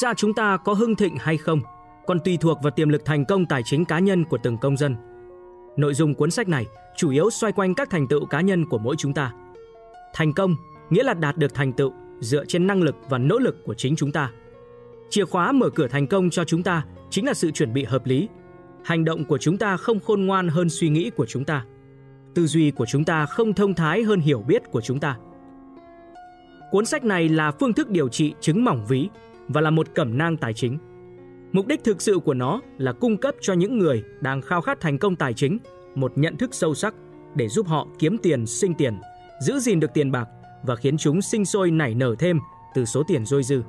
ra chúng ta có hưng thịnh hay không còn tùy thuộc vào tiềm lực thành công tài chính cá nhân của từng công dân. Nội dung cuốn sách này chủ yếu xoay quanh các thành tựu cá nhân của mỗi chúng ta. Thành công nghĩa là đạt được thành tựu dựa trên năng lực và nỗ lực của chính chúng ta. Chìa khóa mở cửa thành công cho chúng ta chính là sự chuẩn bị hợp lý. Hành động của chúng ta không khôn ngoan hơn suy nghĩ của chúng ta. Tư duy của chúng ta không thông thái hơn hiểu biết của chúng ta. Cuốn sách này là phương thức điều trị chứng mỏng ví và là một cẩm nang tài chính. Mục đích thực sự của nó là cung cấp cho những người đang khao khát thành công tài chính một nhận thức sâu sắc để giúp họ kiếm tiền, sinh tiền, giữ gìn được tiền bạc và khiến chúng sinh sôi nảy nở thêm từ số tiền dôi dư.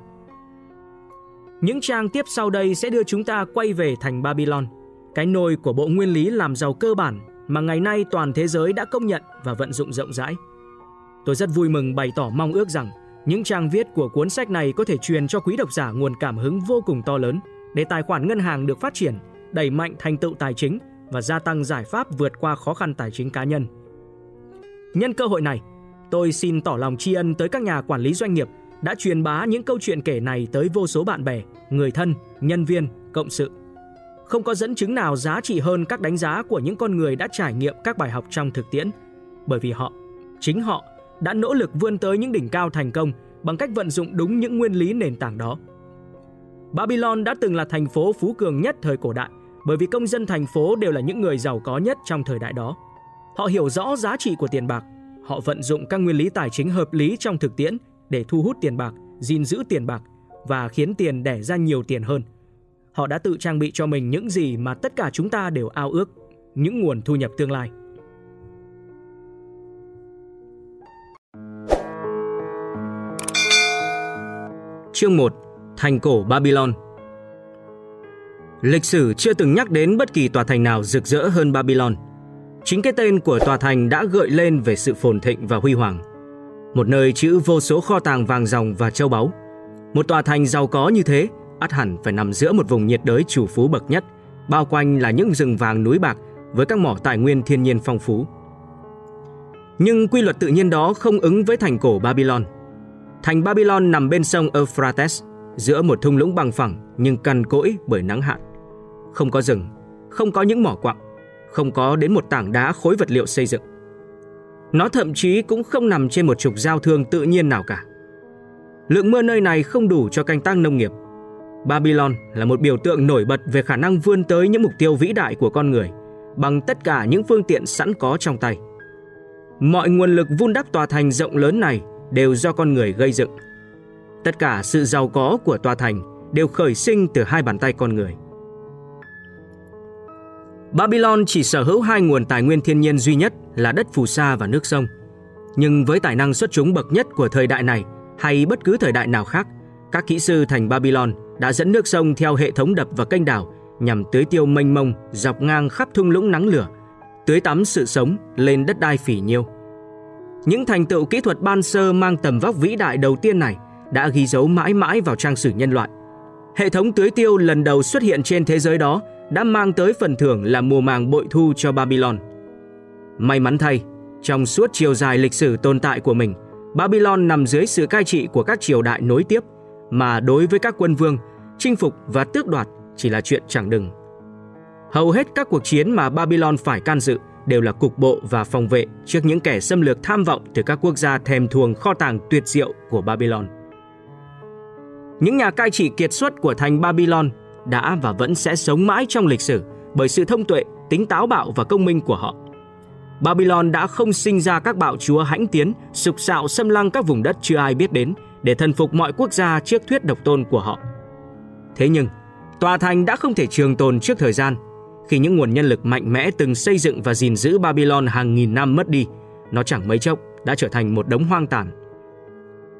Những trang tiếp sau đây sẽ đưa chúng ta quay về thành Babylon, cái nôi của bộ nguyên lý làm giàu cơ bản mà ngày nay toàn thế giới đã công nhận và vận dụng rộng rãi. Tôi rất vui mừng bày tỏ mong ước rằng những trang viết của cuốn sách này có thể truyền cho quý độc giả nguồn cảm hứng vô cùng to lớn để tài khoản ngân hàng được phát triển, đẩy mạnh thành tựu tài chính và gia tăng giải pháp vượt qua khó khăn tài chính cá nhân. Nhân cơ hội này, tôi xin tỏ lòng tri ân tới các nhà quản lý doanh nghiệp đã truyền bá những câu chuyện kể này tới vô số bạn bè, người thân, nhân viên, cộng sự. Không có dẫn chứng nào giá trị hơn các đánh giá của những con người đã trải nghiệm các bài học trong thực tiễn, bởi vì họ, chính họ đã nỗ lực vươn tới những đỉnh cao thành công bằng cách vận dụng đúng những nguyên lý nền tảng đó. Babylon đã từng là thành phố phú cường nhất thời cổ đại bởi vì công dân thành phố đều là những người giàu có nhất trong thời đại đó. Họ hiểu rõ giá trị của tiền bạc, họ vận dụng các nguyên lý tài chính hợp lý trong thực tiễn để thu hút tiền bạc, gìn giữ tiền bạc và khiến tiền đẻ ra nhiều tiền hơn. Họ đã tự trang bị cho mình những gì mà tất cả chúng ta đều ao ước, những nguồn thu nhập tương lai. Chương 1 Thành cổ Babylon Lịch sử chưa từng nhắc đến bất kỳ tòa thành nào rực rỡ hơn Babylon. Chính cái tên của tòa thành đã gợi lên về sự phồn thịnh và huy hoàng. Một nơi chữ vô số kho tàng vàng ròng và châu báu. Một tòa thành giàu có như thế, ắt hẳn phải nằm giữa một vùng nhiệt đới chủ phú bậc nhất, bao quanh là những rừng vàng núi bạc với các mỏ tài nguyên thiên nhiên phong phú. Nhưng quy luật tự nhiên đó không ứng với thành cổ Babylon. Thành Babylon nằm bên sông Euphrates, giữa một thung lũng bằng phẳng nhưng cằn cỗi bởi nắng hạn. Không có rừng, không có những mỏ quặng, không có đến một tảng đá khối vật liệu xây dựng. Nó thậm chí cũng không nằm trên một trục giao thương tự nhiên nào cả. Lượng mưa nơi này không đủ cho canh tác nông nghiệp. Babylon là một biểu tượng nổi bật về khả năng vươn tới những mục tiêu vĩ đại của con người bằng tất cả những phương tiện sẵn có trong tay. Mọi nguồn lực vun đắp tòa thành rộng lớn này đều do con người gây dựng. Tất cả sự giàu có của tòa thành đều khởi sinh từ hai bàn tay con người. Babylon chỉ sở hữu hai nguồn tài nguyên thiên nhiên duy nhất là đất phù sa và nước sông. Nhưng với tài năng xuất chúng bậc nhất của thời đại này hay bất cứ thời đại nào khác, các kỹ sư thành Babylon đã dẫn nước sông theo hệ thống đập và kênh đảo nhằm tưới tiêu mênh mông dọc ngang khắp thung lũng nắng lửa, tưới tắm sự sống lên đất đai phỉ nhiêu. Những thành tựu kỹ thuật ban sơ mang tầm vóc vĩ đại đầu tiên này đã ghi dấu mãi mãi vào trang sử nhân loại. Hệ thống tưới tiêu lần đầu xuất hiện trên thế giới đó đã mang tới phần thưởng là mùa màng bội thu cho Babylon. May mắn thay, trong suốt chiều dài lịch sử tồn tại của mình, Babylon nằm dưới sự cai trị của các triều đại nối tiếp, mà đối với các quân vương, chinh phục và tước đoạt chỉ là chuyện chẳng đừng. Hầu hết các cuộc chiến mà Babylon phải can dự đều là cục bộ và phòng vệ trước những kẻ xâm lược tham vọng từ các quốc gia thèm thuồng kho tàng tuyệt diệu của Babylon. Những nhà cai trị kiệt xuất của thành Babylon đã và vẫn sẽ sống mãi trong lịch sử bởi sự thông tuệ, tính táo bạo và công minh của họ. Babylon đã không sinh ra các bạo chúa hãnh tiến, sục sạo xâm lăng các vùng đất chưa ai biết đến để thần phục mọi quốc gia trước thuyết độc tôn của họ. Thế nhưng, tòa thành đã không thể trường tồn trước thời gian. Khi những nguồn nhân lực mạnh mẽ từng xây dựng và gìn giữ Babylon hàng nghìn năm mất đi, nó chẳng mấy chốc đã trở thành một đống hoang tàn.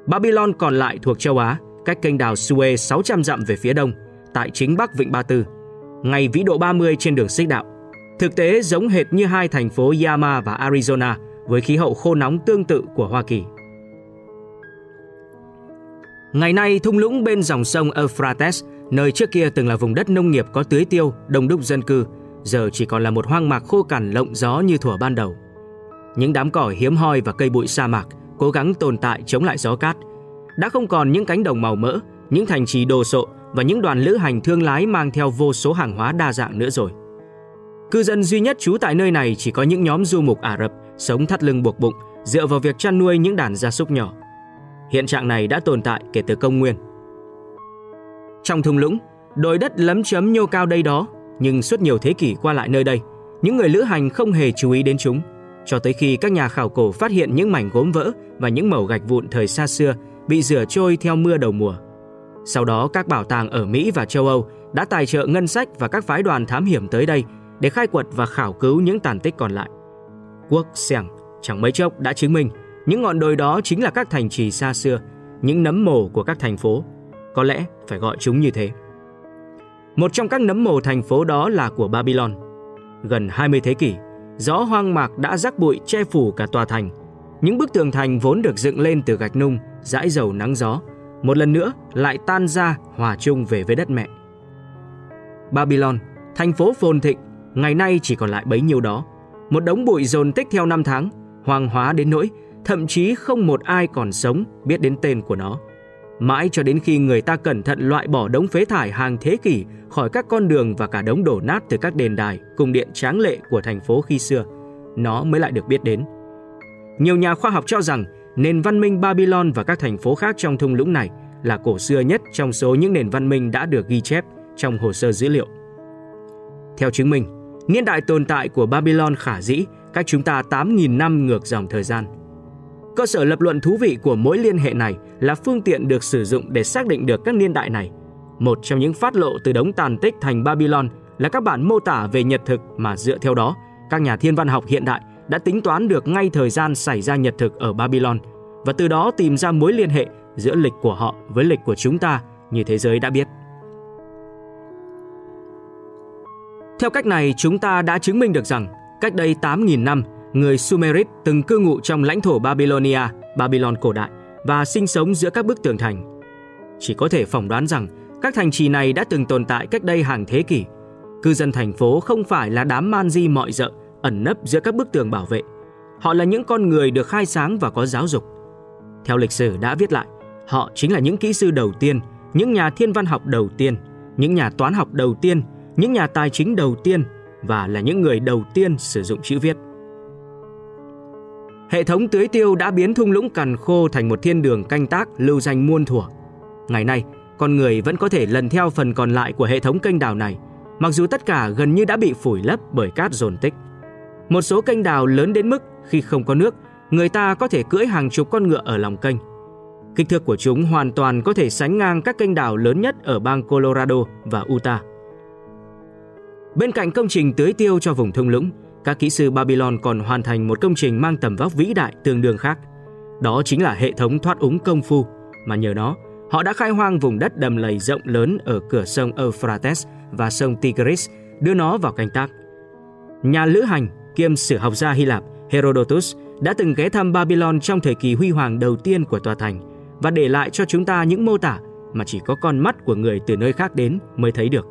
Babylon còn lại thuộc châu Á, cách kênh đào Suez 600 dặm về phía đông, tại chính bắc Vịnh Ba Tư, ngay vĩ độ 30 trên đường xích đạo. Thực tế giống hệt như hai thành phố Yama và Arizona với khí hậu khô nóng tương tự của Hoa Kỳ. Ngày nay, thung lũng bên dòng sông Euphrates, nơi trước kia từng là vùng đất nông nghiệp có tưới tiêu, đông đúc dân cư, giờ chỉ còn là một hoang mạc khô cằn lộng gió như thuở ban đầu. Những đám cỏ hiếm hoi và cây bụi sa mạc cố gắng tồn tại chống lại gió cát. Đã không còn những cánh đồng màu mỡ, những thành trì đồ sộ và những đoàn lữ hành thương lái mang theo vô số hàng hóa đa dạng nữa rồi. Cư dân duy nhất trú tại nơi này chỉ có những nhóm du mục Ả Rập sống thắt lưng buộc bụng dựa vào việc chăn nuôi những đàn gia súc nhỏ. Hiện trạng này đã tồn tại kể từ công nguyên. Trong thung lũng, đồi đất lấm chấm nhô cao đây đó, nhưng suốt nhiều thế kỷ qua lại nơi đây, những người lữ hành không hề chú ý đến chúng, cho tới khi các nhà khảo cổ phát hiện những mảnh gốm vỡ và những mẩu gạch vụn thời xa xưa bị rửa trôi theo mưa đầu mùa. Sau đó các bảo tàng ở Mỹ và châu Âu đã tài trợ ngân sách và các phái đoàn thám hiểm tới đây để khai quật và khảo cứu những tàn tích còn lại. Quốc Sẻng chẳng mấy chốc đã chứng minh những ngọn đồi đó chính là các thành trì xa xưa, những nấm mồ của các thành phố. Có lẽ phải gọi chúng như thế. Một trong các nấm mồ thành phố đó là của Babylon. Gần 20 thế kỷ, gió hoang mạc đã rắc bụi che phủ cả tòa thành. Những bức tường thành vốn được dựng lên từ gạch nung, dãi dầu nắng gió, một lần nữa lại tan ra hòa chung về với đất mẹ. Babylon, thành phố phồn thịnh, ngày nay chỉ còn lại bấy nhiêu đó. Một đống bụi dồn tích theo năm tháng, hoang hóa đến nỗi thậm chí không một ai còn sống biết đến tên của nó. Mãi cho đến khi người ta cẩn thận loại bỏ đống phế thải hàng thế kỷ khỏi các con đường và cả đống đổ nát từ các đền đài, cung điện tráng lệ của thành phố khi xưa, nó mới lại được biết đến. Nhiều nhà khoa học cho rằng nền văn minh Babylon và các thành phố khác trong thung lũng này là cổ xưa nhất trong số những nền văn minh đã được ghi chép trong hồ sơ dữ liệu. Theo chứng minh, niên đại tồn tại của Babylon khả dĩ cách chúng ta 8.000 năm ngược dòng thời gian. Cơ sở lập luận thú vị của mỗi liên hệ này là phương tiện được sử dụng để xác định được các niên đại này. Một trong những phát lộ từ đống tàn tích thành Babylon là các bản mô tả về nhật thực mà dựa theo đó, các nhà thiên văn học hiện đại đã tính toán được ngay thời gian xảy ra nhật thực ở Babylon và từ đó tìm ra mối liên hệ giữa lịch của họ với lịch của chúng ta như thế giới đã biết. Theo cách này, chúng ta đã chứng minh được rằng cách đây 8.000 năm, người Sumerit từng cư ngụ trong lãnh thổ Babylonia, Babylon cổ đại và sinh sống giữa các bức tường thành. Chỉ có thể phỏng đoán rằng các thành trì này đã từng tồn tại cách đây hàng thế kỷ. Cư dân thành phố không phải là đám man di mọi dợ ẩn nấp giữa các bức tường bảo vệ. Họ là những con người được khai sáng và có giáo dục. Theo lịch sử đã viết lại, họ chính là những kỹ sư đầu tiên, những nhà thiên văn học đầu tiên, những nhà toán học đầu tiên, những nhà tài chính đầu tiên và là những người đầu tiên sử dụng chữ viết. Hệ thống tưới tiêu đã biến thung lũng cằn khô thành một thiên đường canh tác lưu danh muôn thuở. Ngày nay, con người vẫn có thể lần theo phần còn lại của hệ thống kênh đào này, mặc dù tất cả gần như đã bị phủi lấp bởi cát dồn tích. Một số kênh đào lớn đến mức khi không có nước, người ta có thể cưỡi hàng chục con ngựa ở lòng kênh. Kích thước của chúng hoàn toàn có thể sánh ngang các kênh đào lớn nhất ở bang Colorado và Utah. Bên cạnh công trình tưới tiêu cho vùng thung lũng, các kỹ sư Babylon còn hoàn thành một công trình mang tầm vóc vĩ đại tương đương khác. Đó chính là hệ thống thoát úng công phu, mà nhờ nó, họ đã khai hoang vùng đất đầm lầy rộng lớn ở cửa sông Euphrates và sông Tigris, đưa nó vào canh tác. Nhà lữ hành kiêm sử học gia Hy Lạp Herodotus đã từng ghé thăm Babylon trong thời kỳ huy hoàng đầu tiên của tòa thành và để lại cho chúng ta những mô tả mà chỉ có con mắt của người từ nơi khác đến mới thấy được.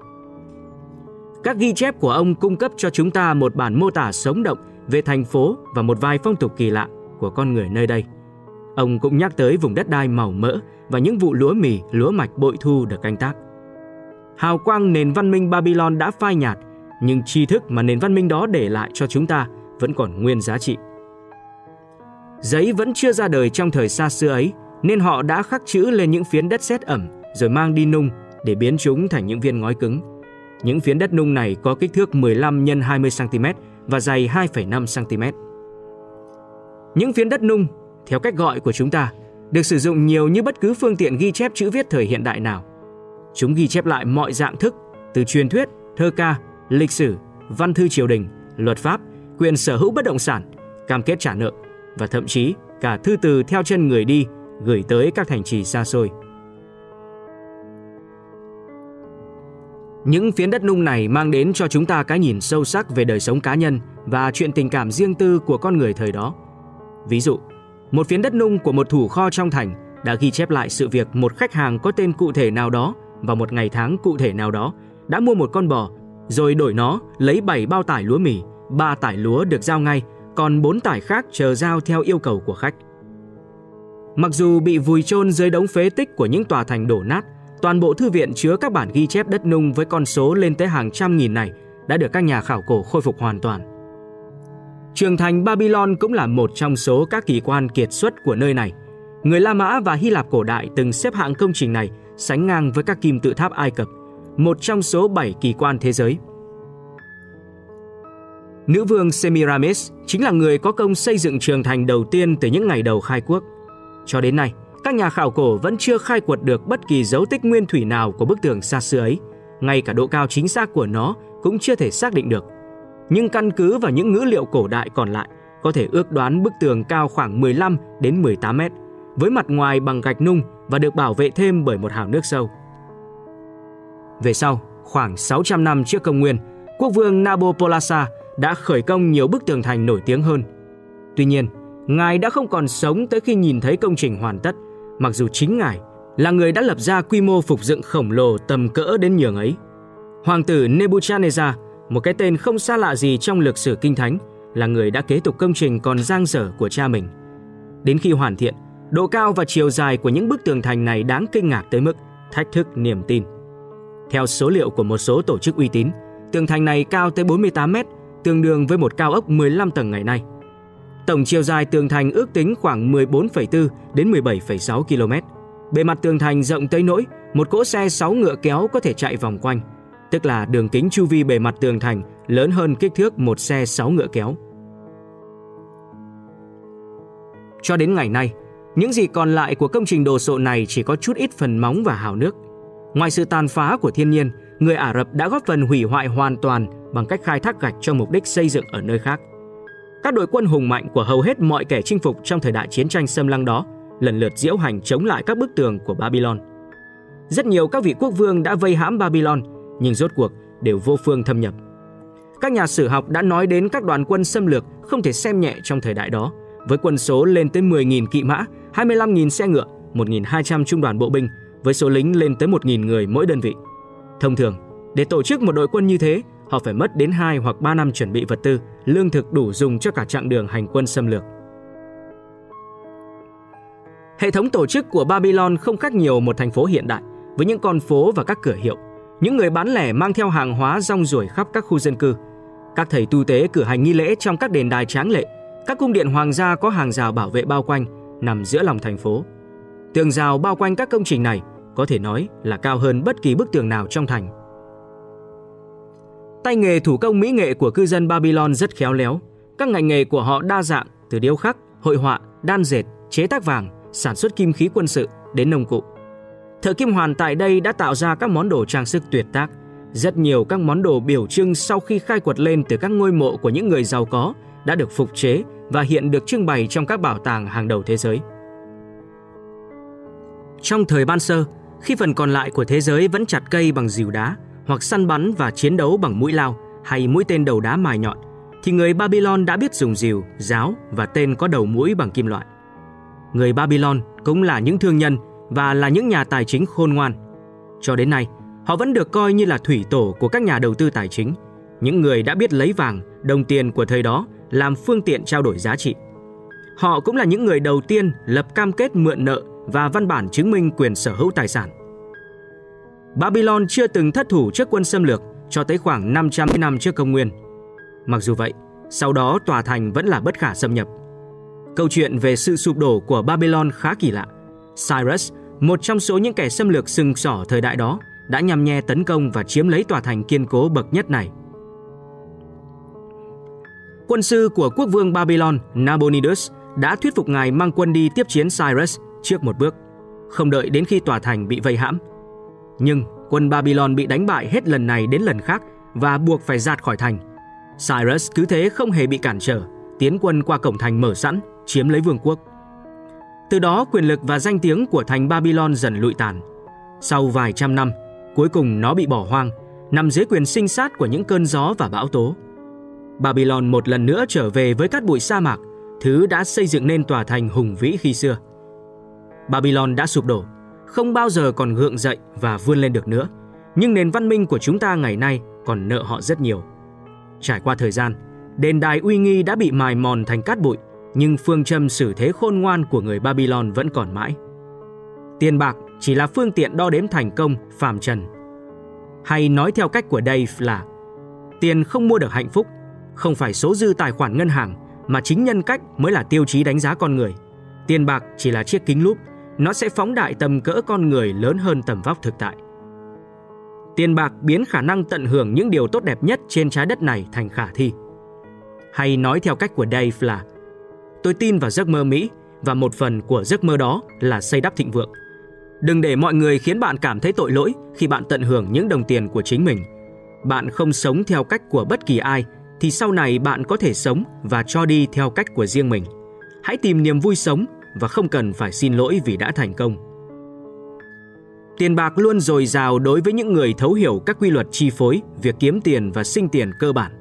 Các ghi chép của ông cung cấp cho chúng ta một bản mô tả sống động về thành phố và một vài phong tục kỳ lạ của con người nơi đây. Ông cũng nhắc tới vùng đất đai màu mỡ và những vụ lúa mì, lúa mạch bội thu được canh tác. Hào quang nền văn minh Babylon đã phai nhạt, nhưng tri thức mà nền văn minh đó để lại cho chúng ta vẫn còn nguyên giá trị. Giấy vẫn chưa ra đời trong thời xa xưa ấy, nên họ đã khắc chữ lên những phiến đất sét ẩm rồi mang đi nung để biến chúng thành những viên ngói cứng. Những phiến đất nung này có kích thước 15 x 20 cm và dày 2,5 cm. Những phiến đất nung, theo cách gọi của chúng ta, được sử dụng nhiều như bất cứ phương tiện ghi chép chữ viết thời hiện đại nào. Chúng ghi chép lại mọi dạng thức, từ truyền thuyết, thơ ca, lịch sử, văn thư triều đình, luật pháp, quyền sở hữu bất động sản, cam kết trả nợ và thậm chí cả thư từ theo chân người đi gửi tới các thành trì xa xôi. Những phiến đất nung này mang đến cho chúng ta cái nhìn sâu sắc về đời sống cá nhân và chuyện tình cảm riêng tư của con người thời đó. Ví dụ, một phiến đất nung của một thủ kho trong thành đã ghi chép lại sự việc một khách hàng có tên cụ thể nào đó vào một ngày tháng cụ thể nào đó đã mua một con bò rồi đổi nó lấy 7 bao tải lúa mì, 3 tải lúa được giao ngay, còn 4 tải khác chờ giao theo yêu cầu của khách. Mặc dù bị vùi chôn dưới đống phế tích của những tòa thành đổ nát, toàn bộ thư viện chứa các bản ghi chép đất nung với con số lên tới hàng trăm nghìn này đã được các nhà khảo cổ khôi phục hoàn toàn. Trường thành Babylon cũng là một trong số các kỳ quan kiệt xuất của nơi này. Người La Mã và Hy Lạp cổ đại từng xếp hạng công trình này sánh ngang với các kim tự tháp Ai Cập, một trong số 7 kỳ quan thế giới. Nữ vương Semiramis chính là người có công xây dựng trường thành đầu tiên từ những ngày đầu khai quốc. Cho đến nay, các nhà khảo cổ vẫn chưa khai quật được bất kỳ dấu tích nguyên thủy nào của bức tường xa xưa ấy, ngay cả độ cao chính xác của nó cũng chưa thể xác định được. Nhưng căn cứ vào những ngữ liệu cổ đại còn lại, có thể ước đoán bức tường cao khoảng 15 đến 18 mét, với mặt ngoài bằng gạch nung và được bảo vệ thêm bởi một hào nước sâu. Về sau, khoảng 600 năm trước công nguyên, quốc vương Nabopolassar đã khởi công nhiều bức tường thành nổi tiếng hơn. Tuy nhiên, ngài đã không còn sống tới khi nhìn thấy công trình hoàn tất, mặc dù chính ngài là người đã lập ra quy mô phục dựng khổng lồ tầm cỡ đến nhường ấy. Hoàng tử Nebuchadnezzar, một cái tên không xa lạ gì trong lịch sử kinh thánh, là người đã kế tục công trình còn giang dở của cha mình. Đến khi hoàn thiện, độ cao và chiều dài của những bức tường thành này đáng kinh ngạc tới mức thách thức niềm tin. Theo số liệu của một số tổ chức uy tín, tường thành này cao tới 48 mét, tương đương với một cao ốc 15 tầng ngày nay. Tổng chiều dài tường thành ước tính khoảng 14,4 đến 17,6 km. Bề mặt tường thành rộng tới nỗi một cỗ xe 6 ngựa kéo có thể chạy vòng quanh, tức là đường kính chu vi bề mặt tường thành lớn hơn kích thước một xe 6 ngựa kéo. Cho đến ngày nay, những gì còn lại của công trình đồ sộ này chỉ có chút ít phần móng và hào nước. Ngoài sự tàn phá của thiên nhiên, người Ả Rập đã góp phần hủy hoại hoàn toàn bằng cách khai thác gạch cho mục đích xây dựng ở nơi khác. Các đội quân hùng mạnh của hầu hết mọi kẻ chinh phục trong thời đại chiến tranh xâm lăng đó lần lượt diễu hành chống lại các bức tường của Babylon. Rất nhiều các vị quốc vương đã vây hãm Babylon, nhưng rốt cuộc đều vô phương thâm nhập. Các nhà sử học đã nói đến các đoàn quân xâm lược không thể xem nhẹ trong thời đại đó, với quân số lên tới 10.000 kỵ mã, 25.000 xe ngựa, 1.200 trung đoàn bộ binh, với số lính lên tới 1.000 người mỗi đơn vị. Thông thường, để tổ chức một đội quân như thế, họ phải mất đến 2 hoặc 3 năm chuẩn bị vật tư, lương thực đủ dùng cho cả chặng đường hành quân xâm lược. Hệ thống tổ chức của Babylon không khác nhiều một thành phố hiện đại, với những con phố và các cửa hiệu. Những người bán lẻ mang theo hàng hóa rong ruổi khắp các khu dân cư. Các thầy tu tế cử hành nghi lễ trong các đền đài tráng lệ. Các cung điện hoàng gia có hàng rào bảo vệ bao quanh, nằm giữa lòng thành phố. Tường rào bao quanh các công trình này có thể nói là cao hơn bất kỳ bức tường nào trong thành. Tay nghề thủ công mỹ nghệ của cư dân Babylon rất khéo léo. Các ngành nghề của họ đa dạng từ điêu khắc, hội họa, đan dệt, chế tác vàng, sản xuất kim khí quân sự đến nông cụ. Thợ kim hoàn tại đây đã tạo ra các món đồ trang sức tuyệt tác. Rất nhiều các món đồ biểu trưng sau khi khai quật lên từ các ngôi mộ của những người giàu có đã được phục chế và hiện được trưng bày trong các bảo tàng hàng đầu thế giới. Trong thời ban sơ, khi phần còn lại của thế giới vẫn chặt cây bằng dìu đá hoặc săn bắn và chiến đấu bằng mũi lao hay mũi tên đầu đá mài nhọn, thì người Babylon đã biết dùng rìu, giáo và tên có đầu mũi bằng kim loại. Người Babylon cũng là những thương nhân và là những nhà tài chính khôn ngoan. Cho đến nay, họ vẫn được coi như là thủy tổ của các nhà đầu tư tài chính, những người đã biết lấy vàng, đồng tiền của thời đó làm phương tiện trao đổi giá trị. Họ cũng là những người đầu tiên lập cam kết mượn nợ và văn bản chứng minh quyền sở hữu tài sản. Babylon chưa từng thất thủ trước quân xâm lược cho tới khoảng 500 năm trước công nguyên. Mặc dù vậy, sau đó tòa thành vẫn là bất khả xâm nhập. Câu chuyện về sự sụp đổ của Babylon khá kỳ lạ. Cyrus, một trong số những kẻ xâm lược sừng sỏ thời đại đó, đã nhằm nhe tấn công và chiếm lấy tòa thành kiên cố bậc nhất này. Quân sư của quốc vương Babylon, Nabonidus, đã thuyết phục ngài mang quân đi tiếp chiến Cyrus trước một bước, không đợi đến khi tòa thành bị vây hãm. Nhưng quân Babylon bị đánh bại hết lần này đến lần khác và buộc phải giạt khỏi thành. Cyrus cứ thế không hề bị cản trở, tiến quân qua cổng thành mở sẵn, chiếm lấy vương quốc. Từ đó quyền lực và danh tiếng của thành Babylon dần lụi tàn. Sau vài trăm năm, cuối cùng nó bị bỏ hoang, nằm dưới quyền sinh sát của những cơn gió và bão tố. Babylon một lần nữa trở về với cát bụi sa mạc, thứ đã xây dựng nên tòa thành hùng vĩ khi xưa. Babylon đã sụp đổ, không bao giờ còn gượng dậy và vươn lên được nữa. Nhưng nền văn minh của chúng ta ngày nay còn nợ họ rất nhiều. Trải qua thời gian, đền đài uy nghi đã bị mài mòn thành cát bụi, nhưng phương châm xử thế khôn ngoan của người Babylon vẫn còn mãi. Tiền bạc, chỉ là phương tiện đo đếm thành công phàm trần. Hay nói theo cách của Dave là tiền không mua được hạnh phúc, không phải số dư tài khoản ngân hàng mà chính nhân cách mới là tiêu chí đánh giá con người. Tiền bạc chỉ là chiếc kính lúp, nó sẽ phóng đại tầm cỡ con người lớn hơn tầm vóc thực tại. Tiền bạc biến khả năng tận hưởng những điều tốt đẹp nhất trên trái đất này thành khả thi. Hay nói theo cách của Dave là, Tôi tin vào giấc mơ Mỹ và một phần của giấc mơ đó là xây đắp thịnh vượng. Đừng để mọi người khiến bạn cảm thấy tội lỗi khi bạn tận hưởng những đồng tiền của chính mình. Bạn không sống theo cách của bất kỳ ai thì sau này bạn có thể sống và cho đi theo cách của riêng mình. Hãy tìm niềm vui sống và không cần phải xin lỗi vì đã thành công. Tiền bạc luôn dồi dào đối với những người thấu hiểu các quy luật chi phối việc kiếm tiền và sinh tiền cơ bản.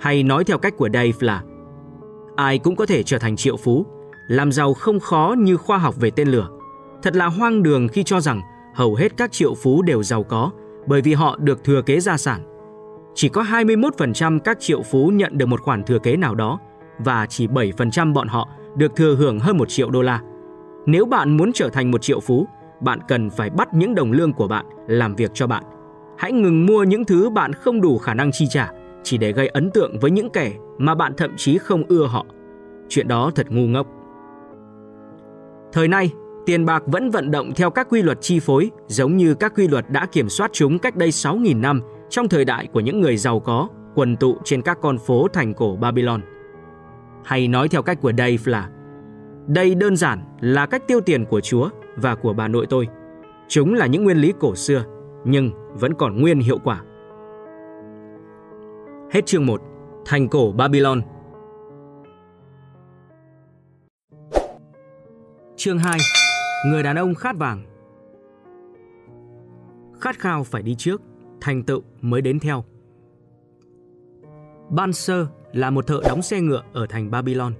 Hay nói theo cách của Dave là ai cũng có thể trở thành triệu phú, làm giàu không khó như khoa học về tên lửa. Thật là hoang đường khi cho rằng hầu hết các triệu phú đều giàu có bởi vì họ được thừa kế gia sản. Chỉ có 21% các triệu phú nhận được một khoản thừa kế nào đó và chỉ 7% bọn họ được thừa hưởng hơn 1 triệu đô la. Nếu bạn muốn trở thành một triệu phú, bạn cần phải bắt những đồng lương của bạn làm việc cho bạn. Hãy ngừng mua những thứ bạn không đủ khả năng chi trả chỉ để gây ấn tượng với những kẻ mà bạn thậm chí không ưa họ. Chuyện đó thật ngu ngốc. Thời nay, tiền bạc vẫn vận động theo các quy luật chi phối giống như các quy luật đã kiểm soát chúng cách đây 6.000 năm trong thời đại của những người giàu có quần tụ trên các con phố thành cổ Babylon. Hay nói theo cách của Dave là đây đơn giản là cách tiêu tiền của Chúa và của bà nội tôi. Chúng là những nguyên lý cổ xưa, nhưng vẫn còn nguyên hiệu quả. Hết chương 1. Thành cổ Babylon Chương 2. Người đàn ông khát vàng Khát khao phải đi trước, thành tựu mới đến theo. Ban Sơ là một thợ đóng xe ngựa ở thành Babylon.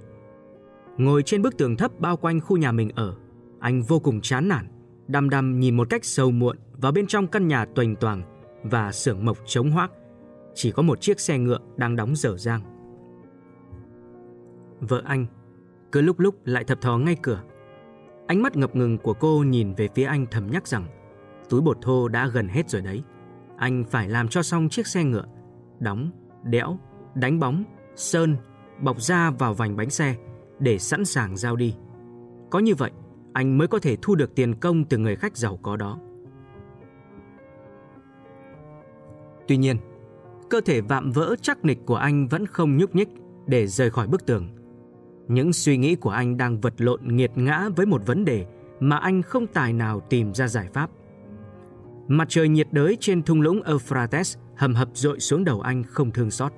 Ngồi trên bức tường thấp bao quanh khu nhà mình ở, anh vô cùng chán nản, đăm đăm nhìn một cách sâu muộn vào bên trong căn nhà toành toàng và xưởng mộc trống hoác. Chỉ có một chiếc xe ngựa đang đóng dở dang. Vợ anh cứ lúc lúc lại thập thò ngay cửa. Ánh mắt ngập ngừng của cô nhìn về phía anh thầm nhắc rằng túi bột thô đã gần hết rồi đấy. Anh phải làm cho xong chiếc xe ngựa, đóng, đẽo, đánh bóng, sơn, bọc da vào vành bánh xe để sẵn sàng giao đi. Có như vậy, anh mới có thể thu được tiền công từ người khách giàu có đó. Tuy nhiên, cơ thể vạm vỡ chắc nịch của anh vẫn không nhúc nhích để rời khỏi bức tường. Những suy nghĩ của anh đang vật lộn nghiệt ngã với một vấn đề mà anh không tài nào tìm ra giải pháp. Mặt trời nhiệt đới trên thung lũng Euphrates hầm hập dội xuống đầu anh không thương xót.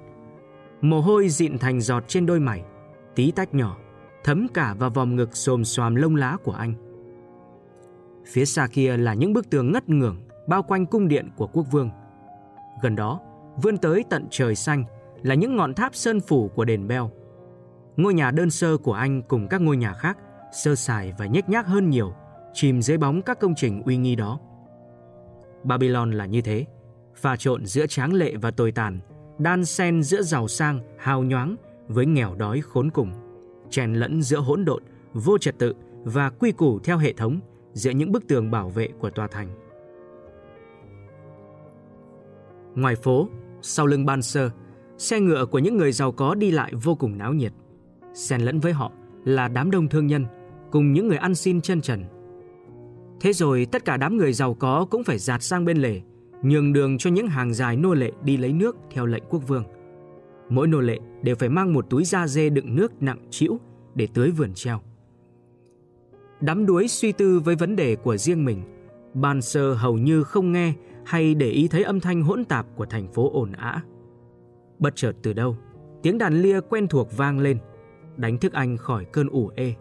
Mồ hôi dịn thành giọt trên đôi mày, tí tách nhỏ, thấm cả vào vòng ngực xồm xoàm lông lá của anh. Phía xa kia là những bức tường ngất ngưởng bao quanh cung điện của quốc vương. Gần đó, vươn tới tận trời xanh là những ngọn tháp sơn phủ của đền Beo. Ngôi nhà đơn sơ của anh cùng các ngôi nhà khác sơ sài và nhếch nhác hơn nhiều, chìm dưới bóng các công trình uy nghi đó. Babylon là như thế, pha trộn giữa tráng lệ và tồi tàn, đan xen giữa giàu sang, hào nhoáng với nghèo đói khốn cùng, chèn lẫn giữa hỗn độn, vô trật tự và quy củ theo hệ thống giữa những bức tường bảo vệ của tòa thành. Ngoài phố, sau lưng ban sơ, xe ngựa của những người giàu có đi lại vô cùng náo nhiệt. Xen lẫn với họ là đám đông thương nhân cùng những người ăn xin chân trần. Thế rồi tất cả đám người giàu có cũng phải dạt sang bên lề, nhường đường cho những hàng dài nô lệ đi lấy nước theo lệnh quốc vương. Mỗi nô lệ đều phải mang một túi da dê đựng nước nặng trĩu để tưới vườn treo. Đắm đuối suy tư với vấn đề của riêng mình, Ban Sơ hầu như không nghe hay để ý thấy âm thanh hỗn tạp của thành phố ồn ã. Bất chợt từ đâu, tiếng đàn lia quen thuộc vang lên, đánh thức anh khỏi cơn ủ ê.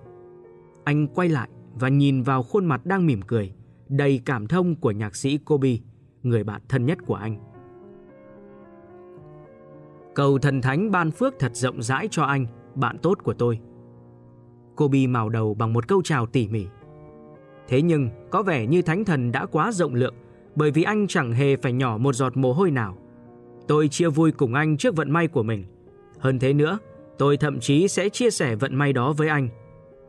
Anh quay lại và nhìn vào khuôn mặt đang mỉm cười, đầy cảm thông của nhạc sĩ Kobe, người bạn thân nhất của anh. Cầu thần thánh ban phước thật rộng rãi cho anh, bạn tốt của tôi. Kobe màu đầu bằng một câu chào tỉ mỉ. Thế nhưng có vẻ như thánh thần đã quá rộng lượng bởi vì anh chẳng hề phải nhỏ một giọt mồ hôi nào. Tôi chia vui cùng anh trước vận may của mình. Hơn thế nữa, tôi thậm chí sẽ chia sẻ vận may đó với anh.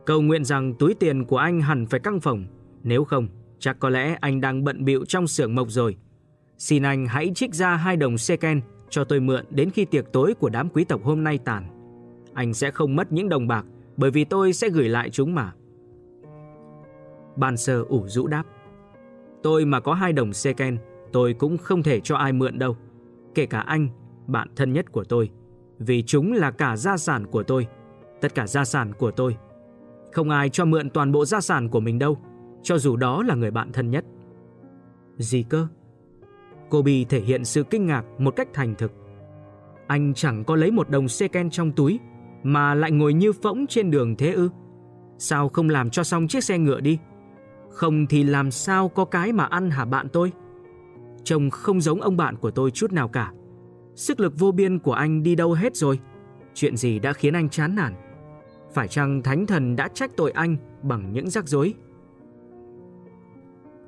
Cầu nguyện rằng túi tiền của anh hẳn phải căng phồng, nếu không, Chắc có lẽ anh đang bận bịu trong xưởng mộc rồi. Xin anh hãy trích ra hai đồng seken cho tôi mượn đến khi tiệc tối của đám quý tộc hôm nay tàn. Anh sẽ không mất những đồng bạc bởi vì tôi sẽ gửi lại chúng mà. Ban sơ ủ rũ đáp. Tôi mà có hai đồng seken, tôi cũng không thể cho ai mượn đâu. Kể cả anh, bạn thân nhất của tôi. Vì chúng là cả gia sản của tôi. Tất cả gia sản của tôi. Không ai cho mượn toàn bộ gia sản của mình đâu, cho dù đó là người bạn thân nhất. Gì cơ? Cô thể hiện sự kinh ngạc một cách thành thực. Anh chẳng có lấy một đồng seken trong túi, mà lại ngồi như phỗng trên đường thế ư? Sao không làm cho xong chiếc xe ngựa đi? Không thì làm sao có cái mà ăn hả bạn tôi? Trông không giống ông bạn của tôi chút nào cả. Sức lực vô biên của anh đi đâu hết rồi? Chuyện gì đã khiến anh chán nản? Phải chăng thánh thần đã trách tội anh bằng những rắc rối?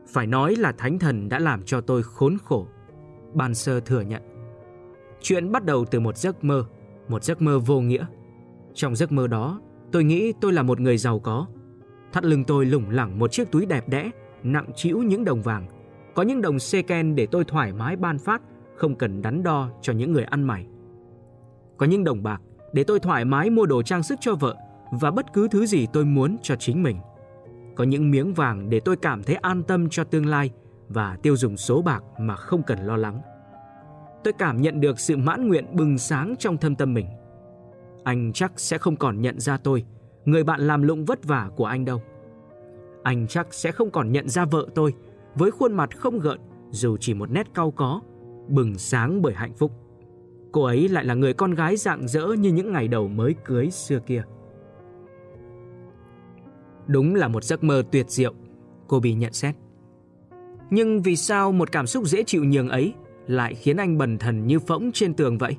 Phải nói là thánh thần đã làm cho tôi khốn khổ. Ban sơ thừa nhận. Chuyện bắt đầu từ một giấc mơ, một giấc mơ vô nghĩa. Trong giấc mơ đó, tôi nghĩ tôi là một người giàu có. Thắt lưng tôi lủng lẳng một chiếc túi đẹp đẽ, nặng trĩu những đồng vàng. Có những đồng seken để tôi thoải mái ban phát, không cần đắn đo cho những người ăn mày. Có những đồng bạc để tôi thoải mái mua đồ trang sức cho vợ và bất cứ thứ gì tôi muốn cho chính mình. Có những miếng vàng để tôi cảm thấy an tâm cho tương lai và tiêu dùng số bạc mà không cần lo lắng. Tôi cảm nhận được sự mãn nguyện bừng sáng trong thâm tâm mình. Anh chắc sẽ không còn nhận ra tôi, người bạn làm lụng vất vả của anh đâu. Anh chắc sẽ không còn nhận ra vợ tôi với khuôn mặt không gợn dù chỉ một nét cau có, bừng sáng bởi hạnh phúc. Cô ấy lại là người con gái rạng rỡ như những ngày đầu mới cưới xưa kia. Đúng là một giấc mơ tuyệt diệu, cô Bì nhận xét. Nhưng vì sao một cảm xúc dễ chịu nhường ấy lại khiến anh bần thần như phỗng trên tường vậy?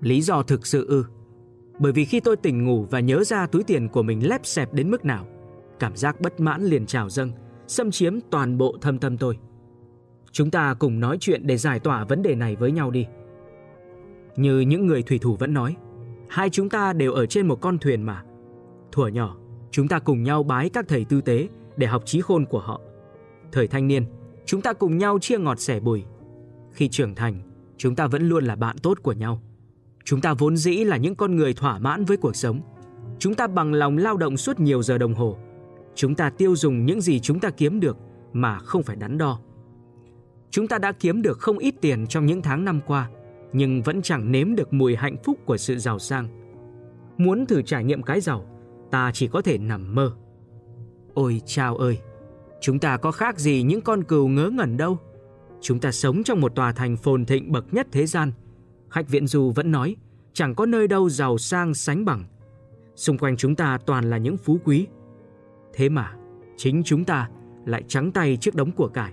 Lý do thực sự ư? Bởi vì khi tôi tỉnh ngủ và nhớ ra túi tiền của mình lép xẹp đến mức nào, cảm giác bất mãn liền trào dâng, xâm chiếm toàn bộ thâm tâm tôi. Chúng ta cùng nói chuyện để giải tỏa vấn đề này với nhau đi. Như những người thủy thủ vẫn nói, hai chúng ta đều ở trên một con thuyền mà. Thuở nhỏ, chúng ta cùng nhau bái các thầy tư tế để học trí khôn của họ. Thời thanh niên, chúng ta cùng nhau chia ngọt sẻ bùi. Khi trưởng thành, chúng ta vẫn luôn là bạn tốt của nhau. Chúng ta vốn dĩ là những con người thỏa mãn với cuộc sống. Chúng ta bằng lòng lao động suốt nhiều giờ đồng hồ. Chúng ta tiêu dùng những gì chúng ta kiếm được mà không phải đắn đo. Chúng ta đã kiếm được không ít tiền trong những tháng năm qua, nhưng vẫn chẳng nếm được mùi hạnh phúc của sự giàu sang. Muốn thử trải nghiệm cái giàu, ta chỉ có thể nằm mơ. Ôi chao ơi, chúng ta có khác gì những con cừu ngớ ngẩn đâu. Chúng ta sống trong một tòa thành phồn thịnh bậc nhất thế gian. Khách viện du vẫn nói, chẳng có nơi đâu giàu sang sánh bằng. Xung quanh chúng ta toàn là những phú quý. Thế mà, chính chúng ta lại trắng tay trước đống của cải.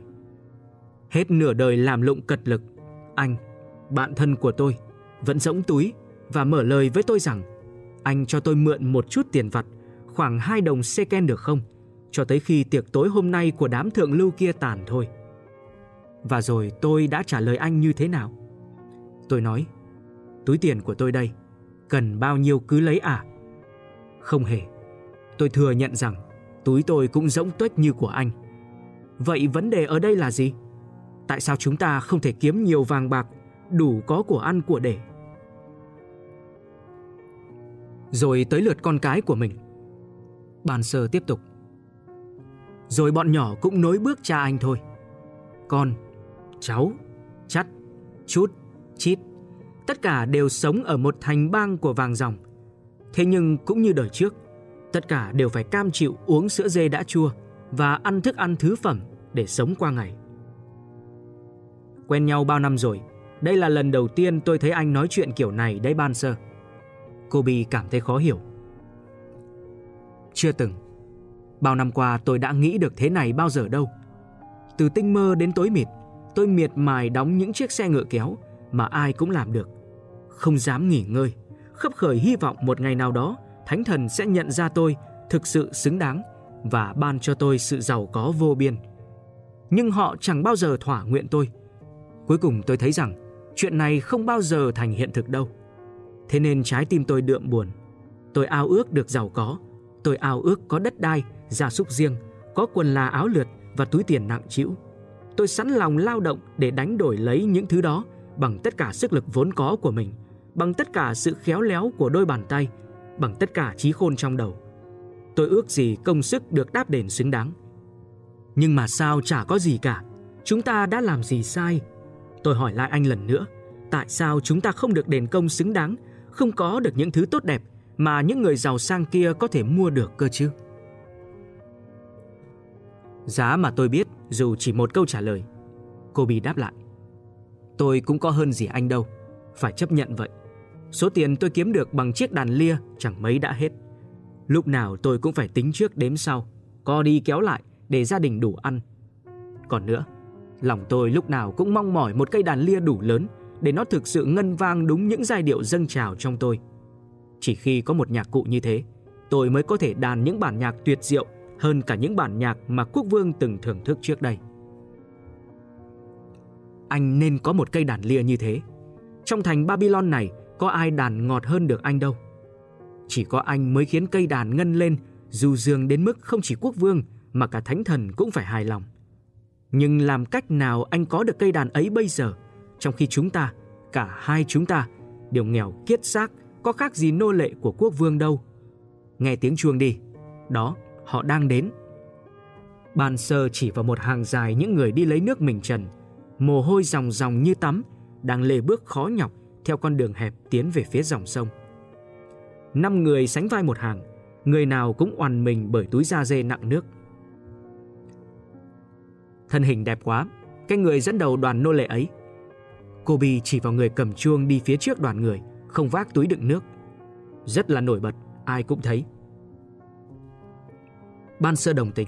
Hết nửa đời làm lụng cật lực, anh, bạn thân của tôi, vẫn rỗng túi và mở lời với tôi rằng anh cho tôi mượn một chút tiền vặt, khoảng 2 đồng seken được không? Cho tới khi tiệc tối hôm nay của đám thượng lưu kia tàn thôi. Và rồi tôi đã trả lời anh như thế nào? Tôi nói, túi tiền của tôi đây, cần bao nhiêu cứ lấy à? Không hề. Tôi thừa nhận rằng túi tôi cũng rỗng tuếch như của anh. Vậy vấn đề ở đây là gì? Tại sao chúng ta không thể kiếm nhiều vàng bạc đủ có của ăn của để? Rồi tới lượt con cái của mình. Bàn sơ tiếp tục. Rồi bọn nhỏ cũng nối bước cha anh thôi. Con, cháu, chắt, chút, chít. Tất cả đều sống ở một thành bang của vàng dòng. Thế nhưng cũng như đời trước, tất cả đều phải cam chịu uống sữa dê đã chua và ăn thức ăn thứ phẩm để sống qua ngày. Quen nhau bao năm rồi, đây là lần đầu tiên tôi thấy anh nói chuyện kiểu này đấy ban sơ. Cô Bi cảm thấy khó hiểu. Chưa từng. Bao năm qua tôi đã nghĩ được thế này bao giờ đâu. Từ tinh mơ đến tối mịt, tôi miệt mài đóng những chiếc xe ngựa kéo mà ai cũng làm được. Không dám nghỉ ngơi, khấp khởi hy vọng một ngày nào đó Thánh thần sẽ nhận ra tôi thực sự xứng đáng và ban cho tôi sự giàu có vô biên. Nhưng họ chẳng bao giờ thỏa nguyện tôi. Cuối cùng tôi thấy rằng chuyện này không bao giờ thành hiện thực đâu. Thế nên trái tim tôi đượm buồn. Tôi ao ước được giàu có, tôi ao ước có đất đai, gia súc riêng, có quần là áo lượt và túi tiền nặng trĩu. Tôi sẵn lòng lao động để đánh đổi lấy những thứ đó bằng tất cả sức lực vốn có của mình, bằng tất cả sự khéo léo của đôi bàn tay, bằng tất cả trí khôn trong đầu. Tôi ước gì công sức được đáp đền xứng đáng. Nhưng mà sao chả có gì cả? Chúng ta đã làm gì sai? Tôi hỏi lại anh lần nữa, tại sao chúng ta không được đền công xứng đáng, không có được những thứ tốt đẹp mà những người giàu sang kia có thể mua được cơ chứ? Giá mà tôi biết dù chỉ một câu trả lời. Kobe đáp lại. Tôi cũng có hơn gì anh đâu, phải chấp nhận vậy. Số tiền tôi kiếm được bằng chiếc đàn lia chẳng mấy đã hết. Lúc nào tôi cũng phải tính trước đếm sau, co đi kéo lại để gia đình đủ ăn. Còn nữa, lòng tôi lúc nào cũng mong mỏi một cây đàn lia đủ lớn để nó thực sự ngân vang đúng những giai điệu dâng trào trong tôi. Chỉ khi có một nhạc cụ như thế, tôi mới có thể đàn những bản nhạc tuyệt diệu hơn cả những bản nhạc mà quốc vương từng thưởng thức trước đây. Anh nên có một cây đàn lia như thế. Trong thành Babylon này có ai đàn ngọt hơn được anh đâu. Chỉ có anh mới khiến cây đàn ngân lên dù dương đến mức không chỉ quốc vương mà cả thánh thần cũng phải hài lòng. Nhưng làm cách nào anh có được cây đàn ấy bây giờ trong khi chúng ta, cả hai chúng ta đều nghèo kiết xác có khác gì nô lệ của quốc vương đâu. Nghe tiếng chuông đi. Đó, họ đang đến. Ban sơ chỉ vào một hàng dài những người đi lấy nước mình trần, mồ hôi ròng ròng như tắm, đang lê bước khó nhọc theo con đường hẹp tiến về phía dòng sông. Năm người sánh vai một hàng, người nào cũng oằn mình bởi túi da dê nặng nước. Thân hình đẹp quá, cái người dẫn đầu đoàn nô lệ ấy. Kobe chỉ vào người cầm chuông đi phía trước đoàn người, không vác túi đựng nước. Rất là nổi bật, ai cũng thấy. Ban sơ đồng tình.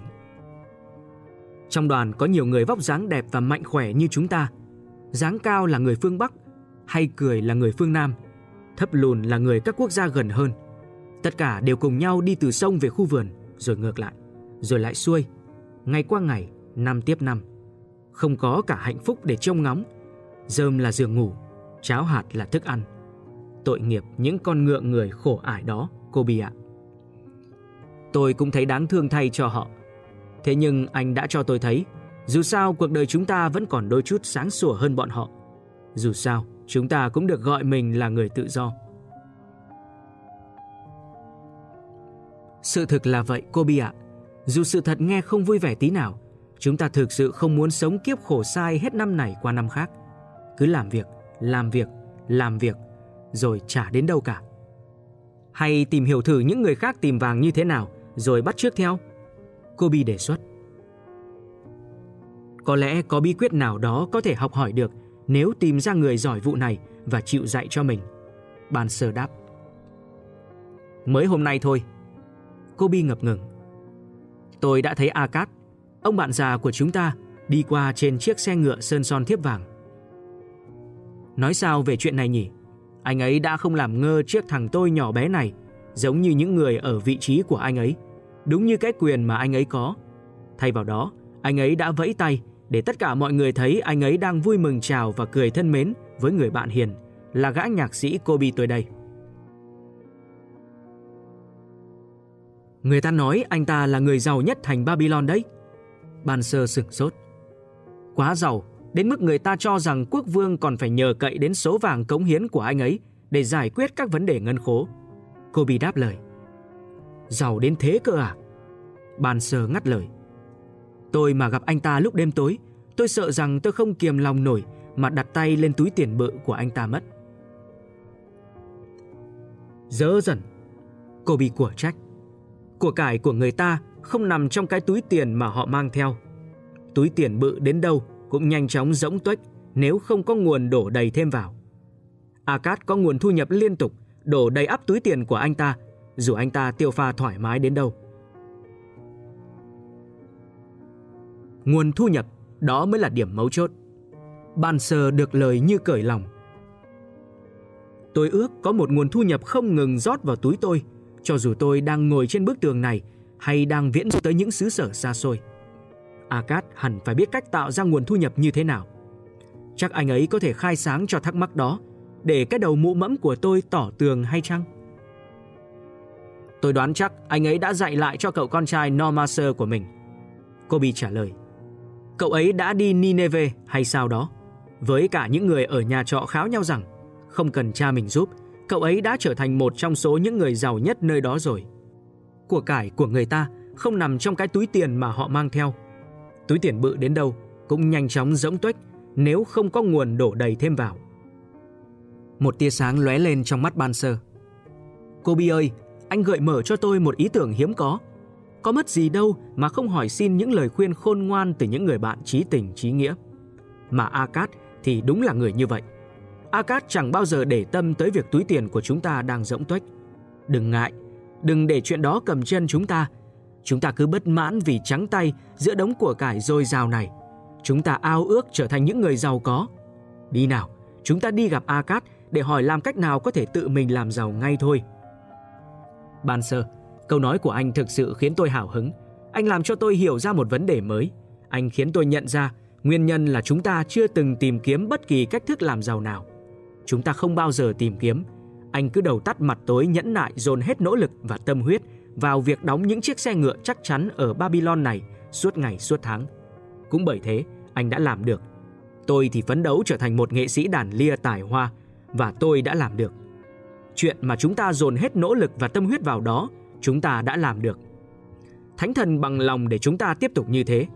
Trong đoàn có nhiều người vóc dáng đẹp và mạnh khỏe như chúng ta. Dáng cao là người phương Bắc, hay cười là người phương Nam, thấp lùn là người các quốc gia gần hơn. Tất cả đều cùng nhau đi từ sông về khu vườn, rồi ngược lại, rồi lại xuôi, ngày qua ngày, năm tiếp năm. Không có cả hạnh phúc để trông ngóng. Dơm là giường ngủ, cháo hạt là thức ăn. Tội nghiệp những con ngựa người khổ ải đó, cô Bi ạ. Tôi cũng thấy đáng thương thay cho họ. Thế nhưng anh đã cho tôi thấy, dù sao cuộc đời chúng ta vẫn còn đôi chút sáng sủa hơn bọn họ. Dù sao, chúng ta cũng được gọi mình là người tự do. Sự thực là vậy, cô Bi ạ. Dù sự thật nghe không vui vẻ tí nào, chúng ta thực sự không muốn sống kiếp khổ sai hết năm này qua năm khác. Cứ làm việc, làm việc, làm việc, rồi chả đến đâu cả. Hay tìm hiểu thử những người khác tìm vàng như thế nào, rồi bắt trước theo. Kobe đề xuất. Có lẽ có bí quyết nào đó có thể học hỏi được nếu tìm ra người giỏi vụ này và chịu dạy cho mình. Ban sơ đáp. Mới hôm nay thôi. Kobe ngập ngừng. Tôi đã thấy Akat, ông bạn già của chúng ta, đi qua trên chiếc xe ngựa sơn son thiếp vàng. Nói sao về chuyện này nhỉ? Anh ấy đã không làm ngơ chiếc thằng tôi nhỏ bé này, giống như những người ở vị trí của anh ấy đúng như cái quyền mà anh ấy có. Thay vào đó, anh ấy đã vẫy tay để tất cả mọi người thấy anh ấy đang vui mừng chào và cười thân mến với người bạn hiền là gã nhạc sĩ Kobe tôi đây. Người ta nói anh ta là người giàu nhất thành Babylon đấy. Ban sơ sửng sốt. Quá giàu, đến mức người ta cho rằng quốc vương còn phải nhờ cậy đến số vàng cống hiến của anh ấy để giải quyết các vấn đề ngân khố. Kobe đáp lời. Giàu đến thế cơ à? Ban sơ ngắt lời. Tôi mà gặp anh ta lúc đêm tối, tôi sợ rằng tôi không kiềm lòng nổi mà đặt tay lên túi tiền bự của anh ta mất. Dỡ dần, cô bị của trách. Của cải của người ta không nằm trong cái túi tiền mà họ mang theo. Túi tiền bự đến đâu cũng nhanh chóng rỗng tuếch nếu không có nguồn đổ đầy thêm vào. Akat có nguồn thu nhập liên tục, đổ đầy ắp túi tiền của anh ta dù anh ta tiêu pha thoải mái đến đâu. Nguồn thu nhập, đó mới là điểm mấu chốt. Ban sơ được lời như cởi lòng. Tôi ước có một nguồn thu nhập không ngừng rót vào túi tôi, cho dù tôi đang ngồi trên bức tường này hay đang viễn du tới những xứ sở xa xôi. Akat hẳn phải biết cách tạo ra nguồn thu nhập như thế nào. Chắc anh ấy có thể khai sáng cho thắc mắc đó, để cái đầu mũ mẫm của tôi tỏ tường hay chăng? Tôi đoán chắc anh ấy đã dạy lại cho cậu con trai Normaser của mình. Kobe trả lời. Cậu ấy đã đi Nineveh hay sao đó? Với cả những người ở nhà trọ kháo nhau rằng không cần cha mình giúp, cậu ấy đã trở thành một trong số những người giàu nhất nơi đó rồi. Của cải của người ta không nằm trong cái túi tiền mà họ mang theo. Túi tiền bự đến đâu cũng nhanh chóng rỗng tuếch nếu không có nguồn đổ đầy thêm vào. Một tia sáng lóe lên trong mắt ban sơ. Cô Bi ơi, anh gợi mở cho tôi một ý tưởng hiếm có. Có mất gì đâu mà không hỏi xin những lời khuyên khôn ngoan từ những người bạn trí tình trí nghĩa. Mà Akat thì đúng là người như vậy. Akat chẳng bao giờ để tâm tới việc túi tiền của chúng ta đang rỗng tuếch. Đừng ngại, đừng để chuyện đó cầm chân chúng ta. Chúng ta cứ bất mãn vì trắng tay giữa đống của cải dồi dào này. Chúng ta ao ước trở thành những người giàu có. Đi nào, chúng ta đi gặp Akat để hỏi làm cách nào có thể tự mình làm giàu ngay thôi. Ban sơ, câu nói của anh thực sự khiến tôi hào hứng. Anh làm cho tôi hiểu ra một vấn đề mới. Anh khiến tôi nhận ra nguyên nhân là chúng ta chưa từng tìm kiếm bất kỳ cách thức làm giàu nào. Chúng ta không bao giờ tìm kiếm. Anh cứ đầu tắt mặt tối nhẫn nại dồn hết nỗ lực và tâm huyết vào việc đóng những chiếc xe ngựa chắc chắn ở Babylon này suốt ngày suốt tháng. Cũng bởi thế, anh đã làm được. Tôi thì phấn đấu trở thành một nghệ sĩ đàn lia tài hoa và tôi đã làm được. Chuyện mà chúng ta dồn hết nỗ lực và tâm huyết vào đó, chúng ta đã làm được. Thánh thần bằng lòng để chúng ta tiếp tục như thế.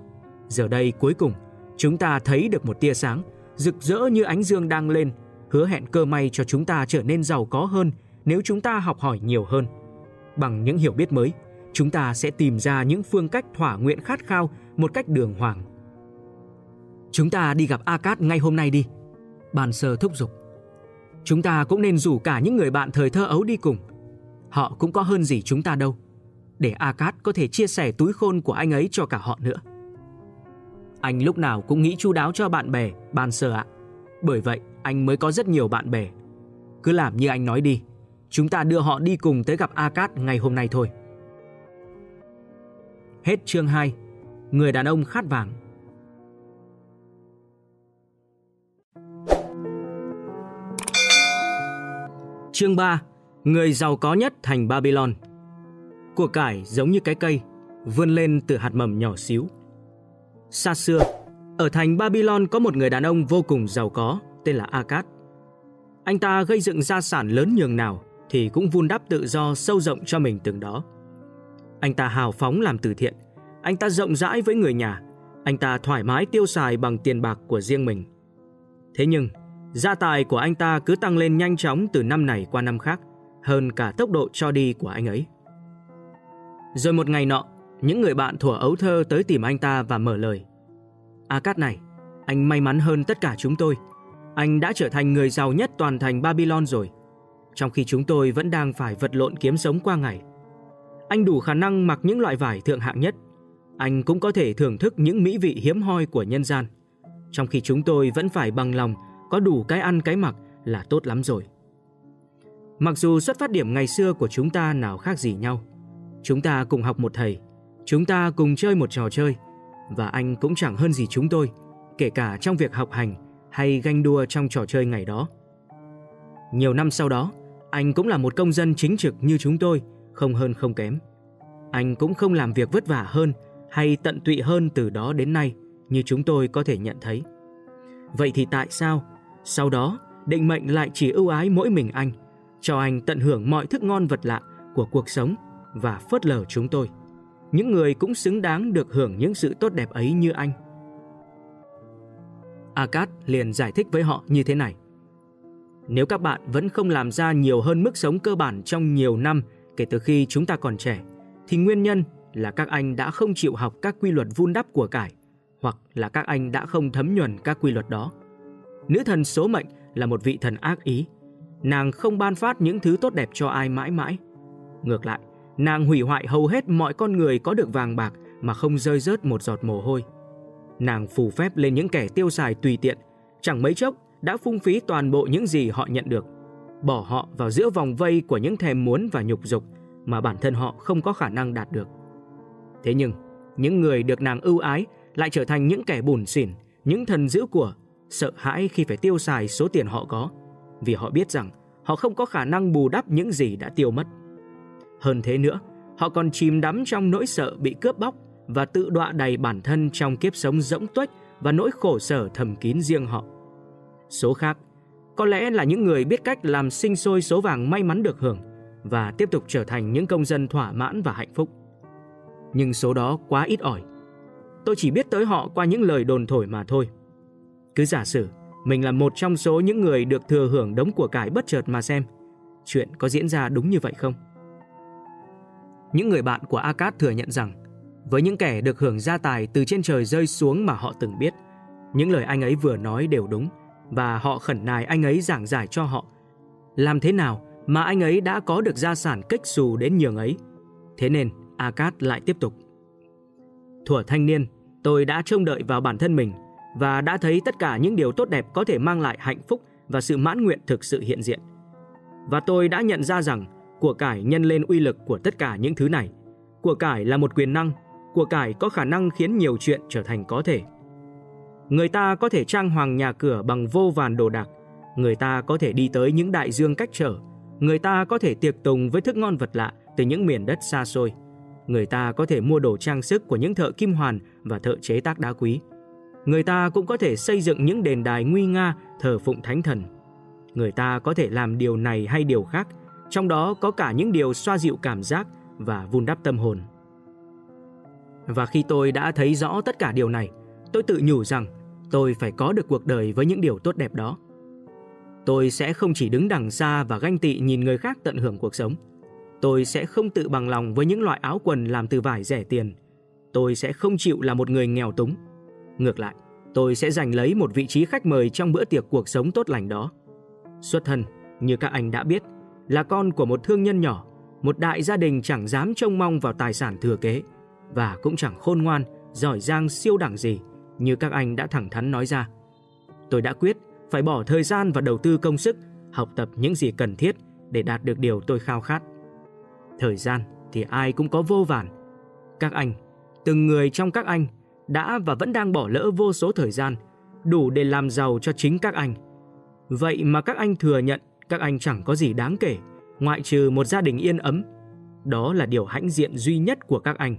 Giờ đây cuối cùng, chúng ta thấy được một tia sáng, rực rỡ như ánh dương đang lên, hứa hẹn cơ may cho chúng ta trở nên giàu có hơn nếu chúng ta học hỏi nhiều hơn. Bằng những hiểu biết mới, chúng ta sẽ tìm ra những phương cách thỏa nguyện khát khao một cách đường hoàng. Chúng ta đi gặp Akat ngay hôm nay đi. Bàn sơ thúc giục. Chúng ta cũng nên rủ cả những người bạn thời thơ ấu đi cùng. Họ cũng có hơn gì chúng ta đâu. Để Akat có thể chia sẻ túi khôn của anh ấy cho cả họ nữa. Anh lúc nào cũng nghĩ chu đáo cho bạn bè, bàn sơ ạ. Bởi vậy, anh mới có rất nhiều bạn bè. Cứ làm như anh nói đi. Chúng ta đưa họ đi cùng tới gặp Akat ngày hôm nay thôi. Hết chương 2. Người đàn ông khát vàng. Chương 3. Người giàu có nhất thành Babylon. Của cải giống như cái cây, vươn lên từ hạt mầm nhỏ xíu. Xa xưa, ở thành Babylon có một người đàn ông vô cùng giàu có, tên là Akat. Anh ta gây dựng gia sản lớn nhường nào thì cũng vun đắp tự do sâu rộng cho mình từng đó. Anh ta hào phóng làm từ thiện, anh ta rộng rãi với người nhà, anh ta thoải mái tiêu xài bằng tiền bạc của riêng mình. Thế nhưng, Gia tài của anh ta cứ tăng lên nhanh chóng từ năm này qua năm khác, hơn cả tốc độ cho đi của anh ấy. Rồi một ngày nọ, những người bạn thuở ấu thơ tới tìm anh ta và mở lời. A Cát này, anh may mắn hơn tất cả chúng tôi. Anh đã trở thành người giàu nhất toàn thành Babylon rồi, trong khi chúng tôi vẫn đang phải vật lộn kiếm sống qua ngày. Anh đủ khả năng mặc những loại vải thượng hạng nhất. Anh cũng có thể thưởng thức những mỹ vị hiếm hoi của nhân gian. Trong khi chúng tôi vẫn phải bằng lòng có đủ cái ăn cái mặc là tốt lắm rồi. Mặc dù xuất phát điểm ngày xưa của chúng ta nào khác gì nhau, chúng ta cùng học một thầy, chúng ta cùng chơi một trò chơi, và anh cũng chẳng hơn gì chúng tôi, kể cả trong việc học hành hay ganh đua trong trò chơi ngày đó. Nhiều năm sau đó, anh cũng là một công dân chính trực như chúng tôi, không hơn không kém. Anh cũng không làm việc vất vả hơn hay tận tụy hơn từ đó đến nay như chúng tôi có thể nhận thấy. Vậy thì tại sao sau đó, định mệnh lại chỉ ưu ái mỗi mình anh, cho anh tận hưởng mọi thức ngon vật lạ của cuộc sống và phớt lờ chúng tôi. Những người cũng xứng đáng được hưởng những sự tốt đẹp ấy như anh. Akat liền giải thích với họ như thế này. Nếu các bạn vẫn không làm ra nhiều hơn mức sống cơ bản trong nhiều năm kể từ khi chúng ta còn trẻ, thì nguyên nhân là các anh đã không chịu học các quy luật vun đắp của cải, hoặc là các anh đã không thấm nhuần các quy luật đó. Nữ thần số mệnh là một vị thần ác ý. Nàng không ban phát những thứ tốt đẹp cho ai mãi mãi. Ngược lại, nàng hủy hoại hầu hết mọi con người có được vàng bạc mà không rơi rớt một giọt mồ hôi. Nàng phù phép lên những kẻ tiêu xài tùy tiện, chẳng mấy chốc đã phung phí toàn bộ những gì họ nhận được, bỏ họ vào giữa vòng vây của những thèm muốn và nhục dục mà bản thân họ không có khả năng đạt được. Thế nhưng, những người được nàng ưu ái lại trở thành những kẻ bùn xỉn, những thần giữ của sợ hãi khi phải tiêu xài số tiền họ có, vì họ biết rằng họ không có khả năng bù đắp những gì đã tiêu mất. Hơn thế nữa, họ còn chìm đắm trong nỗi sợ bị cướp bóc và tự đọa đầy bản thân trong kiếp sống rỗng tuếch và nỗi khổ sở thầm kín riêng họ. Số khác, có lẽ là những người biết cách làm sinh sôi số vàng may mắn được hưởng và tiếp tục trở thành những công dân thỏa mãn và hạnh phúc. Nhưng số đó quá ít ỏi. Tôi chỉ biết tới họ qua những lời đồn thổi mà thôi. Cứ giả sử mình là một trong số những người được thừa hưởng đống của cải bất chợt mà xem. Chuyện có diễn ra đúng như vậy không? Những người bạn của Akat thừa nhận rằng với những kẻ được hưởng gia tài từ trên trời rơi xuống mà họ từng biết, những lời anh ấy vừa nói đều đúng và họ khẩn nài anh ấy giảng giải cho họ. Làm thế nào mà anh ấy đã có được gia sản kích xù đến nhường ấy? Thế nên Akat lại tiếp tục. Thuở thanh niên, tôi đã trông đợi vào bản thân mình và đã thấy tất cả những điều tốt đẹp có thể mang lại hạnh phúc và sự mãn nguyện thực sự hiện diện. Và tôi đã nhận ra rằng của cải nhân lên uy lực của tất cả những thứ này. Của cải là một quyền năng, của cải có khả năng khiến nhiều chuyện trở thành có thể. Người ta có thể trang hoàng nhà cửa bằng vô vàn đồ đạc, người ta có thể đi tới những đại dương cách trở, người ta có thể tiệc tùng với thức ngon vật lạ từ những miền đất xa xôi. Người ta có thể mua đồ trang sức của những thợ kim hoàn và thợ chế tác đá quý. Người ta cũng có thể xây dựng những đền đài nguy nga thờ phụng thánh thần. Người ta có thể làm điều này hay điều khác, trong đó có cả những điều xoa dịu cảm giác và vun đắp tâm hồn. Và khi tôi đã thấy rõ tất cả điều này, tôi tự nhủ rằng tôi phải có được cuộc đời với những điều tốt đẹp đó. Tôi sẽ không chỉ đứng đằng xa và ganh tị nhìn người khác tận hưởng cuộc sống. Tôi sẽ không tự bằng lòng với những loại áo quần làm từ vải rẻ tiền. Tôi sẽ không chịu là một người nghèo túng. Ngược lại, tôi sẽ giành lấy một vị trí khách mời trong bữa tiệc cuộc sống tốt lành đó. Xuất thân, như các anh đã biết, là con của một thương nhân nhỏ, một đại gia đình chẳng dám trông mong vào tài sản thừa kế và cũng chẳng khôn ngoan, giỏi giang siêu đẳng gì như các anh đã thẳng thắn nói ra. Tôi đã quyết phải bỏ thời gian và đầu tư công sức học tập những gì cần thiết để đạt được điều tôi khao khát. Thời gian thì ai cũng có vô vàn. Các anh, từng người trong các anh đã và vẫn đang bỏ lỡ vô số thời gian đủ để làm giàu cho chính các anh. Vậy mà các anh thừa nhận các anh chẳng có gì đáng kể ngoại trừ một gia đình yên ấm. Đó là điều hãnh diện duy nhất của các anh.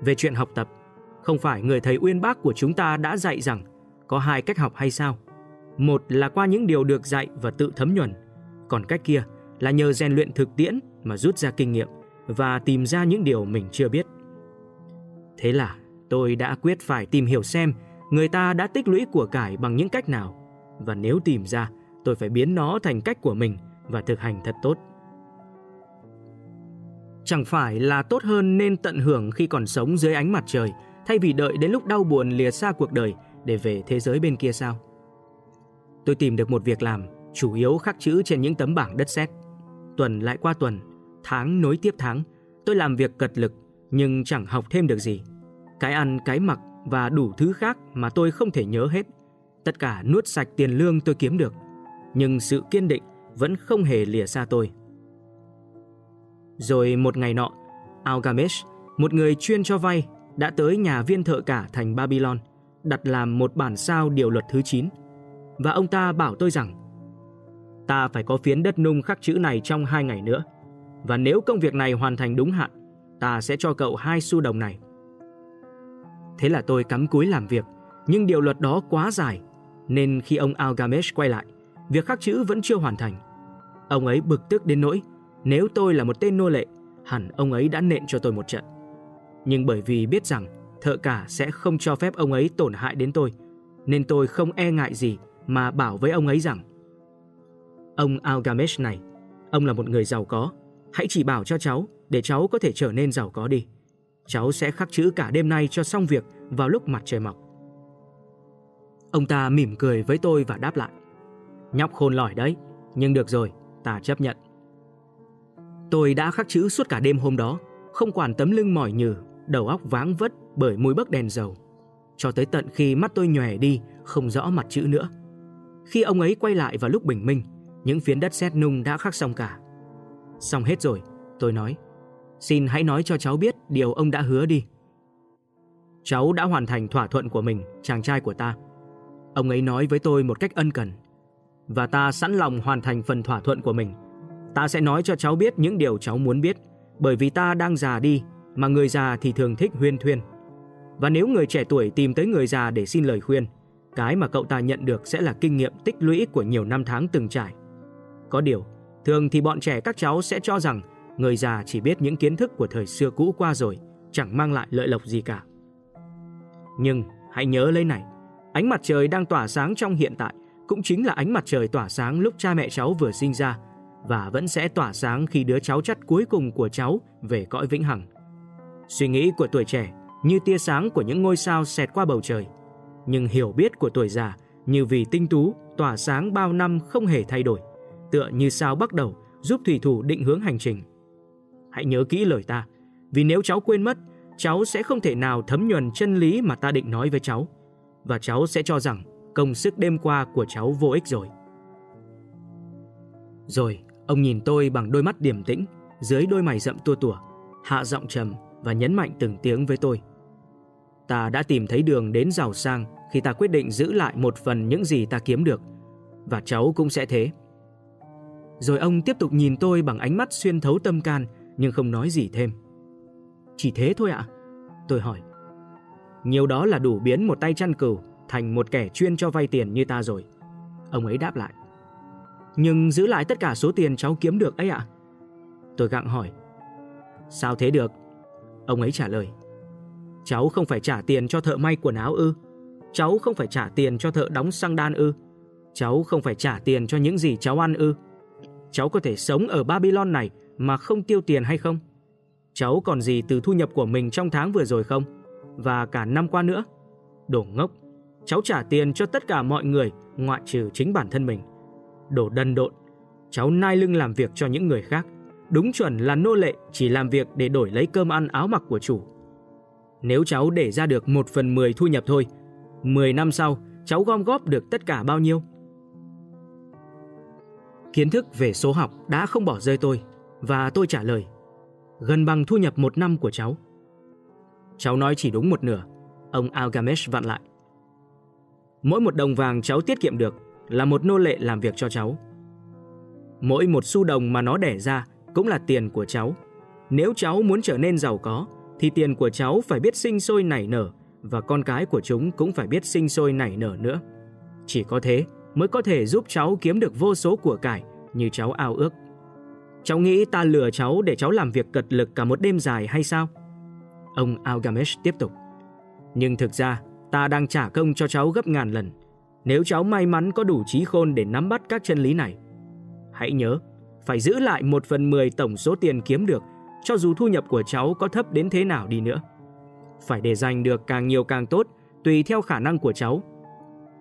Về chuyện học tập, không phải người thầy uyên bác của chúng ta đã dạy rằng có hai cách học hay sao? Một là qua những điều được dạy và tự thấm nhuần, còn cách kia là nhờ rèn luyện thực tiễn mà rút ra kinh nghiệm và tìm ra những điều mình chưa biết. Thế là tôi đã quyết phải tìm hiểu xem người ta đã tích lũy của cải bằng những cách nào và nếu tìm ra, tôi phải biến nó thành cách của mình và thực hành thật tốt. Chẳng phải là tốt hơn nên tận hưởng khi còn sống dưới ánh mặt trời thay vì đợi đến lúc đau buồn lìa xa cuộc đời để về thế giới bên kia sao? Tôi tìm được một việc làm chủ yếu khắc chữ trên những tấm bảng đất sét. Tuần lại qua tuần, tháng nối tiếp tháng, tôi làm việc cật lực nhưng chẳng học thêm được gì. Cái ăn, cái mặc và đủ thứ khác mà tôi không thể nhớ hết. Tất cả nuốt sạch tiền lương tôi kiếm được. Nhưng sự kiên định vẫn không hề lìa xa tôi. Rồi một ngày nọ, Algamesh, một người chuyên cho vay, đã tới nhà viên thợ cả thành Babylon, đặt làm một bản sao điều luật thứ 9. Và ông ta bảo tôi rằng, ta phải có phiến đất nung khắc chữ này trong hai ngày nữa. Và nếu công việc này hoàn thành đúng hạn, ta sẽ cho cậu hai xu đồng này. Thế là tôi cắm cúi làm việc, nhưng điều luật đó quá dài, nên khi ông Algamesh quay lại, việc khắc chữ vẫn chưa hoàn thành. Ông ấy bực tức đến nỗi, nếu tôi là một tên nô lệ, hẳn ông ấy đã nện cho tôi một trận. Nhưng bởi vì biết rằng thợ cả sẽ không cho phép ông ấy tổn hại đến tôi, nên tôi không e ngại gì mà bảo với ông ấy rằng Ông Algamesh này, ông là một người giàu có, hãy chỉ bảo cho cháu để cháu có thể trở nên giàu có đi. Cháu sẽ khắc chữ cả đêm nay cho xong việc vào lúc mặt trời mọc. Ông ta mỉm cười với tôi và đáp lại. Nhóc khôn lỏi đấy, nhưng được rồi, ta chấp nhận. Tôi đã khắc chữ suốt cả đêm hôm đó, không quản tấm lưng mỏi nhừ, đầu óc váng vất bởi mùi bấc đèn dầu. Cho tới tận khi mắt tôi nhòe đi, không rõ mặt chữ nữa. Khi ông ấy quay lại vào lúc bình minh, những phiến đất sét nung đã khắc xong cả. Xong hết rồi, tôi nói. Xin hãy nói cho cháu biết điều ông đã hứa đi. Cháu đã hoàn thành thỏa thuận của mình, chàng trai của ta. Ông ấy nói với tôi một cách ân cần. Và ta sẵn lòng hoàn thành phần thỏa thuận của mình. Ta sẽ nói cho cháu biết những điều cháu muốn biết, bởi vì ta đang già đi mà người già thì thường thích huyên thuyên. Và nếu người trẻ tuổi tìm tới người già để xin lời khuyên, cái mà cậu ta nhận được sẽ là kinh nghiệm tích lũy của nhiều năm tháng từng trải. Có điều, thường thì bọn trẻ các cháu sẽ cho rằng người già chỉ biết những kiến thức của thời xưa cũ qua rồi, chẳng mang lại lợi lộc gì cả. Nhưng hãy nhớ lấy này, ánh mặt trời đang tỏa sáng trong hiện tại cũng chính là ánh mặt trời tỏa sáng lúc cha mẹ cháu vừa sinh ra và vẫn sẽ tỏa sáng khi đứa cháu chắt cuối cùng của cháu về cõi vĩnh hằng. Suy nghĩ của tuổi trẻ như tia sáng của những ngôi sao xẹt qua bầu trời, nhưng hiểu biết của tuổi già như vì tinh tú tỏa sáng bao năm không hề thay đổi, tựa như sao bắt đầu giúp thủy thủ định hướng hành trình. Hãy nhớ kỹ lời ta, vì nếu cháu quên mất, cháu sẽ không thể nào thấm nhuần chân lý mà ta định nói với cháu, và cháu sẽ cho rằng công sức đêm qua của cháu vô ích rồi. Rồi, ông nhìn tôi bằng đôi mắt điềm tĩnh, dưới đôi mày rậm tua tủa, hạ giọng trầm và nhấn mạnh từng tiếng với tôi. Ta đã tìm thấy đường đến giàu sang khi ta quyết định giữ lại một phần những gì ta kiếm được, và cháu cũng sẽ thế. Rồi ông tiếp tục nhìn tôi bằng ánh mắt xuyên thấu tâm can nhưng không nói gì thêm. Chỉ thế thôi ạ? Tôi hỏi. Nhiều đó là đủ biến một tay chăn cừu thành một kẻ chuyên cho vay tiền như ta rồi. Ông ấy đáp lại. Nhưng giữ lại tất cả số tiền cháu kiếm được ấy ạ? Tôi gặng hỏi. Sao thế được? Ông ấy trả lời. Cháu không phải trả tiền cho thợ may quần áo ư? Cháu không phải trả tiền cho thợ đóng xăng đan ư? Cháu không phải trả tiền cho những gì cháu ăn ư? Cháu có thể sống ở Babylon này mà không tiêu tiền hay không? Cháu còn gì từ thu nhập của mình trong tháng vừa rồi không? Và cả năm qua nữa? Đồ ngốc, cháu trả tiền cho tất cả mọi người ngoại trừ chính bản thân mình. Đồ đần độn, cháu nai lưng làm việc cho những người khác. Đúng chuẩn là nô lệ chỉ làm việc để đổi lấy cơm ăn áo mặc của chủ. Nếu cháu để ra được một phần mười thu nhập thôi, 10 năm sau cháu gom góp được tất cả bao nhiêu? Kiến thức về số học đã không bỏ rơi tôi và tôi trả lời gần bằng thu nhập một năm của cháu. Cháu nói chỉ đúng một nửa, ông Algamesh vặn lại. Mỗi một đồng vàng cháu tiết kiệm được là một nô lệ làm việc cho cháu. Mỗi một xu đồng mà nó đẻ ra cũng là tiền của cháu. Nếu cháu muốn trở nên giàu có, thì tiền của cháu phải biết sinh sôi nảy nở và con cái của chúng cũng phải biết sinh sôi nảy nở nữa. Chỉ có thế mới có thể giúp cháu kiếm được vô số của cải như cháu ao ước. Cháu nghĩ ta lừa cháu để cháu làm việc cật lực cả một đêm dài hay sao? Ông Algamesh tiếp tục. Nhưng thực ra, ta đang trả công cho cháu gấp ngàn lần. Nếu cháu may mắn có đủ trí khôn để nắm bắt các chân lý này. Hãy nhớ, phải giữ lại một phần mười tổng số tiền kiếm được, cho dù thu nhập của cháu có thấp đến thế nào đi nữa. Phải để dành được càng nhiều càng tốt, tùy theo khả năng của cháu.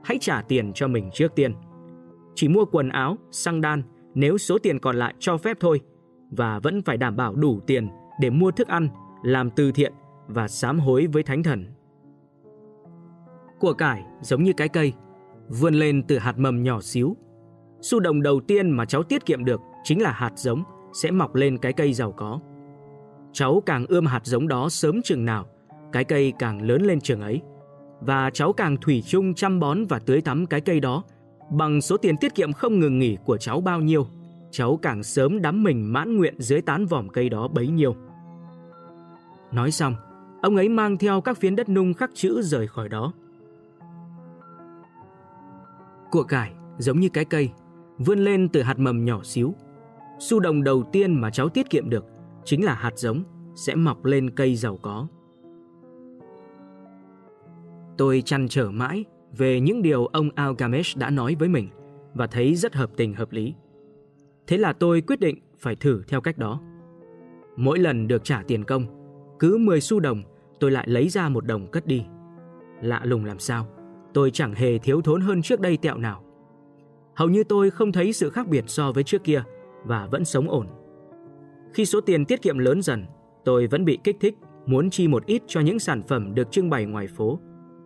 Hãy trả tiền cho mình trước tiên. Chỉ mua quần áo, xăng đan, nếu số tiền còn lại cho phép thôi và vẫn phải đảm bảo đủ tiền để mua thức ăn, làm từ thiện và sám hối với thánh thần. Của cải giống như cái cây, vươn lên từ hạt mầm nhỏ xíu. Xu đồng đầu tiên mà cháu tiết kiệm được chính là hạt giống sẽ mọc lên cái cây giàu có. Cháu càng ươm hạt giống đó sớm chừng nào, cái cây càng lớn lên chừng ấy. Và cháu càng thủy chung chăm bón và tưới tắm cái cây đó Bằng số tiền tiết kiệm không ngừng nghỉ của cháu bao nhiêu, cháu càng sớm đắm mình mãn nguyện dưới tán vòm cây đó bấy nhiêu. Nói xong, ông ấy mang theo các phiến đất nung khắc chữ rời khỏi đó. Của cải giống như cái cây, vươn lên từ hạt mầm nhỏ xíu. Xu đồng đầu tiên mà cháu tiết kiệm được chính là hạt giống sẽ mọc lên cây giàu có. Tôi chăn trở mãi về những điều ông Algamesh đã nói với mình và thấy rất hợp tình hợp lý. Thế là tôi quyết định phải thử theo cách đó. Mỗi lần được trả tiền công, cứ 10 xu đồng tôi lại lấy ra một đồng cất đi. Lạ lùng làm sao, tôi chẳng hề thiếu thốn hơn trước đây tẹo nào. Hầu như tôi không thấy sự khác biệt so với trước kia và vẫn sống ổn. Khi số tiền tiết kiệm lớn dần, tôi vẫn bị kích thích muốn chi một ít cho những sản phẩm được trưng bày ngoài phố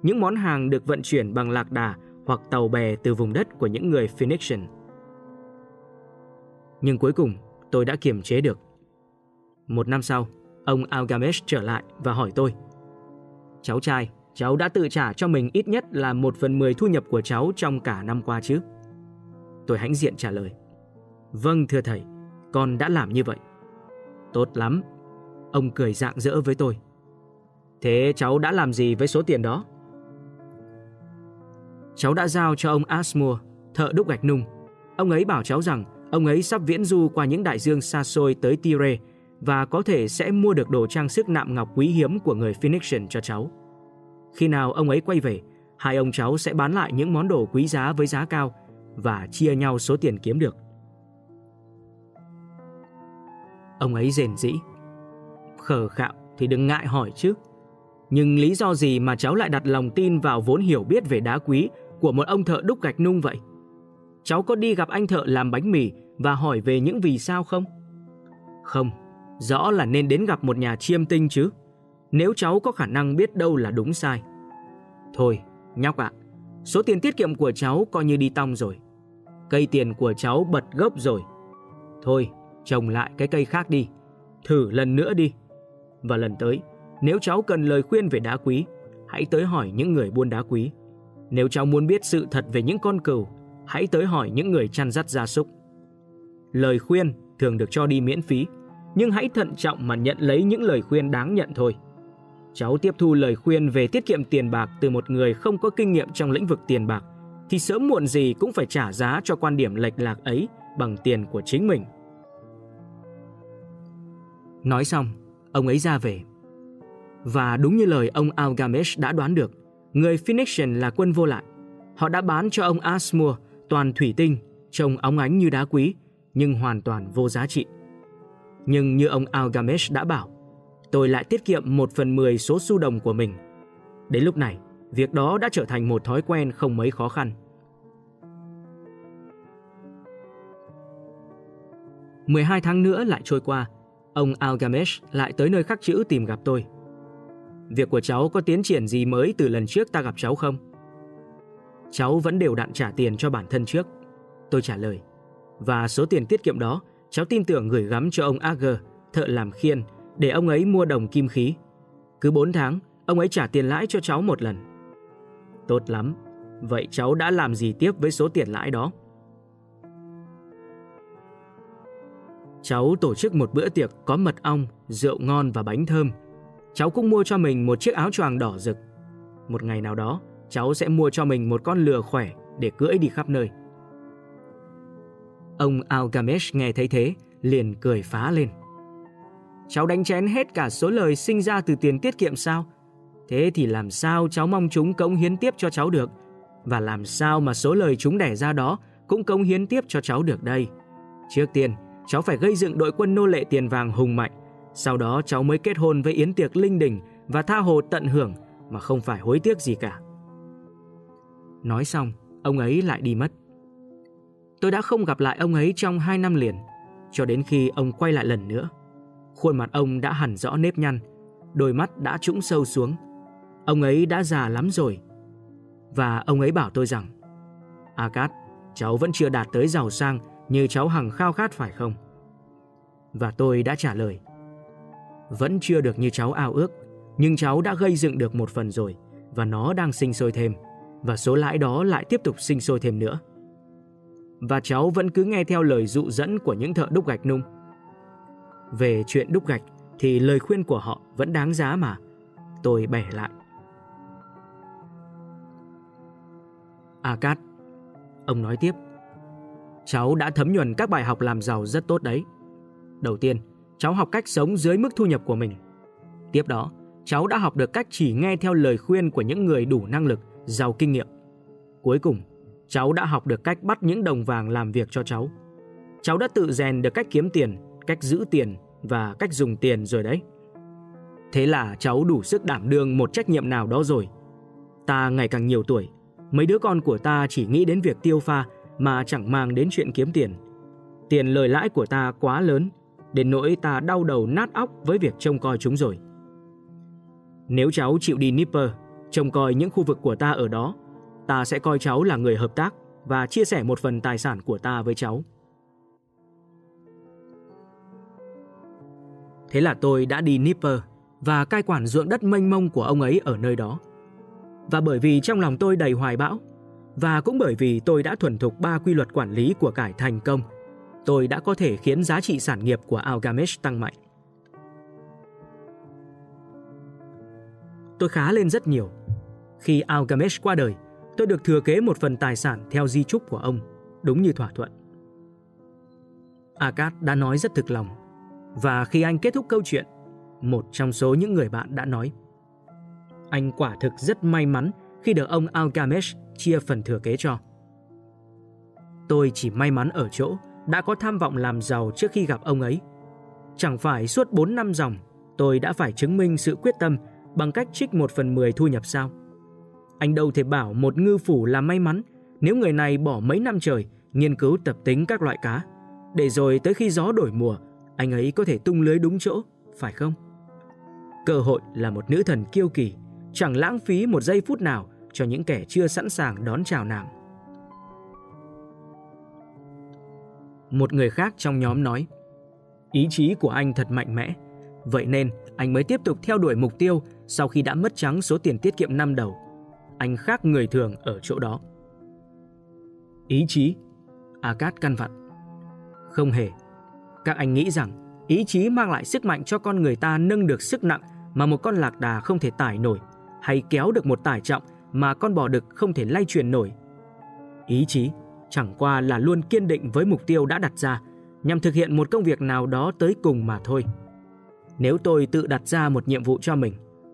những món hàng được vận chuyển bằng lạc đà hoặc tàu bè từ vùng đất của những người Phoenician. Nhưng cuối cùng, tôi đã kiềm chế được. Một năm sau, ông Algamesh trở lại và hỏi tôi. Cháu trai, cháu đã tự trả cho mình ít nhất là một phần mười thu nhập của cháu trong cả năm qua chứ? Tôi hãnh diện trả lời. Vâng thưa thầy, con đã làm như vậy. Tốt lắm. Ông cười rạng rỡ với tôi. Thế cháu đã làm gì với số tiền đó? Cháu đã giao cho ông Asmore, thợ đúc gạch nung. Ông ấy bảo cháu rằng ông ấy sắp viễn du qua những đại dương xa xôi tới Tyre và có thể sẽ mua được đồ trang sức nạm ngọc quý hiếm của người Phoenician cho cháu. Khi nào ông ấy quay về, hai ông cháu sẽ bán lại những món đồ quý giá với giá cao và chia nhau số tiền kiếm được. Ông ấy rền rĩ. Khờ khạo thì đừng ngại hỏi chứ. Nhưng lý do gì mà cháu lại đặt lòng tin vào vốn hiểu biết về đá quý của một ông thợ đúc gạch nung vậy? Cháu có đi gặp anh thợ làm bánh mì và hỏi về những vì sao không? Không, rõ là nên đến gặp một nhà chiêm tinh chứ. Nếu cháu có khả năng biết đâu là đúng sai. Thôi, nhóc ạ, số tiền tiết kiệm của cháu coi như đi tong rồi. Cây tiền của cháu bật gốc rồi. Thôi, trồng lại cái cây khác đi. Thử lần nữa đi. Và lần tới, nếu cháu cần lời khuyên về đá quý, hãy tới hỏi những người buôn đá quý. Nếu cháu muốn biết sự thật về những con cừu, hãy tới hỏi những người chăn dắt gia súc. Lời khuyên thường được cho đi miễn phí, nhưng hãy thận trọng mà nhận lấy những lời khuyên đáng nhận thôi. Cháu tiếp thu lời khuyên về tiết kiệm tiền bạc từ một người không có kinh nghiệm trong lĩnh vực tiền bạc, thì sớm muộn gì cũng phải trả giá cho quan điểm lệch lạc ấy bằng tiền của chính mình. Nói xong, ông ấy ra về. Và đúng như lời ông Algamesh đã đoán được, người Phoenician là quân vô lại. Họ đã bán cho ông Asmur toàn thủy tinh, trông óng ánh như đá quý, nhưng hoàn toàn vô giá trị. Nhưng như ông Algamesh đã bảo, tôi lại tiết kiệm một phần mười số xu đồng của mình. Đến lúc này, việc đó đã trở thành một thói quen không mấy khó khăn. 12 tháng nữa lại trôi qua, ông Algamesh lại tới nơi khắc chữ tìm gặp tôi. Việc của cháu có tiến triển gì mới từ lần trước ta gặp cháu không? Cháu vẫn đều đặn trả tiền cho bản thân trước. Tôi trả lời. Và số tiền tiết kiệm đó, cháu tin tưởng gửi gắm cho ông Ager, thợ làm khiên, để ông ấy mua đồng kim khí. Cứ 4 tháng, ông ấy trả tiền lãi cho cháu một lần. Tốt lắm. Vậy cháu đã làm gì tiếp với số tiền lãi đó? Cháu tổ chức một bữa tiệc có mật ong, rượu ngon và bánh thơm. Cháu cũng mua cho mình một chiếc áo choàng đỏ rực. Một ngày nào đó, cháu sẽ mua cho mình một con lừa khỏe để cưỡi đi khắp nơi. Ông Algamesh nghe thấy thế, liền cười phá lên. Cháu đánh chén hết cả số lời sinh ra từ tiền tiết kiệm sao? Thế thì làm sao cháu mong chúng cống hiến tiếp cho cháu được? Và làm sao mà số lời chúng đẻ ra đó cũng cống hiến tiếp cho cháu được đây? Trước tiên, cháu phải gây dựng đội quân nô lệ tiền vàng hùng mạnh. Sau đó cháu mới kết hôn với yến tiệc linh đình và tha hồ tận hưởng mà không phải hối tiếc gì cả. Nói xong, ông ấy lại đi mất. Tôi đã không gặp lại ông ấy trong hai năm liền, cho đến khi ông quay lại lần nữa. Khuôn mặt ông đã hẳn rõ nếp nhăn, đôi mắt đã trũng sâu xuống. Ông ấy đã già lắm rồi. Và ông ấy bảo tôi rằng, Akat, cháu vẫn chưa đạt tới giàu sang như cháu hằng khao khát phải không? Và tôi đã trả lời, vẫn chưa được như cháu ao ước, nhưng cháu đã gây dựng được một phần rồi và nó đang sinh sôi thêm và số lãi đó lại tiếp tục sinh sôi thêm nữa. Và cháu vẫn cứ nghe theo lời dụ dẫn của những thợ đúc gạch nung. Về chuyện đúc gạch thì lời khuyên của họ vẫn đáng giá mà. Tôi bẻ lại. Akat, ông nói tiếp. Cháu đã thấm nhuần các bài học làm giàu rất tốt đấy. Đầu tiên, cháu học cách sống dưới mức thu nhập của mình. Tiếp đó, cháu đã học được cách chỉ nghe theo lời khuyên của những người đủ năng lực giàu kinh nghiệm. Cuối cùng, cháu đã học được cách bắt những đồng vàng làm việc cho cháu. Cháu đã tự rèn được cách kiếm tiền, cách giữ tiền và cách dùng tiền rồi đấy. Thế là cháu đủ sức đảm đương một trách nhiệm nào đó rồi. Ta ngày càng nhiều tuổi, mấy đứa con của ta chỉ nghĩ đến việc tiêu pha mà chẳng mang đến chuyện kiếm tiền. Tiền lời lãi của ta quá lớn, đến nỗi ta đau đầu nát óc với việc trông coi chúng rồi. Nếu cháu chịu đi Nipper trông coi những khu vực của ta ở đó, ta sẽ coi cháu là người hợp tác và chia sẻ một phần tài sản của ta với cháu. Thế là tôi đã đi Nipper và cai quản ruộng đất mênh mông của ông ấy ở nơi đó. Và bởi vì trong lòng tôi đầy hoài bão, và cũng bởi vì tôi đã thuần thục ba quy luật quản lý của cải thành công, tôi đã có thể khiến giá trị sản nghiệp của Algamesh tăng mạnh. tôi khá lên rất nhiều. Khi Algamesh qua đời, tôi được thừa kế một phần tài sản theo di trúc của ông, đúng như thỏa thuận. Akat đã nói rất thực lòng, và khi anh kết thúc câu chuyện, một trong số những người bạn đã nói Anh quả thực rất may mắn khi được ông Algamesh chia phần thừa kế cho. Tôi chỉ may mắn ở chỗ đã có tham vọng làm giàu trước khi gặp ông ấy. Chẳng phải suốt 4 năm dòng tôi đã phải chứng minh sự quyết tâm bằng cách trích một phần mười thu nhập sao. Anh đâu thể bảo một ngư phủ là may mắn nếu người này bỏ mấy năm trời nghiên cứu tập tính các loại cá, để rồi tới khi gió đổi mùa, anh ấy có thể tung lưới đúng chỗ, phải không? Cơ hội là một nữ thần kiêu kỳ, chẳng lãng phí một giây phút nào cho những kẻ chưa sẵn sàng đón chào nàng. Một người khác trong nhóm nói, ý chí của anh thật mạnh mẽ, vậy nên anh mới tiếp tục theo đuổi mục tiêu sau khi đã mất trắng số tiền tiết kiệm năm đầu. Anh khác người thường ở chỗ đó. Ý chí, Akat căn vặn. Không hề. Các anh nghĩ rằng ý chí mang lại sức mạnh cho con người ta nâng được sức nặng mà một con lạc đà không thể tải nổi hay kéo được một tải trọng mà con bò đực không thể lay chuyển nổi. Ý chí chẳng qua là luôn kiên định với mục tiêu đã đặt ra nhằm thực hiện một công việc nào đó tới cùng mà thôi. Nếu tôi tự đặt ra một nhiệm vụ cho mình,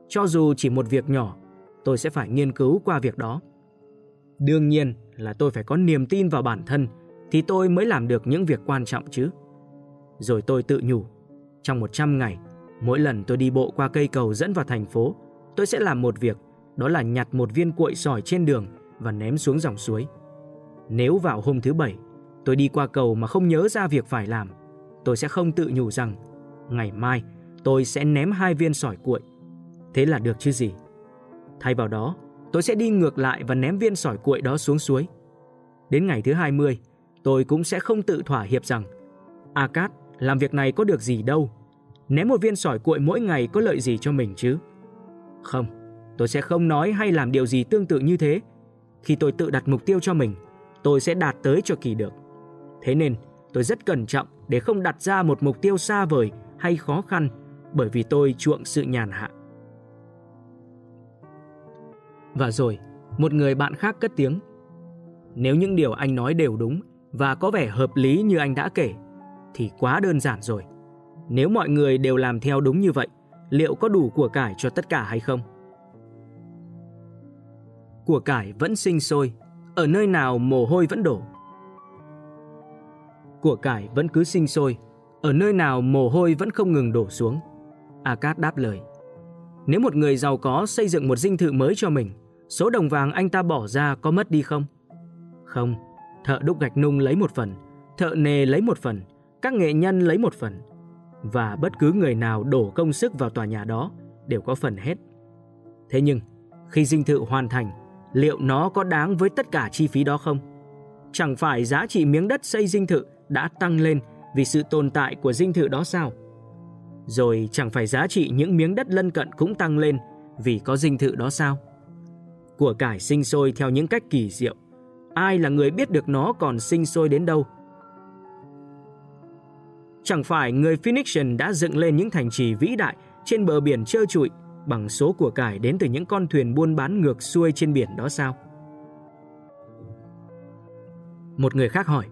cho dù chỉ một việc nhỏ, tôi sẽ phải nghiên cứu qua việc đó. Đương nhiên là tôi phải có niềm tin vào bản thân thì tôi mới làm được những việc quan trọng chứ. Rồi tôi tự nhủ, trong 100 ngày, mỗi lần tôi đi bộ qua cây cầu dẫn vào thành phố, tôi sẽ làm một việc, đó là nhặt một viên cuội sỏi trên đường và ném xuống dòng suối. Nếu vào hôm thứ bảy, tôi đi qua cầu mà không nhớ ra việc phải làm, tôi sẽ không tự nhủ rằng ngày mai tôi sẽ ném hai viên sỏi cuội. Thế là được chứ gì? Thay vào đó, tôi sẽ đi ngược lại và ném viên sỏi cuội đó xuống suối. Đến ngày thứ 20, tôi cũng sẽ không tự thỏa hiệp rằng Akat làm việc này có được gì đâu. Ném một viên sỏi cuội mỗi ngày có lợi gì cho mình chứ? Không, tôi sẽ không nói hay làm điều gì tương tự như thế. Khi tôi tự đặt mục tiêu cho mình, tôi sẽ đạt tới cho kỳ được. Thế nên, tôi rất cẩn trọng để không đặt ra một mục tiêu xa vời hay khó khăn bởi vì tôi chuộng sự nhàn hạ. Và rồi, một người bạn khác cất tiếng. Nếu những điều anh nói đều đúng và có vẻ hợp lý như anh đã kể, thì quá đơn giản rồi. Nếu mọi người đều làm theo đúng như vậy, liệu có đủ của cải cho tất cả hay không? Của cải vẫn sinh sôi, ở nơi nào mồ hôi vẫn đổ. Của cải vẫn cứ sinh sôi, ở nơi nào mồ hôi vẫn không ngừng đổ xuống. Akat đáp lời. Nếu một người giàu có xây dựng một dinh thự mới cho mình, số đồng vàng anh ta bỏ ra có mất đi không? Không, thợ đúc gạch nung lấy một phần, thợ nề lấy một phần, các nghệ nhân lấy một phần. Và bất cứ người nào đổ công sức vào tòa nhà đó đều có phần hết. Thế nhưng, khi dinh thự hoàn thành, liệu nó có đáng với tất cả chi phí đó không? Chẳng phải giá trị miếng đất xây dinh thự đã tăng lên vì sự tồn tại của dinh thự đó sao? Rồi chẳng phải giá trị những miếng đất lân cận cũng tăng lên vì có dinh thự đó sao? Của cải sinh sôi theo những cách kỳ diệu. Ai là người biết được nó còn sinh sôi đến đâu? Chẳng phải người Phoenician đã dựng lên những thành trì vĩ đại trên bờ biển trơ trụi bằng số của cải đến từ những con thuyền buôn bán ngược xuôi trên biển đó sao? Một người khác hỏi.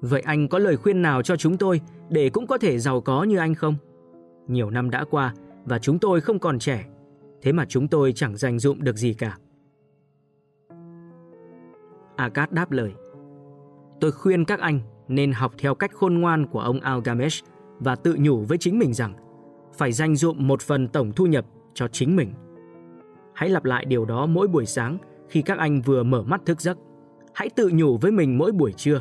Vậy anh có lời khuyên nào cho chúng tôi để cũng có thể giàu có như anh không? Nhiều năm đã qua và chúng tôi không còn trẻ, thế mà chúng tôi chẳng dành dụng được gì cả. Akat đáp lời. Tôi khuyên các anh nên học theo cách khôn ngoan của ông Algamesh và tự nhủ với chính mình rằng phải dành dụm một phần tổng thu nhập cho chính mình. Hãy lặp lại điều đó mỗi buổi sáng khi các anh vừa mở mắt thức giấc. Hãy tự nhủ với mình mỗi buổi trưa.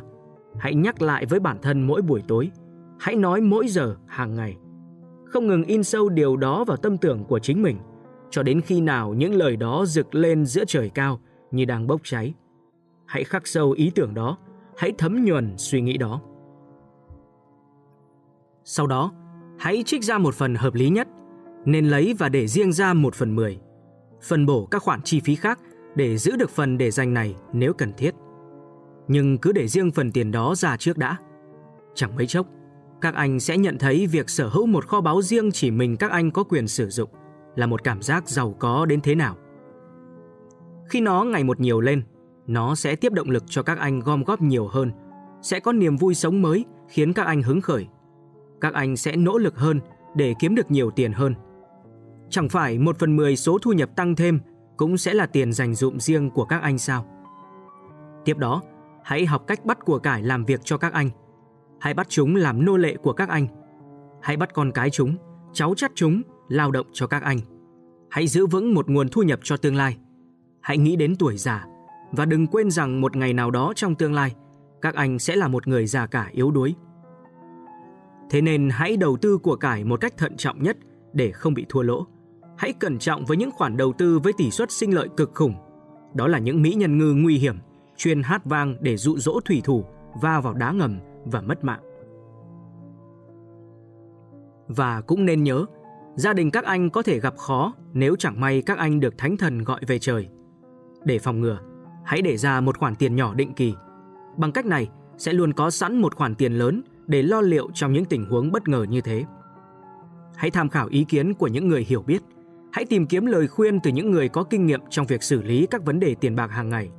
Hãy nhắc lại với bản thân mỗi buổi tối. Hãy nói mỗi giờ hàng ngày. Không ngừng in sâu điều đó vào tâm tưởng của chính mình cho đến khi nào những lời đó rực lên giữa trời cao như đang bốc cháy. Hãy khắc sâu ý tưởng đó, hãy thấm nhuần suy nghĩ đó. Sau đó, hãy trích ra một phần hợp lý nhất, nên lấy và để riêng ra một phần mười. Phân bổ các khoản chi phí khác để giữ được phần để dành này nếu cần thiết. Nhưng cứ để riêng phần tiền đó ra trước đã. Chẳng mấy chốc, các anh sẽ nhận thấy việc sở hữu một kho báu riêng chỉ mình các anh có quyền sử dụng là một cảm giác giàu có đến thế nào. Khi nó ngày một nhiều lên, nó sẽ tiếp động lực cho các anh gom góp nhiều hơn, sẽ có niềm vui sống mới khiến các anh hứng khởi. Các anh sẽ nỗ lực hơn để kiếm được nhiều tiền hơn. Chẳng phải một phần mười số thu nhập tăng thêm cũng sẽ là tiền dành dụm riêng của các anh sao? Tiếp đó, hãy học cách bắt của cải làm việc cho các anh. Hãy bắt chúng làm nô lệ của các anh. Hãy bắt con cái chúng, cháu chắt chúng lao động cho các anh. Hãy giữ vững một nguồn thu nhập cho tương lai. Hãy nghĩ đến tuổi già và đừng quên rằng một ngày nào đó trong tương lai, các anh sẽ là một người già cả yếu đuối. Thế nên hãy đầu tư của cải một cách thận trọng nhất để không bị thua lỗ. Hãy cẩn trọng với những khoản đầu tư với tỷ suất sinh lợi cực khủng. Đó là những mỹ nhân ngư nguy hiểm, chuyên hát vang để dụ dỗ thủy thủ va vào đá ngầm và mất mạng. Và cũng nên nhớ, gia đình các anh có thể gặp khó nếu chẳng may các anh được thánh thần gọi về trời. Để phòng ngừa, hãy để ra một khoản tiền nhỏ định kỳ. Bằng cách này, sẽ luôn có sẵn một khoản tiền lớn để lo liệu trong những tình huống bất ngờ như thế. Hãy tham khảo ý kiến của những người hiểu biết. Hãy tìm kiếm lời khuyên từ những người có kinh nghiệm trong việc xử lý các vấn đề tiền bạc hàng ngày.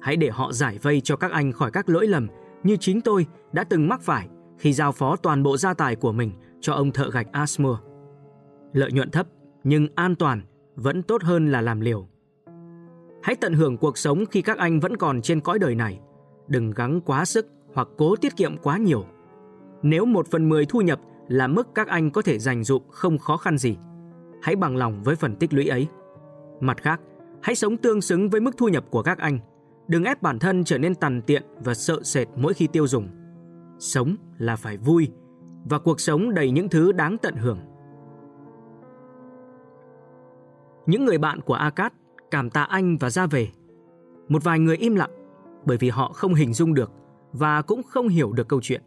Hãy để họ giải vây cho các anh khỏi các lỗi lầm như chính tôi đã từng mắc phải khi giao phó toàn bộ gia tài của mình cho ông thợ gạch Asmur. Lợi nhuận thấp, nhưng an toàn vẫn tốt hơn là làm liều. Hãy tận hưởng cuộc sống khi các anh vẫn còn trên cõi đời này. Đừng gắng quá sức hoặc cố tiết kiệm quá nhiều. Nếu một phần mười thu nhập là mức các anh có thể dành dụng không khó khăn gì, hãy bằng lòng với phần tích lũy ấy. Mặt khác, hãy sống tương xứng với mức thu nhập của các anh. Đừng ép bản thân trở nên tằn tiện và sợ sệt mỗi khi tiêu dùng. Sống là phải vui và cuộc sống đầy những thứ đáng tận hưởng. Những người bạn của Akat cảm tạ anh và ra về. Một vài người im lặng bởi vì họ không hình dung được và cũng không hiểu được câu chuyện.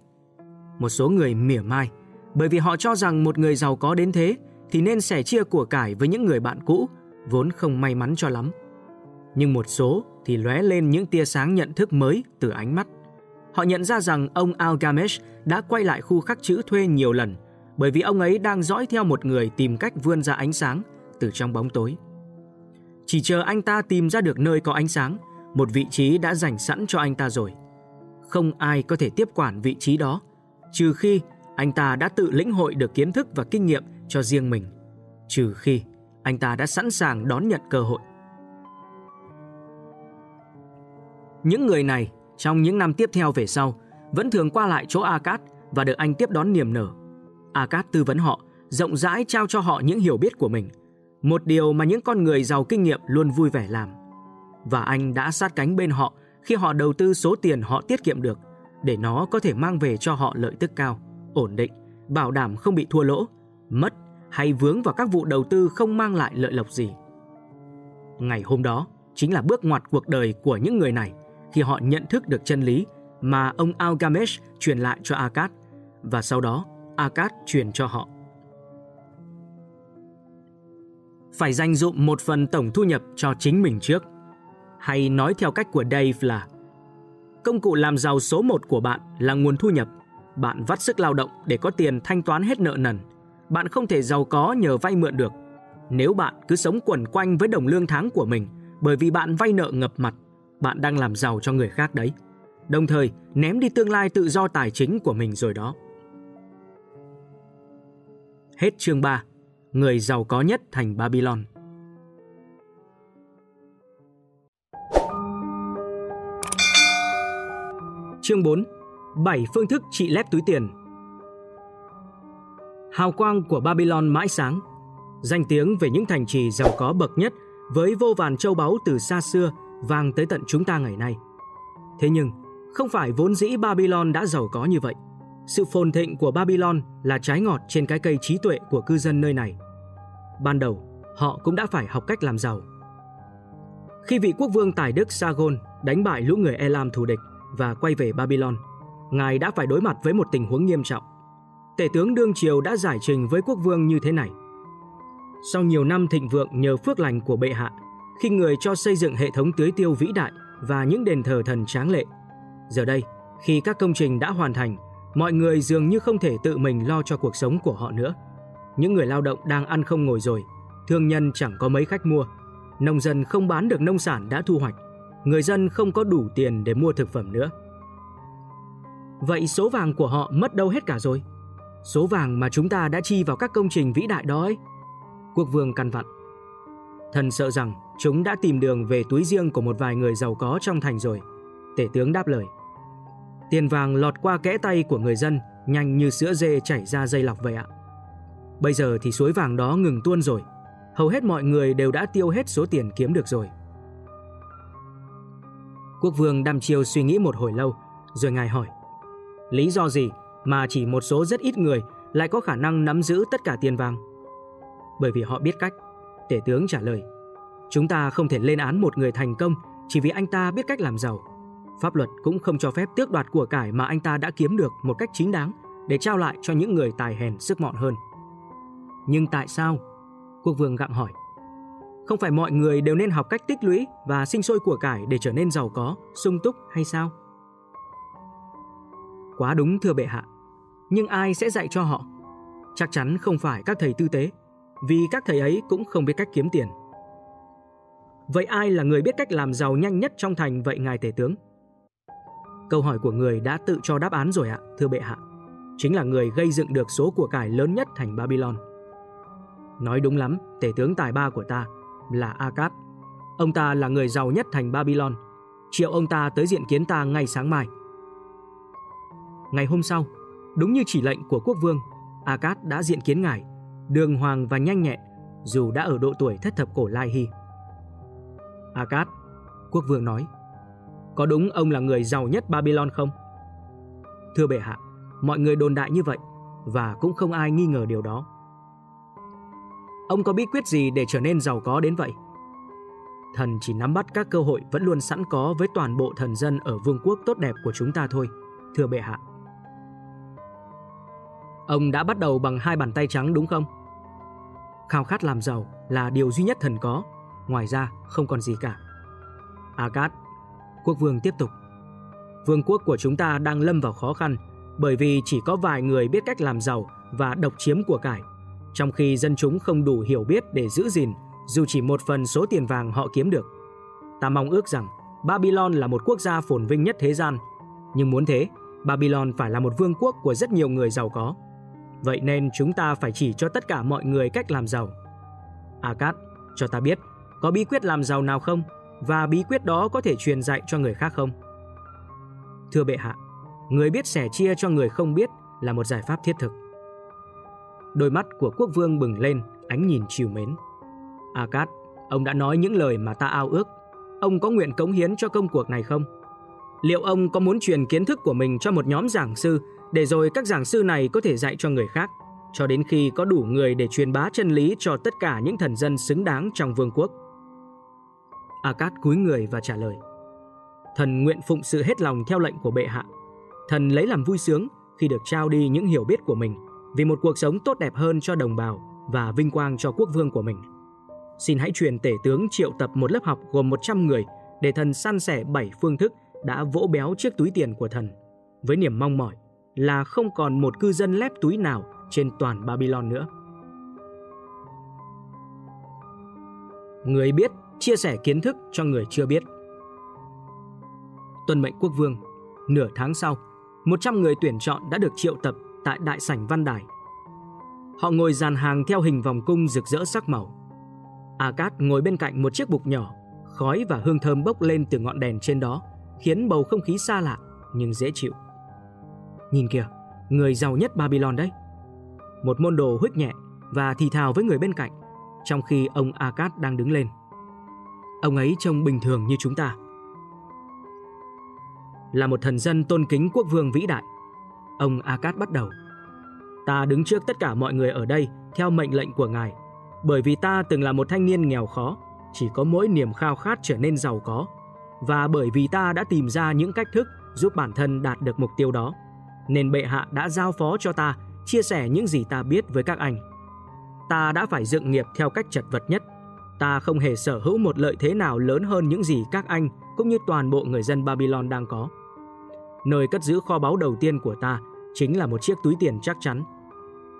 Một số người mỉa mai bởi vì họ cho rằng một người giàu có đến thế thì nên sẻ chia của cải với những người bạn cũ vốn không may mắn cho lắm. Nhưng một số thì lóe lên những tia sáng nhận thức mới từ ánh mắt. Họ nhận ra rằng ông Algamesh đã quay lại khu khắc chữ thuê nhiều lần bởi vì ông ấy đang dõi theo một người tìm cách vươn ra ánh sáng từ trong bóng tối. Chỉ chờ anh ta tìm ra được nơi có ánh sáng, một vị trí đã dành sẵn cho anh ta rồi. Không ai có thể tiếp quản vị trí đó, trừ khi anh ta đã tự lĩnh hội được kiến thức và kinh nghiệm cho riêng mình, trừ khi anh ta đã sẵn sàng đón nhận cơ hội. Những người này trong những năm tiếp theo về sau vẫn thường qua lại chỗ Akat và được anh tiếp đón niềm nở. Akat tư vấn họ, rộng rãi trao cho họ những hiểu biết của mình, một điều mà những con người giàu kinh nghiệm luôn vui vẻ làm. Và anh đã sát cánh bên họ khi họ đầu tư số tiền họ tiết kiệm được để nó có thể mang về cho họ lợi tức cao, ổn định, bảo đảm không bị thua lỗ, mất hay vướng vào các vụ đầu tư không mang lại lợi lộc gì. Ngày hôm đó chính là bước ngoặt cuộc đời của những người này khi họ nhận thức được chân lý mà ông Algamesh truyền lại cho Akkad và sau đó Akkad truyền cho họ. Phải dành dụm một phần tổng thu nhập cho chính mình trước. Hay nói theo cách của Dave là Công cụ làm giàu số một của bạn là nguồn thu nhập. Bạn vắt sức lao động để có tiền thanh toán hết nợ nần. Bạn không thể giàu có nhờ vay mượn được. Nếu bạn cứ sống quẩn quanh với đồng lương tháng của mình bởi vì bạn vay nợ ngập mặt, bạn đang làm giàu cho người khác đấy. Đồng thời ném đi tương lai tự do tài chính của mình rồi đó. Hết chương 3. Người giàu có nhất thành Babylon. Chương 4. 7 phương thức trị lép túi tiền. Hào quang của Babylon mãi sáng, danh tiếng về những thành trì giàu có bậc nhất với vô vàn châu báu từ xa xưa vang tới tận chúng ta ngày nay. Thế nhưng, không phải vốn dĩ Babylon đã giàu có như vậy. Sự phồn thịnh của Babylon là trái ngọt trên cái cây trí tuệ của cư dân nơi này. Ban đầu, họ cũng đã phải học cách làm giàu. Khi vị quốc vương tài đức Sargon đánh bại lũ người Elam thù địch và quay về Babylon, ngài đã phải đối mặt với một tình huống nghiêm trọng. Tể tướng đương triều đã giải trình với quốc vương như thế này. Sau nhiều năm thịnh vượng nhờ phước lành của bệ hạ, khi người cho xây dựng hệ thống tưới tiêu vĩ đại và những đền thờ thần tráng lệ. Giờ đây, khi các công trình đã hoàn thành, mọi người dường như không thể tự mình lo cho cuộc sống của họ nữa. Những người lao động đang ăn không ngồi rồi, thương nhân chẳng có mấy khách mua, nông dân không bán được nông sản đã thu hoạch, người dân không có đủ tiền để mua thực phẩm nữa. Vậy số vàng của họ mất đâu hết cả rồi? Số vàng mà chúng ta đã chi vào các công trình vĩ đại đó ấy. Quốc vương căn vặn. Thần sợ rằng chúng đã tìm đường về túi riêng của một vài người giàu có trong thành rồi. Tể tướng đáp lời. Tiền vàng lọt qua kẽ tay của người dân, nhanh như sữa dê chảy ra dây lọc vậy ạ. Bây giờ thì suối vàng đó ngừng tuôn rồi. Hầu hết mọi người đều đã tiêu hết số tiền kiếm được rồi. Quốc vương đăm chiêu suy nghĩ một hồi lâu, rồi ngài hỏi. Lý do gì mà chỉ một số rất ít người lại có khả năng nắm giữ tất cả tiền vàng? Bởi vì họ biết cách. Tể tướng trả lời. Chúng ta không thể lên án một người thành công chỉ vì anh ta biết cách làm giàu. Pháp luật cũng không cho phép tước đoạt của cải mà anh ta đã kiếm được một cách chính đáng để trao lại cho những người tài hèn sức mọn hơn. Nhưng tại sao? Quốc vương gặng hỏi. Không phải mọi người đều nên học cách tích lũy và sinh sôi của cải để trở nên giàu có, sung túc hay sao? Quá đúng thưa bệ hạ. Nhưng ai sẽ dạy cho họ? Chắc chắn không phải các thầy tư tế, vì các thầy ấy cũng không biết cách kiếm tiền. Vậy ai là người biết cách làm giàu nhanh nhất trong thành vậy ngài tể tướng? Câu hỏi của người đã tự cho đáp án rồi ạ, thưa bệ hạ. Chính là người gây dựng được số của cải lớn nhất thành Babylon. Nói đúng lắm, tể tướng tài ba của ta là Akkad. Ông ta là người giàu nhất thành Babylon. Triệu ông ta tới diện kiến ta ngay sáng mai. Ngày hôm sau, đúng như chỉ lệnh của quốc vương, Akkad đã diện kiến ngài, đường hoàng và nhanh nhẹn, dù đã ở độ tuổi thất thập cổ Lai Hy. Akkad, quốc vương nói, có đúng ông là người giàu nhất Babylon không? Thưa bệ hạ, mọi người đồn đại như vậy và cũng không ai nghi ngờ điều đó. Ông có bí quyết gì để trở nên giàu có đến vậy? Thần chỉ nắm bắt các cơ hội vẫn luôn sẵn có với toàn bộ thần dân ở vương quốc tốt đẹp của chúng ta thôi, thưa bệ hạ. Ông đã bắt đầu bằng hai bàn tay trắng đúng không? Khao khát làm giàu là điều duy nhất thần có, ngoài ra không còn gì cả. Agat, quốc vương tiếp tục. Vương quốc của chúng ta đang lâm vào khó khăn bởi vì chỉ có vài người biết cách làm giàu và độc chiếm của cải, trong khi dân chúng không đủ hiểu biết để giữ gìn dù chỉ một phần số tiền vàng họ kiếm được. Ta mong ước rằng Babylon là một quốc gia phồn vinh nhất thế gian, nhưng muốn thế, Babylon phải là một vương quốc của rất nhiều người giàu có. Vậy nên chúng ta phải chỉ cho tất cả mọi người cách làm giàu. Akat, cho ta biết, có bí quyết làm giàu nào không? Và bí quyết đó có thể truyền dạy cho người khác không? Thưa bệ hạ, người biết sẻ chia cho người không biết là một giải pháp thiết thực. Đôi mắt của quốc vương bừng lên, ánh nhìn chiều mến. Akat, ông đã nói những lời mà ta ao ước. Ông có nguyện cống hiến cho công cuộc này không? Liệu ông có muốn truyền kiến thức của mình cho một nhóm giảng sư để rồi các giảng sư này có thể dạy cho người khác cho đến khi có đủ người để truyền bá chân lý cho tất cả những thần dân xứng đáng trong vương quốc. Akat cúi người và trả lời. Thần nguyện phụng sự hết lòng theo lệnh của bệ hạ. Thần lấy làm vui sướng khi được trao đi những hiểu biết của mình vì một cuộc sống tốt đẹp hơn cho đồng bào và vinh quang cho quốc vương của mình. Xin hãy truyền tể tướng triệu tập một lớp học gồm 100 người để thần săn sẻ 7 phương thức đã vỗ béo chiếc túi tiền của thần với niềm mong mỏi là không còn một cư dân lép túi nào trên toàn Babylon nữa. Người biết chia sẻ kiến thức cho người chưa biết. Tuân mệnh quốc vương, nửa tháng sau, 100 người tuyển chọn đã được triệu tập tại đại sảnh văn đài. Họ ngồi dàn hàng theo hình vòng cung rực rỡ sắc màu. Akat ngồi bên cạnh một chiếc bục nhỏ, khói và hương thơm bốc lên từ ngọn đèn trên đó, khiến bầu không khí xa lạ nhưng dễ chịu. Nhìn kìa, người giàu nhất Babylon đấy. Một môn đồ huyết nhẹ và thì thào với người bên cạnh, trong khi ông Akat đang đứng lên. Ông ấy trông bình thường như chúng ta. Là một thần dân tôn kính quốc vương vĩ đại, ông Akat bắt đầu. Ta đứng trước tất cả mọi người ở đây theo mệnh lệnh của ngài, bởi vì ta từng là một thanh niên nghèo khó, chỉ có mỗi niềm khao khát trở nên giàu có, và bởi vì ta đã tìm ra những cách thức giúp bản thân đạt được mục tiêu đó nên bệ hạ đã giao phó cho ta chia sẻ những gì ta biết với các anh. Ta đã phải dựng nghiệp theo cách chật vật nhất. Ta không hề sở hữu một lợi thế nào lớn hơn những gì các anh cũng như toàn bộ người dân Babylon đang có. Nơi cất giữ kho báu đầu tiên của ta chính là một chiếc túi tiền chắc chắn.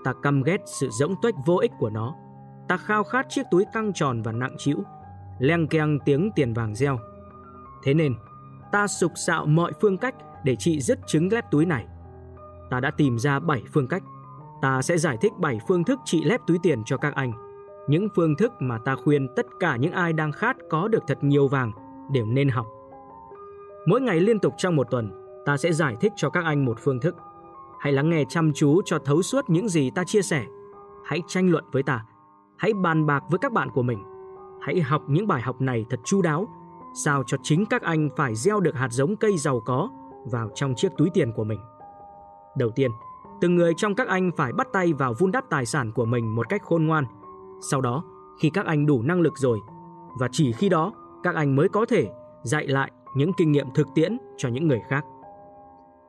Ta căm ghét sự rỗng tuếch vô ích của nó. Ta khao khát chiếc túi căng tròn và nặng trĩu, leng keng tiếng tiền vàng reo. Thế nên, ta sục sạo mọi phương cách để trị dứt chứng lép túi này. Ta đã tìm ra 7 phương cách. Ta sẽ giải thích 7 phương thức trị lép túi tiền cho các anh. Những phương thức mà ta khuyên tất cả những ai đang khát có được thật nhiều vàng đều nên học. Mỗi ngày liên tục trong một tuần, ta sẽ giải thích cho các anh một phương thức. Hãy lắng nghe chăm chú cho thấu suốt những gì ta chia sẻ. Hãy tranh luận với ta. Hãy bàn bạc với các bạn của mình. Hãy học những bài học này thật chu đáo, sao cho chính các anh phải gieo được hạt giống cây giàu có vào trong chiếc túi tiền của mình. Đầu tiên, từng người trong các anh phải bắt tay vào vun đắp tài sản của mình một cách khôn ngoan. Sau đó, khi các anh đủ năng lực rồi, và chỉ khi đó các anh mới có thể dạy lại những kinh nghiệm thực tiễn cho những người khác.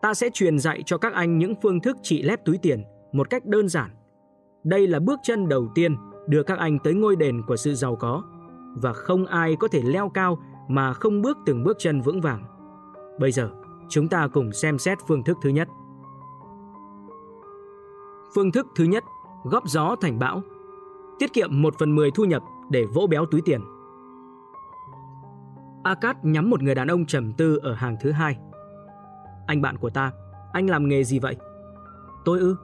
Ta sẽ truyền dạy cho các anh những phương thức trị lép túi tiền một cách đơn giản. Đây là bước chân đầu tiên đưa các anh tới ngôi đền của sự giàu có và không ai có thể leo cao mà không bước từng bước chân vững vàng. Bây giờ, chúng ta cùng xem xét phương thức thứ nhất. Phương thức thứ nhất, góp gió thành bão. Tiết kiệm 1 phần 10 thu nhập để vỗ béo túi tiền. Akat nhắm một người đàn ông trầm tư ở hàng thứ hai. Anh bạn của ta, anh làm nghề gì vậy? Tôi ư?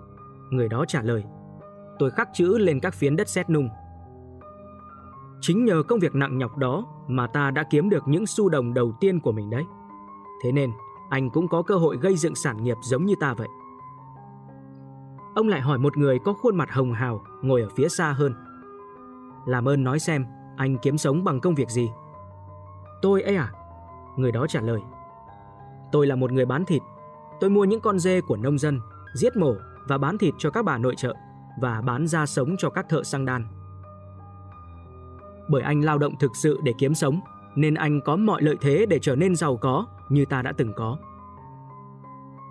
Người đó trả lời. Tôi khắc chữ lên các phiến đất sét nung. Chính nhờ công việc nặng nhọc đó mà ta đã kiếm được những xu đồng đầu tiên của mình đấy. Thế nên, anh cũng có cơ hội gây dựng sản nghiệp giống như ta vậy. Ông lại hỏi một người có khuôn mặt hồng hào ngồi ở phía xa hơn. Làm ơn nói xem, anh kiếm sống bằng công việc gì? Tôi ấy à? Người đó trả lời. Tôi là một người bán thịt. Tôi mua những con dê của nông dân, giết mổ và bán thịt cho các bà nội trợ và bán da sống cho các thợ sang đan. Bởi anh lao động thực sự để kiếm sống, nên anh có mọi lợi thế để trở nên giàu có như ta đã từng có.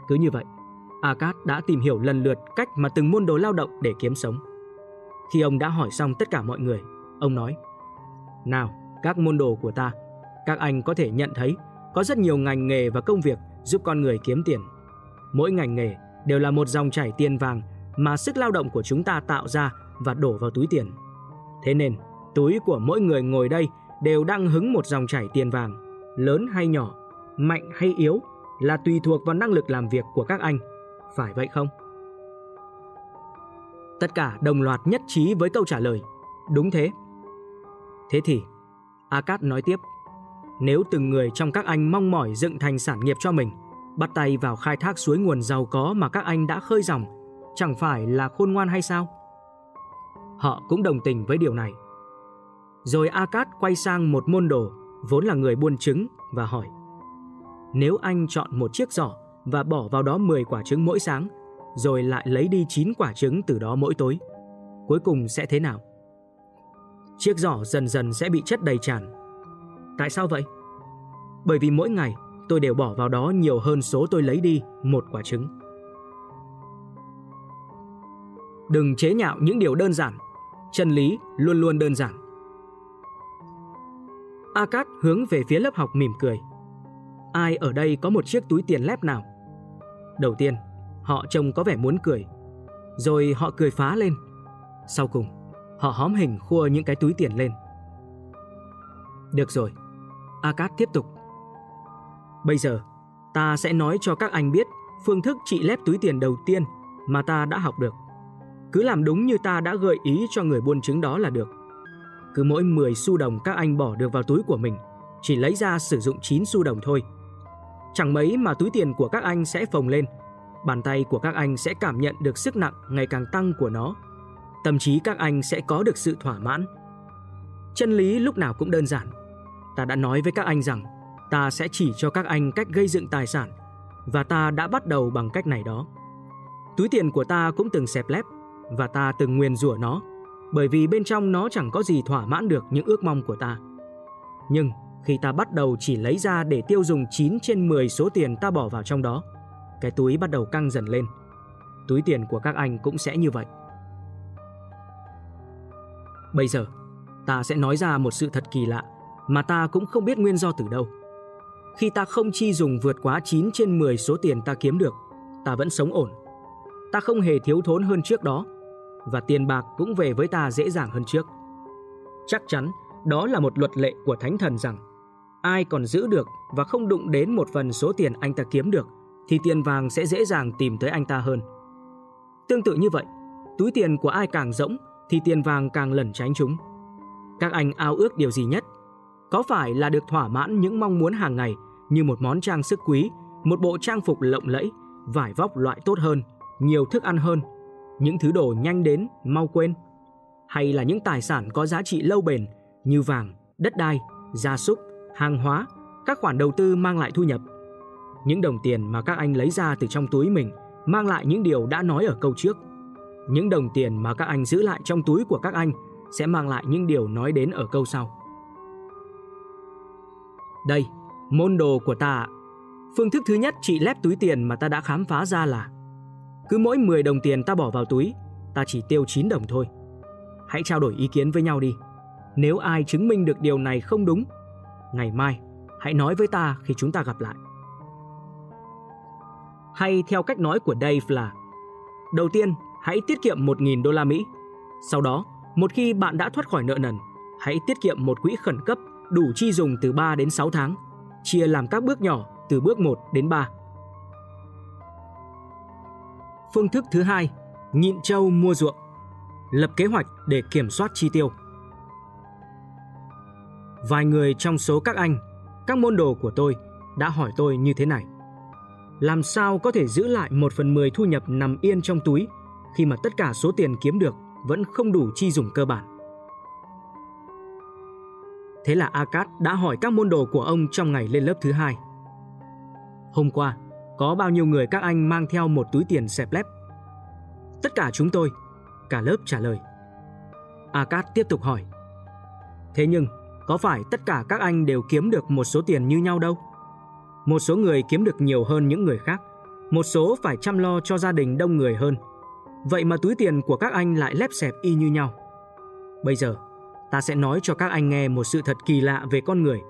Cứ như vậy, Akat đã tìm hiểu lần lượt cách mà từng môn đồ lao động để kiếm sống. Khi ông đã hỏi xong tất cả mọi người, ông nói: "Nào, các môn đồ của ta, các anh có thể nhận thấy có rất nhiều ngành nghề và công việc giúp con người kiếm tiền. Mỗi ngành nghề đều là một dòng chảy tiền vàng mà sức lao động của chúng ta tạo ra và đổ vào túi tiền. Thế nên, túi của mỗi người ngồi đây đều đang hứng một dòng chảy tiền vàng, lớn hay nhỏ, mạnh hay yếu là tùy thuộc vào năng lực làm việc của các anh, phải vậy không? Tất cả đồng loạt nhất trí với câu trả lời, đúng thế. Thế thì, Akat nói tiếp, nếu từng người trong các anh mong mỏi dựng thành sản nghiệp cho mình, bắt tay vào khai thác suối nguồn giàu có mà các anh đã khơi dòng, chẳng phải là khôn ngoan hay sao? Họ cũng đồng tình với điều này. Rồi Akat quay sang một môn đồ, vốn là người buôn trứng, và hỏi. Nếu anh chọn một chiếc giỏ và bỏ vào đó 10 quả trứng mỗi sáng, rồi lại lấy đi 9 quả trứng từ đó mỗi tối, cuối cùng sẽ thế nào? Chiếc giỏ dần dần sẽ bị chất đầy tràn Tại sao vậy? Bởi vì mỗi ngày tôi đều bỏ vào đó nhiều hơn số tôi lấy đi một quả trứng. Đừng chế nhạo những điều đơn giản. Chân lý luôn luôn đơn giản. Akat hướng về phía lớp học mỉm cười. Ai ở đây có một chiếc túi tiền lép nào? Đầu tiên, họ trông có vẻ muốn cười. Rồi họ cười phá lên. Sau cùng, họ hóm hình khua những cái túi tiền lên. Được rồi, Akat tiếp tục. Bây giờ, ta sẽ nói cho các anh biết phương thức trị lép túi tiền đầu tiên mà ta đã học được. Cứ làm đúng như ta đã gợi ý cho người buôn trứng đó là được. Cứ mỗi 10 xu đồng các anh bỏ được vào túi của mình, chỉ lấy ra sử dụng 9 xu đồng thôi. Chẳng mấy mà túi tiền của các anh sẽ phồng lên, bàn tay của các anh sẽ cảm nhận được sức nặng ngày càng tăng của nó. Tâm trí các anh sẽ có được sự thỏa mãn. Chân lý lúc nào cũng đơn giản, Ta đã nói với các anh rằng ta sẽ chỉ cho các anh cách gây dựng tài sản và ta đã bắt đầu bằng cách này đó. Túi tiền của ta cũng từng xẹp lép và ta từng nguyền rủa nó bởi vì bên trong nó chẳng có gì thỏa mãn được những ước mong của ta. Nhưng khi ta bắt đầu chỉ lấy ra để tiêu dùng 9 trên 10 số tiền ta bỏ vào trong đó, cái túi bắt đầu căng dần lên. Túi tiền của các anh cũng sẽ như vậy. Bây giờ, ta sẽ nói ra một sự thật kỳ lạ mà ta cũng không biết nguyên do từ đâu. Khi ta không chi dùng vượt quá 9 trên 10 số tiền ta kiếm được, ta vẫn sống ổn. Ta không hề thiếu thốn hơn trước đó và tiền bạc cũng về với ta dễ dàng hơn trước. Chắc chắn đó là một luật lệ của thánh thần rằng ai còn giữ được và không đụng đến một phần số tiền anh ta kiếm được thì tiền vàng sẽ dễ dàng tìm tới anh ta hơn. Tương tự như vậy, túi tiền của ai càng rỗng thì tiền vàng càng lẩn tránh chúng. Các anh ao ước điều gì nhất? Có phải là được thỏa mãn những mong muốn hàng ngày như một món trang sức quý, một bộ trang phục lộng lẫy, vải vóc loại tốt hơn, nhiều thức ăn hơn, những thứ đồ nhanh đến, mau quên? Hay là những tài sản có giá trị lâu bền như vàng, đất đai, gia súc, hàng hóa, các khoản đầu tư mang lại thu nhập? Những đồng tiền mà các anh lấy ra từ trong túi mình mang lại những điều đã nói ở câu trước. Những đồng tiền mà các anh giữ lại trong túi của các anh sẽ mang lại những điều nói đến ở câu sau. Đây, môn đồ của ta. Phương thức thứ nhất chị lép túi tiền mà ta đã khám phá ra là cứ mỗi 10 đồng tiền ta bỏ vào túi, ta chỉ tiêu 9 đồng thôi. Hãy trao đổi ý kiến với nhau đi. Nếu ai chứng minh được điều này không đúng, ngày mai hãy nói với ta khi chúng ta gặp lại. Hay theo cách nói của Dave là Đầu tiên, hãy tiết kiệm 1.000 đô la Mỹ. Sau đó, một khi bạn đã thoát khỏi nợ nần, hãy tiết kiệm một quỹ khẩn cấp đủ chi dùng từ 3 đến 6 tháng, chia làm các bước nhỏ từ bước 1 đến 3. Phương thức thứ hai, nhịn trâu mua ruộng. Lập kế hoạch để kiểm soát chi tiêu. Vài người trong số các anh, các môn đồ của tôi đã hỏi tôi như thế này. Làm sao có thể giữ lại một phần mười thu nhập nằm yên trong túi khi mà tất cả số tiền kiếm được vẫn không đủ chi dùng cơ bản? Thế là Akat đã hỏi các môn đồ của ông trong ngày lên lớp thứ hai. Hôm qua, có bao nhiêu người các anh mang theo một túi tiền xẹp lép? Tất cả chúng tôi, cả lớp trả lời. Akat tiếp tục hỏi. Thế nhưng, có phải tất cả các anh đều kiếm được một số tiền như nhau đâu? Một số người kiếm được nhiều hơn những người khác, một số phải chăm lo cho gia đình đông người hơn. Vậy mà túi tiền của các anh lại lép xẹp y như nhau. Bây giờ, ta sẽ nói cho các anh nghe một sự thật kỳ lạ về con người.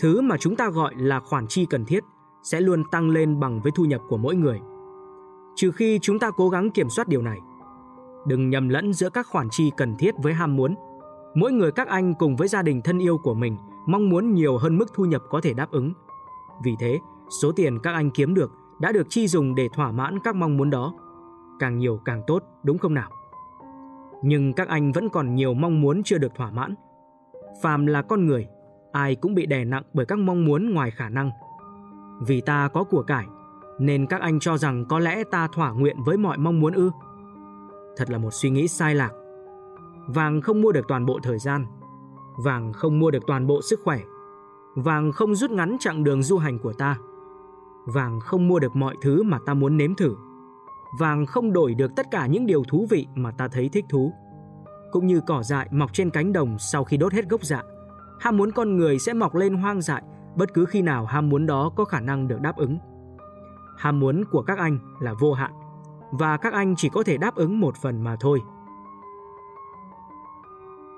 Thứ mà chúng ta gọi là khoản chi cần thiết sẽ luôn tăng lên bằng với thu nhập của mỗi người. Trừ khi chúng ta cố gắng kiểm soát điều này. Đừng nhầm lẫn giữa các khoản chi cần thiết với ham muốn. Mỗi người các anh cùng với gia đình thân yêu của mình mong muốn nhiều hơn mức thu nhập có thể đáp ứng. Vì thế, số tiền các anh kiếm được đã được chi dùng để thỏa mãn các mong muốn đó. Càng nhiều càng tốt, đúng không nào? Nhưng các anh vẫn còn nhiều mong muốn chưa được thỏa mãn. Phàm là con người, ai cũng bị đè nặng bởi các mong muốn ngoài khả năng. Vì ta có của cải, nên các anh cho rằng có lẽ ta thỏa nguyện với mọi mong muốn ư? Thật là một suy nghĩ sai lạc. Vàng không mua được toàn bộ thời gian, vàng không mua được toàn bộ sức khỏe, vàng không rút ngắn chặng đường du hành của ta. Vàng không mua được mọi thứ mà ta muốn nếm thử. Vàng không đổi được tất cả những điều thú vị mà ta thấy thích thú. Cũng như cỏ dại mọc trên cánh đồng sau khi đốt hết gốc dạ, ham muốn con người sẽ mọc lên hoang dại bất cứ khi nào ham muốn đó có khả năng được đáp ứng. Ham muốn của các anh là vô hạn và các anh chỉ có thể đáp ứng một phần mà thôi.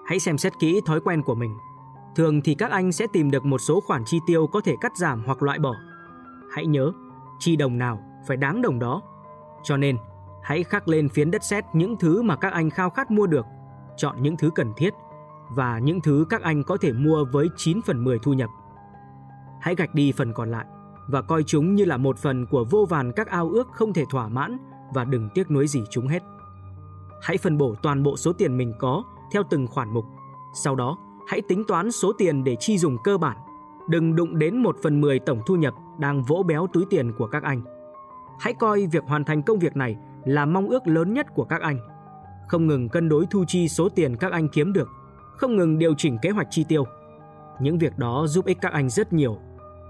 Hãy xem xét kỹ thói quen của mình. Thường thì các anh sẽ tìm được một số khoản chi tiêu có thể cắt giảm hoặc loại bỏ. Hãy nhớ, chi đồng nào phải đáng đồng đó. Cho nên, hãy khắc lên phiến đất sét những thứ mà các anh khao khát mua được, chọn những thứ cần thiết và những thứ các anh có thể mua với 9 phần 10 thu nhập. Hãy gạch đi phần còn lại và coi chúng như là một phần của vô vàn các ao ước không thể thỏa mãn và đừng tiếc nuối gì chúng hết. Hãy phân bổ toàn bộ số tiền mình có theo từng khoản mục. Sau đó, hãy tính toán số tiền để chi dùng cơ bản. Đừng đụng đến một phần mười tổng thu nhập đang vỗ béo túi tiền của các anh. Hãy coi việc hoàn thành công việc này là mong ước lớn nhất của các anh. Không ngừng cân đối thu chi số tiền các anh kiếm được, không ngừng điều chỉnh kế hoạch chi tiêu. Những việc đó giúp ích các anh rất nhiều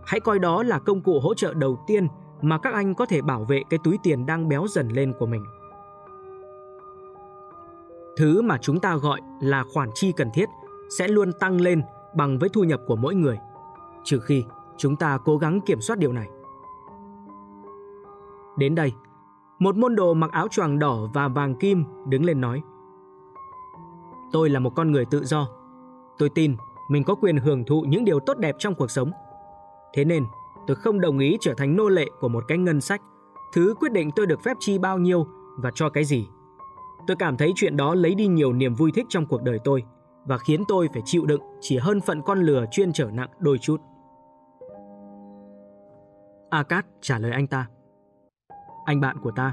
Hãy coi đó là công cụ hỗ trợ đầu tiên mà các anh có thể bảo vệ cái túi tiền đang béo dần lên của mình. Thứ mà chúng ta gọi là khoản chi cần thiết sẽ luôn tăng lên bằng với thu nhập của mỗi người, trừ khi chúng ta cố gắng kiểm soát điều này. Đến đây, một môn đồ mặc áo choàng đỏ và vàng kim đứng lên nói: "Tôi là một con người tự do. Tôi tin mình có quyền hưởng thụ những điều tốt đẹp trong cuộc sống. Thế nên, tôi không đồng ý trở thành nô lệ của một cái ngân sách, thứ quyết định tôi được phép chi bao nhiêu và cho cái gì. Tôi cảm thấy chuyện đó lấy đi nhiều niềm vui thích trong cuộc đời tôi, và khiến tôi phải chịu đựng chỉ hơn phận con lừa chuyên trở nặng đôi chút. Akat trả lời anh ta. Anh bạn của ta,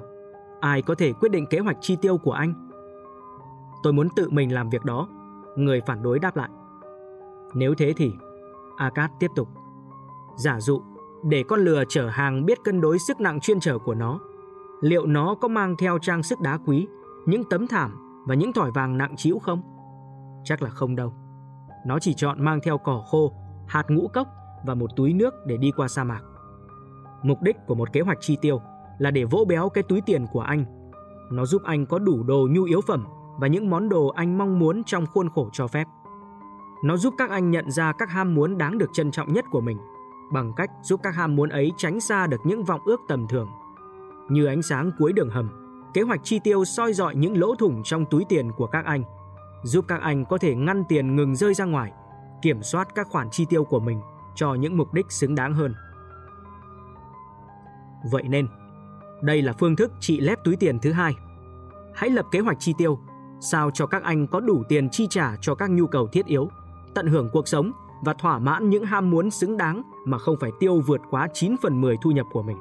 ai có thể quyết định kế hoạch chi tiêu của anh? Tôi muốn tự mình làm việc đó, người phản đối đáp lại. Nếu thế thì, Akat tiếp tục. Giả dụ, để con lừa chở hàng biết cân đối sức nặng chuyên trở của nó, liệu nó có mang theo trang sức đá quý, những tấm thảm và những thỏi vàng nặng trĩu không? Chắc là không đâu. Nó chỉ chọn mang theo cỏ khô, hạt ngũ cốc và một túi nước để đi qua sa mạc. Mục đích của một kế hoạch chi tiêu là để vỗ béo cái túi tiền của anh. Nó giúp anh có đủ đồ nhu yếu phẩm và những món đồ anh mong muốn trong khuôn khổ cho phép. Nó giúp các anh nhận ra các ham muốn đáng được trân trọng nhất của mình bằng cách giúp các ham muốn ấy tránh xa được những vọng ước tầm thường. Như ánh sáng cuối đường hầm, kế hoạch chi tiêu soi dọi những lỗ thủng trong túi tiền của các anh, giúp các anh có thể ngăn tiền ngừng rơi ra ngoài, kiểm soát các khoản chi tiêu của mình cho những mục đích xứng đáng hơn. Vậy nên, đây là phương thức trị lép túi tiền thứ hai. Hãy lập kế hoạch chi tiêu, sao cho các anh có đủ tiền chi trả cho các nhu cầu thiết yếu, tận hưởng cuộc sống và thỏa mãn những ham muốn xứng đáng mà không phải tiêu vượt quá 9 phần 10 thu nhập của mình.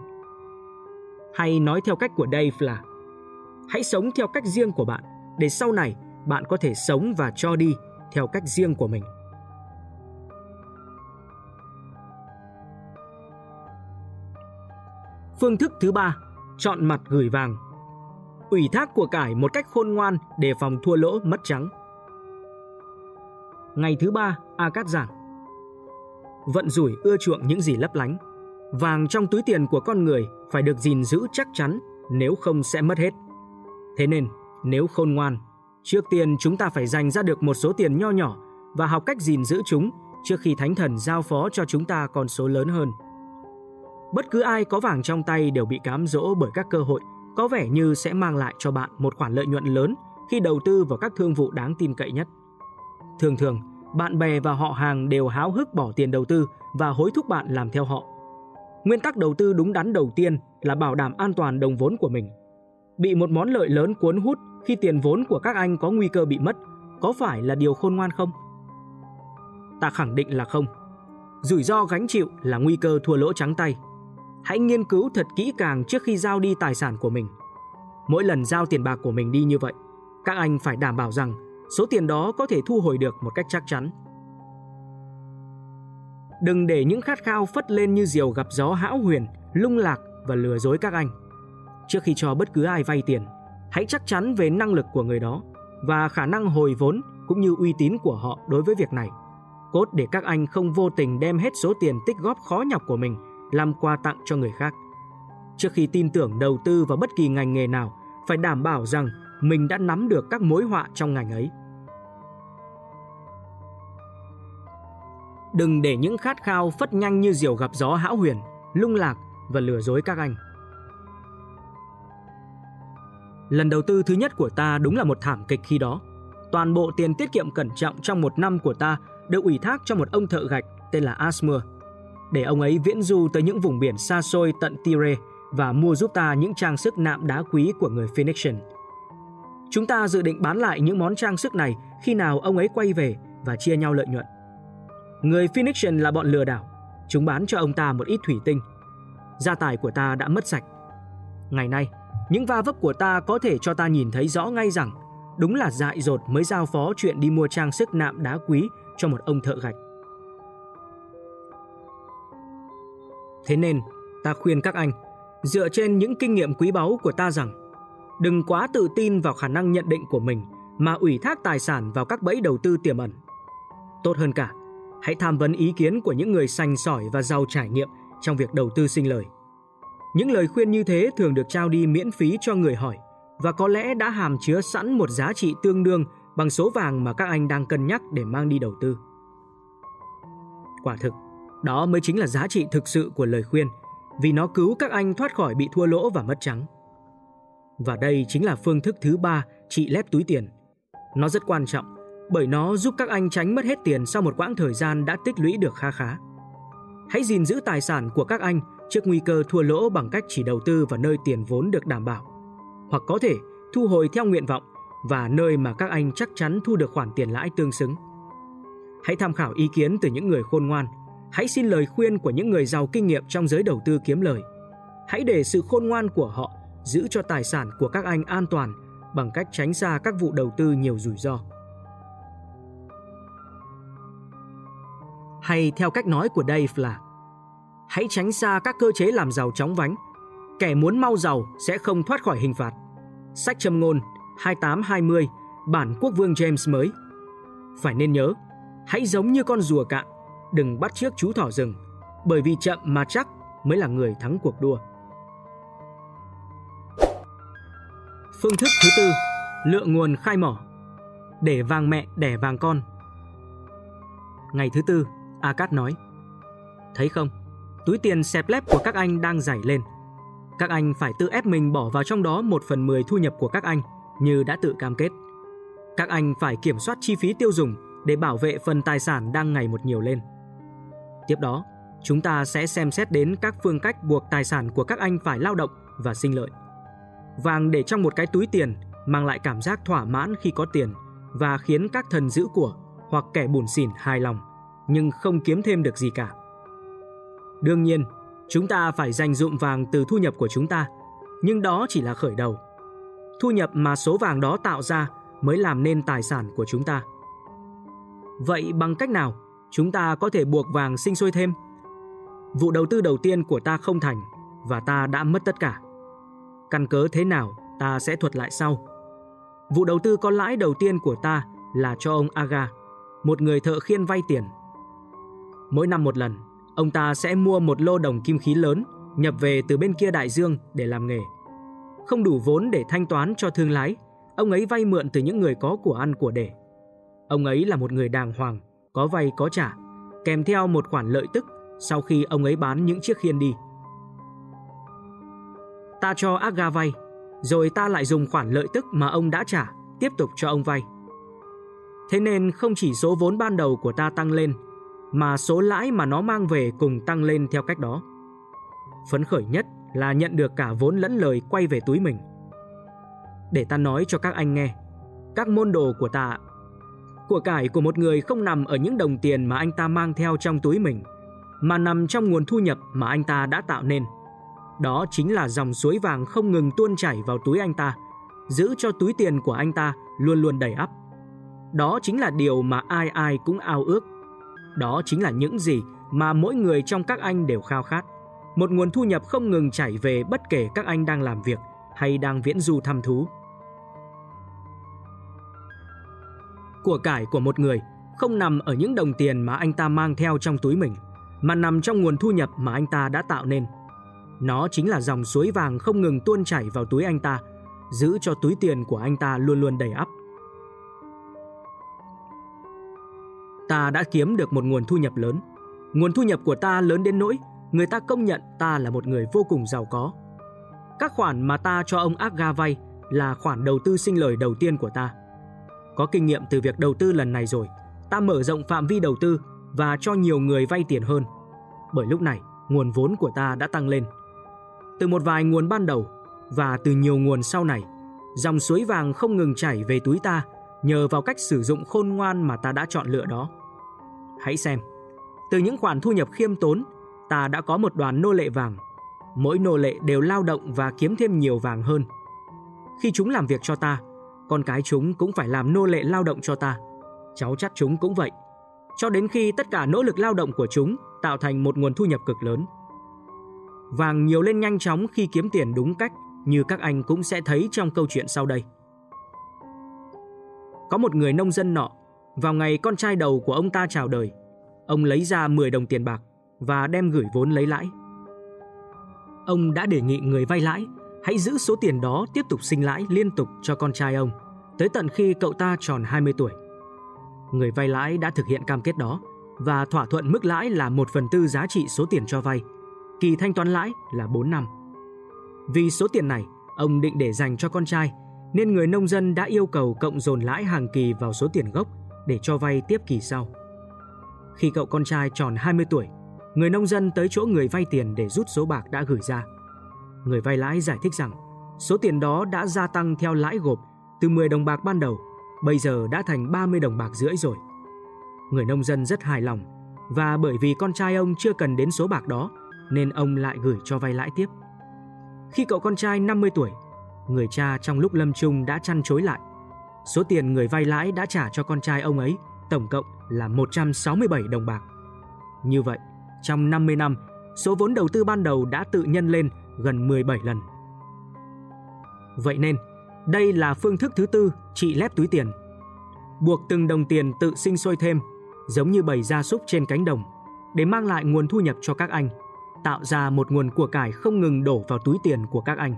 Hay nói theo cách của Dave là Hãy sống theo cách riêng của bạn để sau này bạn có thể sống và cho đi theo cách riêng của mình. Phương thức thứ ba, chọn mặt gửi vàng. Ủy thác của cải một cách khôn ngoan để phòng thua lỗ mất trắng. Ngày thứ ba, a-cát giảng. Vận rủi ưa chuộng những gì lấp lánh. Vàng trong túi tiền của con người phải được gìn giữ chắc chắn, nếu không sẽ mất hết. Thế nên, nếu khôn ngoan, trước tiên chúng ta phải dành ra được một số tiền nho nhỏ và học cách gìn giữ chúng trước khi thánh thần giao phó cho chúng ta con số lớn hơn. Bất cứ ai có vàng trong tay đều bị cám dỗ bởi các cơ hội có vẻ như sẽ mang lại cho bạn một khoản lợi nhuận lớn khi đầu tư vào các thương vụ đáng tin cậy nhất. Thường thường, bạn bè và họ hàng đều háo hức bỏ tiền đầu tư và hối thúc bạn làm theo họ. Nguyên tắc đầu tư đúng đắn đầu tiên là bảo đảm an toàn đồng vốn của mình. Bị một món lợi lớn cuốn hút khi tiền vốn của các anh có nguy cơ bị mất, có phải là điều khôn ngoan không? Ta khẳng định là không. Rủi ro gánh chịu là nguy cơ thua lỗ trắng tay. Hãy nghiên cứu thật kỹ càng trước khi giao đi tài sản của mình. Mỗi lần giao tiền bạc của mình đi như vậy, các anh phải đảm bảo rằng số tiền đó có thể thu hồi được một cách chắc chắn. Đừng để những khát khao phất lên như diều gặp gió hão huyền, lung lạc và lừa dối các anh. Trước khi cho bất cứ ai vay tiền, hãy chắc chắn về năng lực của người đó và khả năng hồi vốn cũng như uy tín của họ đối với việc này. Cốt để các anh không vô tình đem hết số tiền tích góp khó nhọc của mình làm quà tặng cho người khác. Trước khi tin tưởng đầu tư vào bất kỳ ngành nghề nào, phải đảm bảo rằng mình đã nắm được các mối họa trong ngành ấy. Đừng để những khát khao phất nhanh như diều gặp gió hão huyền, lung lạc và lừa dối các anh. Lần đầu tư thứ nhất của ta đúng là một thảm kịch khi đó. Toàn bộ tiền tiết kiệm cẩn trọng trong một năm của ta được ủy thác cho một ông thợ gạch tên là Asmer, để ông ấy viễn du tới những vùng biển xa xôi tận Tyre và mua giúp ta những trang sức nạm đá quý của người Phoenician. Chúng ta dự định bán lại những món trang sức này khi nào ông ấy quay về và chia nhau lợi nhuận. Người Phoenician là bọn lừa đảo, chúng bán cho ông ta một ít thủy tinh. Gia tài của ta đã mất sạch. Ngày nay, những va vấp của ta có thể cho ta nhìn thấy rõ ngay rằng đúng là dại dột mới giao phó chuyện đi mua trang sức nạm đá quý cho một ông thợ gạch. Thế nên, ta khuyên các anh, dựa trên những kinh nghiệm quý báu của ta rằng, đừng quá tự tin vào khả năng nhận định của mình mà ủy thác tài sản vào các bẫy đầu tư tiềm ẩn. Tốt hơn cả, hãy tham vấn ý kiến của những người sành sỏi và giàu trải nghiệm trong việc đầu tư sinh lời. Những lời khuyên như thế thường được trao đi miễn phí cho người hỏi và có lẽ đã hàm chứa sẵn một giá trị tương đương bằng số vàng mà các anh đang cân nhắc để mang đi đầu tư. Quả thực, đó mới chính là giá trị thực sự của lời khuyên, vì nó cứu các anh thoát khỏi bị thua lỗ và mất trắng. Và đây chính là phương thức thứ ba trị lép túi tiền. Nó rất quan trọng bởi nó giúp các anh tránh mất hết tiền sau một quãng thời gian đã tích lũy được kha khá. Hãy gìn giữ tài sản của các anh trước nguy cơ thua lỗ bằng cách chỉ đầu tư vào nơi tiền vốn được đảm bảo, hoặc có thể thu hồi theo nguyện vọng và nơi mà các anh chắc chắn thu được khoản tiền lãi tương xứng. Hãy tham khảo ý kiến từ những người khôn ngoan. Hãy xin lời khuyên của những người giàu kinh nghiệm trong giới đầu tư kiếm lời. Hãy để sự khôn ngoan của họ giữ cho tài sản của các anh an toàn bằng cách tránh xa các vụ đầu tư nhiều rủi ro. Hay theo cách nói của Dave là Hãy tránh xa các cơ chế làm giàu chóng vánh. Kẻ muốn mau giàu sẽ không thoát khỏi hình phạt. Sách châm ngôn 2820 bản quốc vương James mới. Phải nên nhớ, hãy giống như con rùa cạn, đừng bắt chiếc chú thỏ rừng, bởi vì chậm mà chắc mới là người thắng cuộc đua. Phương thức thứ tư, lựa nguồn khai mỏ. Để vàng mẹ đẻ vàng con. Ngày thứ tư, Akat nói. Thấy không, túi tiền xẹp lép của các anh đang dày lên. Các anh phải tự ép mình bỏ vào trong đó một phần mười thu nhập của các anh như đã tự cam kết. Các anh phải kiểm soát chi phí tiêu dùng để bảo vệ phần tài sản đang ngày một nhiều lên. Tiếp đó, chúng ta sẽ xem xét đến các phương cách buộc tài sản của các anh phải lao động và sinh lợi. Vàng để trong một cái túi tiền mang lại cảm giác thỏa mãn khi có tiền và khiến các thần giữ của hoặc kẻ bùn xỉn hài lòng, nhưng không kiếm thêm được gì cả. Đương nhiên, chúng ta phải dành dụng vàng từ thu nhập của chúng ta, nhưng đó chỉ là khởi đầu. Thu nhập mà số vàng đó tạo ra mới làm nên tài sản của chúng ta. Vậy bằng cách nào chúng ta có thể buộc vàng sinh sôi thêm? Vụ đầu tư đầu tiên của ta không thành và ta đã mất tất cả. Căn cớ thế nào ta sẽ thuật lại sau. Vụ đầu tư có lãi đầu tiên của ta là cho ông Aga, một người thợ khiên vay tiền. Mỗi năm một lần, ông ta sẽ mua một lô đồng kim khí lớn nhập về từ bên kia đại dương để làm nghề. Không đủ vốn để thanh toán cho thương lái, ông ấy vay mượn từ những người có của ăn của để. Ông ấy là một người đàng hoàng, có vay có trả, kèm theo một khoản lợi tức sau khi ông ấy bán những chiếc khiên đi. Ta cho Aga vay, rồi ta lại dùng khoản lợi tức mà ông đã trả tiếp tục cho ông vay. Thế nên không chỉ số vốn ban đầu của ta tăng lên, mà số lãi mà nó mang về cùng tăng lên theo cách đó. Phấn khởi nhất là nhận được cả vốn lẫn lời quay về túi mình. Để ta nói cho các anh nghe, các môn đồ của ta, của cải của một người không nằm ở những đồng tiền mà anh ta mang theo trong túi mình, mà nằm trong nguồn thu nhập mà anh ta đã tạo nên. Đó chính là dòng suối vàng không ngừng tuôn chảy vào túi anh ta, giữ cho túi tiền của anh ta luôn luôn đầy ắp. Đó chính là điều mà ai ai cũng ao ước. Đó chính là những gì mà mỗi người trong các anh đều khao khát. Một nguồn thu nhập không ngừng chảy về bất kể các anh đang làm việc hay đang viễn du thăm thú. Của cải của một người không nằm ở những đồng tiền mà anh ta mang theo trong túi mình, mà nằm trong nguồn thu nhập mà anh ta đã tạo nên – nó chính là dòng suối vàng không ngừng tuôn chảy vào túi anh ta, giữ cho túi tiền của anh ta luôn luôn đầy ắp. Ta đã kiếm được một nguồn thu nhập lớn. Nguồn thu nhập của ta lớn đến nỗi người ta công nhận ta là một người vô cùng giàu có. Các khoản mà ta cho ông Aga vay là khoản đầu tư sinh lời đầu tiên của ta. Có kinh nghiệm từ việc đầu tư lần này rồi, ta mở rộng phạm vi đầu tư và cho nhiều người vay tiền hơn. Bởi lúc này, nguồn vốn của ta đã tăng lên từ một vài nguồn ban đầu và từ nhiều nguồn sau này, dòng suối vàng không ngừng chảy về túi ta nhờ vào cách sử dụng khôn ngoan mà ta đã chọn lựa đó. Hãy xem, từ những khoản thu nhập khiêm tốn, ta đã có một đoàn nô lệ vàng. Mỗi nô lệ đều lao động và kiếm thêm nhiều vàng hơn. Khi chúng làm việc cho ta, con cái chúng cũng phải làm nô lệ lao động cho ta. Cháu chắc chúng cũng vậy. Cho đến khi tất cả nỗ lực lao động của chúng tạo thành một nguồn thu nhập cực lớn – Vàng nhiều lên nhanh chóng khi kiếm tiền đúng cách như các anh cũng sẽ thấy trong câu chuyện sau đây. Có một người nông dân nọ, vào ngày con trai đầu của ông ta chào đời, ông lấy ra 10 đồng tiền bạc và đem gửi vốn lấy lãi. Ông đã đề nghị người vay lãi hãy giữ số tiền đó tiếp tục sinh lãi liên tục cho con trai ông, tới tận khi cậu ta tròn 20 tuổi. Người vay lãi đã thực hiện cam kết đó và thỏa thuận mức lãi là 1 phần tư giá trị số tiền cho vay – kỳ thanh toán lãi là 4 năm. Vì số tiền này, ông định để dành cho con trai, nên người nông dân đã yêu cầu cộng dồn lãi hàng kỳ vào số tiền gốc để cho vay tiếp kỳ sau. Khi cậu con trai tròn 20 tuổi, người nông dân tới chỗ người vay tiền để rút số bạc đã gửi ra. Người vay lãi giải thích rằng số tiền đó đã gia tăng theo lãi gộp Từ 10 đồng bạc ban đầu, bây giờ đã thành 30 đồng bạc rưỡi rồi. Người nông dân rất hài lòng và bởi vì con trai ông chưa cần đến số bạc đó nên ông lại gửi cho vay lãi tiếp. Khi cậu con trai 50 tuổi, người cha trong lúc lâm chung đã chăn chối lại. Số tiền người vay lãi đã trả cho con trai ông ấy tổng cộng là 167 đồng bạc. Như vậy, trong 50 năm, số vốn đầu tư ban đầu đã tự nhân lên gần 17 lần. Vậy nên, đây là phương thức thứ tư trị lép túi tiền. Buộc từng đồng tiền tự sinh sôi thêm, giống như bầy gia súc trên cánh đồng, để mang lại nguồn thu nhập cho các anh, tạo ra một nguồn của cải không ngừng đổ vào túi tiền của các anh.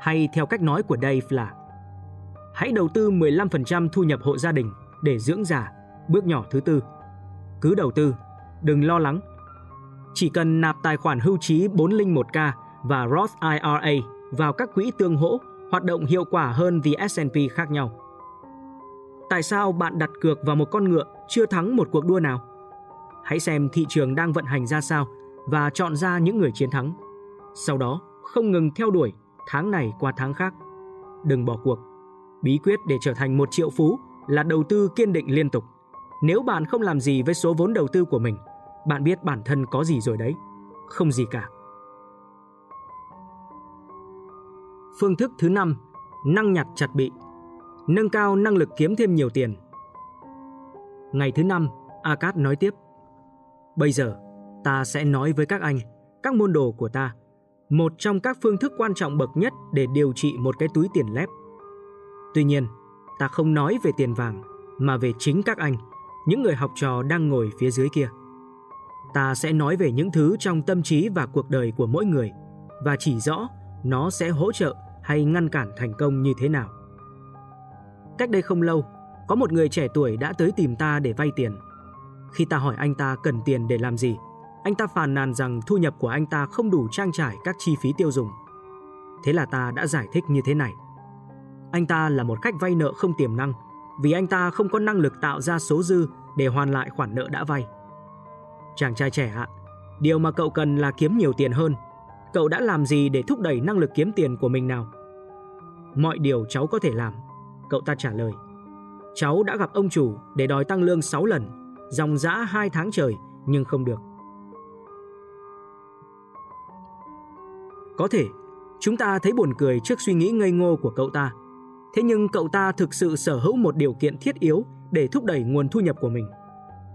Hay theo cách nói của Dave là Hãy đầu tư 15% thu nhập hộ gia đình để dưỡng già, bước nhỏ thứ tư. Cứ đầu tư, đừng lo lắng. Chỉ cần nạp tài khoản hưu trí 401k và Roth IRA vào các quỹ tương hỗ hoạt động hiệu quả hơn vì S&P khác nhau. Tại sao bạn đặt cược vào một con ngựa chưa thắng một cuộc đua nào? Hãy xem thị trường đang vận hành ra sao và chọn ra những người chiến thắng. Sau đó, không ngừng theo đuổi tháng này qua tháng khác. Đừng bỏ cuộc. Bí quyết để trở thành một triệu phú là đầu tư kiên định liên tục. Nếu bạn không làm gì với số vốn đầu tư của mình, bạn biết bản thân có gì rồi đấy. Không gì cả. Phương thức thứ năm, năng nhặt chặt bị. Nâng cao năng lực kiếm thêm nhiều tiền. Ngày thứ năm, Akat nói tiếp. Bây giờ, ta sẽ nói với các anh, các môn đồ của ta, một trong các phương thức quan trọng bậc nhất để điều trị một cái túi tiền lép. Tuy nhiên, ta không nói về tiền vàng, mà về chính các anh, những người học trò đang ngồi phía dưới kia. Ta sẽ nói về những thứ trong tâm trí và cuộc đời của mỗi người và chỉ rõ nó sẽ hỗ trợ hay ngăn cản thành công như thế nào. Cách đây không lâu, có một người trẻ tuổi đã tới tìm ta để vay tiền. Khi ta hỏi anh ta cần tiền để làm gì, anh ta phàn nàn rằng thu nhập của anh ta không đủ trang trải các chi phí tiêu dùng. Thế là ta đã giải thích như thế này. Anh ta là một khách vay nợ không tiềm năng vì anh ta không có năng lực tạo ra số dư để hoàn lại khoản nợ đã vay. Chàng trai trẻ ạ, điều mà cậu cần là kiếm nhiều tiền hơn Cậu đã làm gì để thúc đẩy năng lực kiếm tiền của mình nào? Mọi điều cháu có thể làm, cậu ta trả lời. Cháu đã gặp ông chủ để đòi tăng lương 6 lần, dòng dã 2 tháng trời nhưng không được. Có thể, chúng ta thấy buồn cười trước suy nghĩ ngây ngô của cậu ta. Thế nhưng cậu ta thực sự sở hữu một điều kiện thiết yếu để thúc đẩy nguồn thu nhập của mình.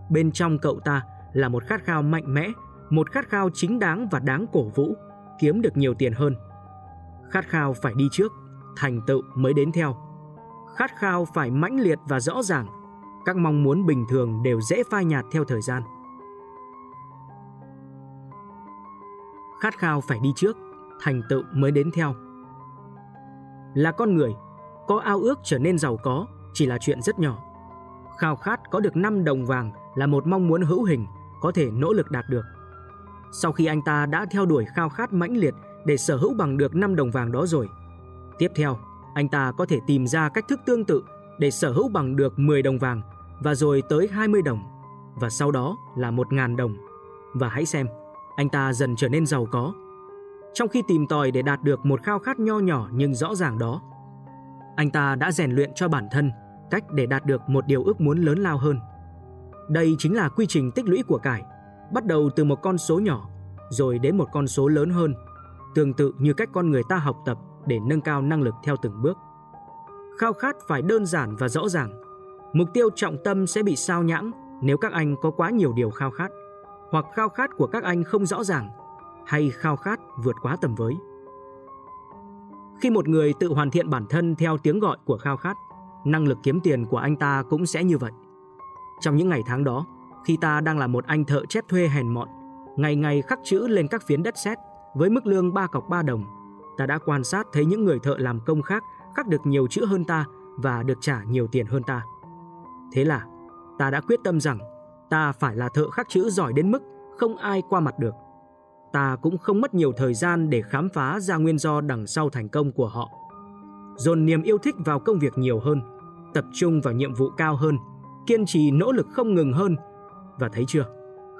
Bên trong cậu ta là một khát khao mạnh mẽ, một khát khao chính đáng và đáng cổ vũ kiếm được nhiều tiền hơn. Khát khao phải đi trước, thành tựu mới đến theo. Khát khao phải mãnh liệt và rõ ràng, các mong muốn bình thường đều dễ phai nhạt theo thời gian. Khát khao phải đi trước, thành tựu mới đến theo. Là con người, có ao ước trở nên giàu có chỉ là chuyện rất nhỏ. Khao khát có được 5 đồng vàng là một mong muốn hữu hình có thể nỗ lực đạt được. Sau khi anh ta đã theo đuổi khao khát mãnh liệt để sở hữu bằng được 5 đồng vàng đó rồi, tiếp theo anh ta có thể tìm ra cách thức tương tự để sở hữu bằng được 10 đồng vàng và rồi tới 20 đồng và sau đó là 1.000 đồng. Và hãy xem, anh ta dần trở nên giàu có. Trong khi tìm tòi để đạt được một khao khát nho nhỏ nhưng rõ ràng đó, anh ta đã rèn luyện cho bản thân cách để đạt được một điều ước muốn lớn lao hơn. Đây chính là quy trình tích lũy của cải bắt đầu từ một con số nhỏ rồi đến một con số lớn hơn, tương tự như cách con người ta học tập để nâng cao năng lực theo từng bước. Khao khát phải đơn giản và rõ ràng. Mục tiêu trọng tâm sẽ bị sao nhãng nếu các anh có quá nhiều điều khao khát, hoặc khao khát của các anh không rõ ràng, hay khao khát vượt quá tầm với. Khi một người tự hoàn thiện bản thân theo tiếng gọi của khao khát, năng lực kiếm tiền của anh ta cũng sẽ như vậy. Trong những ngày tháng đó, khi ta đang là một anh thợ chép thuê hèn mọn, ngày ngày khắc chữ lên các phiến đất sét với mức lương ba cọc ba đồng, ta đã quan sát thấy những người thợ làm công khác khắc được nhiều chữ hơn ta và được trả nhiều tiền hơn ta. Thế là ta đã quyết tâm rằng ta phải là thợ khắc chữ giỏi đến mức không ai qua mặt được. Ta cũng không mất nhiều thời gian để khám phá ra nguyên do đằng sau thành công của họ. Dồn niềm yêu thích vào công việc nhiều hơn, tập trung vào nhiệm vụ cao hơn, kiên trì nỗ lực không ngừng hơn và thấy chưa,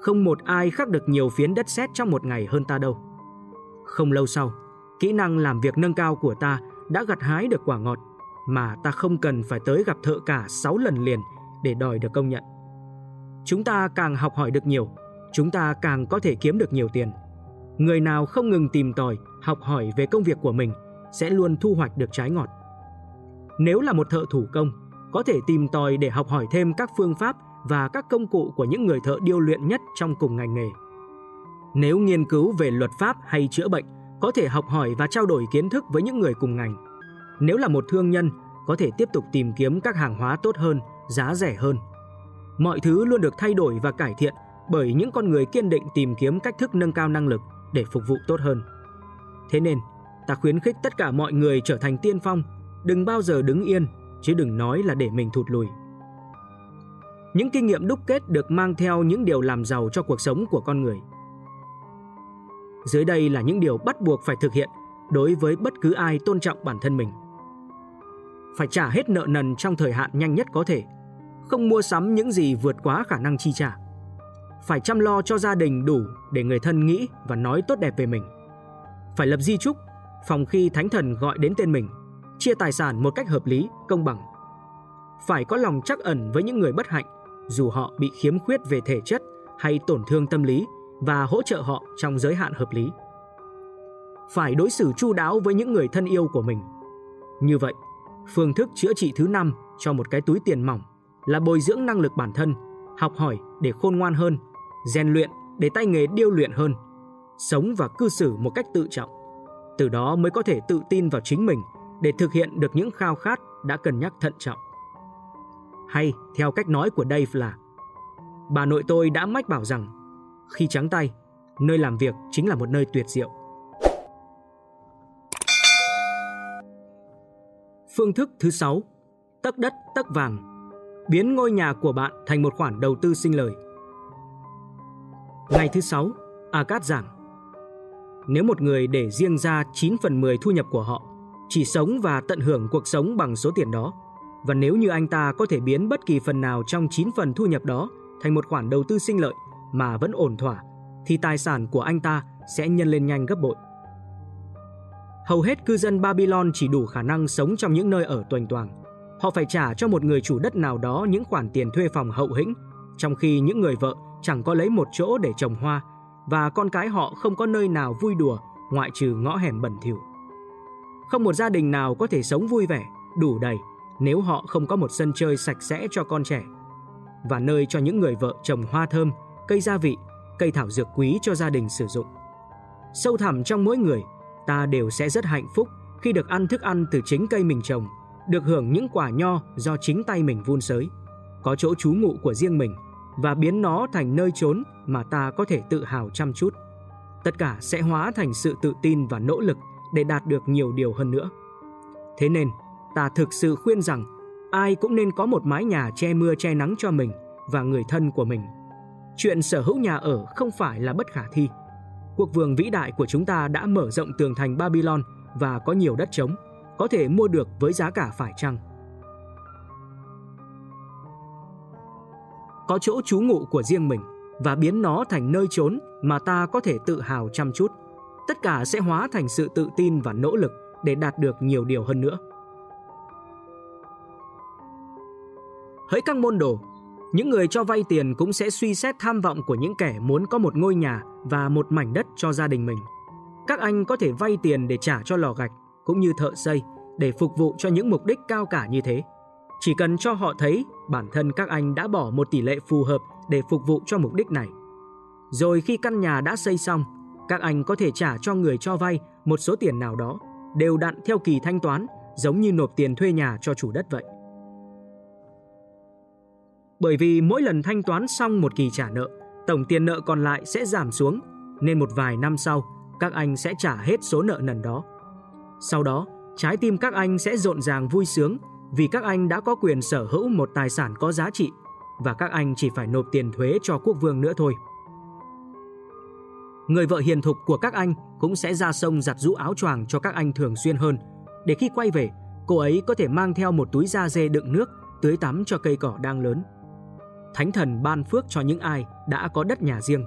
không một ai khắc được nhiều phiến đất sét trong một ngày hơn ta đâu. Không lâu sau, kỹ năng làm việc nâng cao của ta đã gặt hái được quả ngọt mà ta không cần phải tới gặp thợ cả 6 lần liền để đòi được công nhận. Chúng ta càng học hỏi được nhiều, chúng ta càng có thể kiếm được nhiều tiền. Người nào không ngừng tìm tòi, học hỏi về công việc của mình sẽ luôn thu hoạch được trái ngọt. Nếu là một thợ thủ công, có thể tìm tòi để học hỏi thêm các phương pháp và các công cụ của những người thợ điêu luyện nhất trong cùng ngành nghề. Nếu nghiên cứu về luật pháp hay chữa bệnh, có thể học hỏi và trao đổi kiến thức với những người cùng ngành. Nếu là một thương nhân, có thể tiếp tục tìm kiếm các hàng hóa tốt hơn, giá rẻ hơn. Mọi thứ luôn được thay đổi và cải thiện bởi những con người kiên định tìm kiếm cách thức nâng cao năng lực để phục vụ tốt hơn. Thế nên, ta khuyến khích tất cả mọi người trở thành tiên phong, đừng bao giờ đứng yên, chứ đừng nói là để mình thụt lùi. Những kinh nghiệm đúc kết được mang theo những điều làm giàu cho cuộc sống của con người. Dưới đây là những điều bắt buộc phải thực hiện đối với bất cứ ai tôn trọng bản thân mình. Phải trả hết nợ nần trong thời hạn nhanh nhất có thể, không mua sắm những gì vượt quá khả năng chi trả. Phải chăm lo cho gia đình đủ để người thân nghĩ và nói tốt đẹp về mình. Phải lập di chúc, phòng khi thánh thần gọi đến tên mình, chia tài sản một cách hợp lý, công bằng. Phải có lòng trắc ẩn với những người bất hạnh, dù họ bị khiếm khuyết về thể chất hay tổn thương tâm lý và hỗ trợ họ trong giới hạn hợp lý. Phải đối xử chu đáo với những người thân yêu của mình. Như vậy, phương thức chữa trị thứ năm cho một cái túi tiền mỏng là bồi dưỡng năng lực bản thân, học hỏi để khôn ngoan hơn, rèn luyện để tay nghề điêu luyện hơn, sống và cư xử một cách tự trọng. Từ đó mới có thể tự tin vào chính mình để thực hiện được những khao khát đã cân nhắc thận trọng. Hay theo cách nói của Dave là Bà nội tôi đã mách bảo rằng khi trắng tay, nơi làm việc chính là một nơi tuyệt diệu. Phương thức thứ 6. Tấc đất, tấc vàng. Biến ngôi nhà của bạn thành một khoản đầu tư sinh lời. Ngày thứ 6, Akat giảng. Nếu một người để riêng ra 9 phần 10 thu nhập của họ, chỉ sống và tận hưởng cuộc sống bằng số tiền đó, và nếu như anh ta có thể biến bất kỳ phần nào trong 9 phần thu nhập đó thành một khoản đầu tư sinh lợi mà vẫn ổn thỏa, thì tài sản của anh ta sẽ nhân lên nhanh gấp bội. Hầu hết cư dân Babylon chỉ đủ khả năng sống trong những nơi ở toành toàng. Họ phải trả cho một người chủ đất nào đó những khoản tiền thuê phòng hậu hĩnh, trong khi những người vợ chẳng có lấy một chỗ để trồng hoa và con cái họ không có nơi nào vui đùa ngoại trừ ngõ hẻm bẩn thỉu. Không một gia đình nào có thể sống vui vẻ, đủ đầy nếu họ không có một sân chơi sạch sẽ cho con trẻ và nơi cho những người vợ trồng hoa thơm, cây gia vị, cây thảo dược quý cho gia đình sử dụng. Sâu thẳm trong mỗi người, ta đều sẽ rất hạnh phúc khi được ăn thức ăn từ chính cây mình trồng, được hưởng những quả nho do chính tay mình vun sới, có chỗ trú ngụ của riêng mình và biến nó thành nơi trốn mà ta có thể tự hào chăm chút. Tất cả sẽ hóa thành sự tự tin và nỗ lực để đạt được nhiều điều hơn nữa. Thế nên, ta thực sự khuyên rằng ai cũng nên có một mái nhà che mưa che nắng cho mình và người thân của mình. Chuyện sở hữu nhà ở không phải là bất khả thi. Quốc vương vĩ đại của chúng ta đã mở rộng tường thành Babylon và có nhiều đất trống, có thể mua được với giá cả phải chăng. Có chỗ trú ngụ của riêng mình và biến nó thành nơi trốn mà ta có thể tự hào chăm chút. Tất cả sẽ hóa thành sự tự tin và nỗ lực để đạt được nhiều điều hơn nữa. Hỡi các môn đồ, những người cho vay tiền cũng sẽ suy xét tham vọng của những kẻ muốn có một ngôi nhà và một mảnh đất cho gia đình mình. Các anh có thể vay tiền để trả cho lò gạch cũng như thợ xây để phục vụ cho những mục đích cao cả như thế. Chỉ cần cho họ thấy bản thân các anh đã bỏ một tỷ lệ phù hợp để phục vụ cho mục đích này. Rồi khi căn nhà đã xây xong, các anh có thể trả cho người cho vay một số tiền nào đó, đều đặn theo kỳ thanh toán, giống như nộp tiền thuê nhà cho chủ đất vậy. Bởi vì mỗi lần thanh toán xong một kỳ trả nợ, tổng tiền nợ còn lại sẽ giảm xuống, nên một vài năm sau, các anh sẽ trả hết số nợ nần đó. Sau đó, trái tim các anh sẽ rộn ràng vui sướng vì các anh đã có quyền sở hữu một tài sản có giá trị và các anh chỉ phải nộp tiền thuế cho quốc vương nữa thôi. Người vợ hiền thục của các anh cũng sẽ ra sông giặt rũ áo choàng cho các anh thường xuyên hơn, để khi quay về, cô ấy có thể mang theo một túi da dê đựng nước tưới tắm cho cây cỏ đang lớn. Thánh thần ban phước cho những ai đã có đất nhà riêng.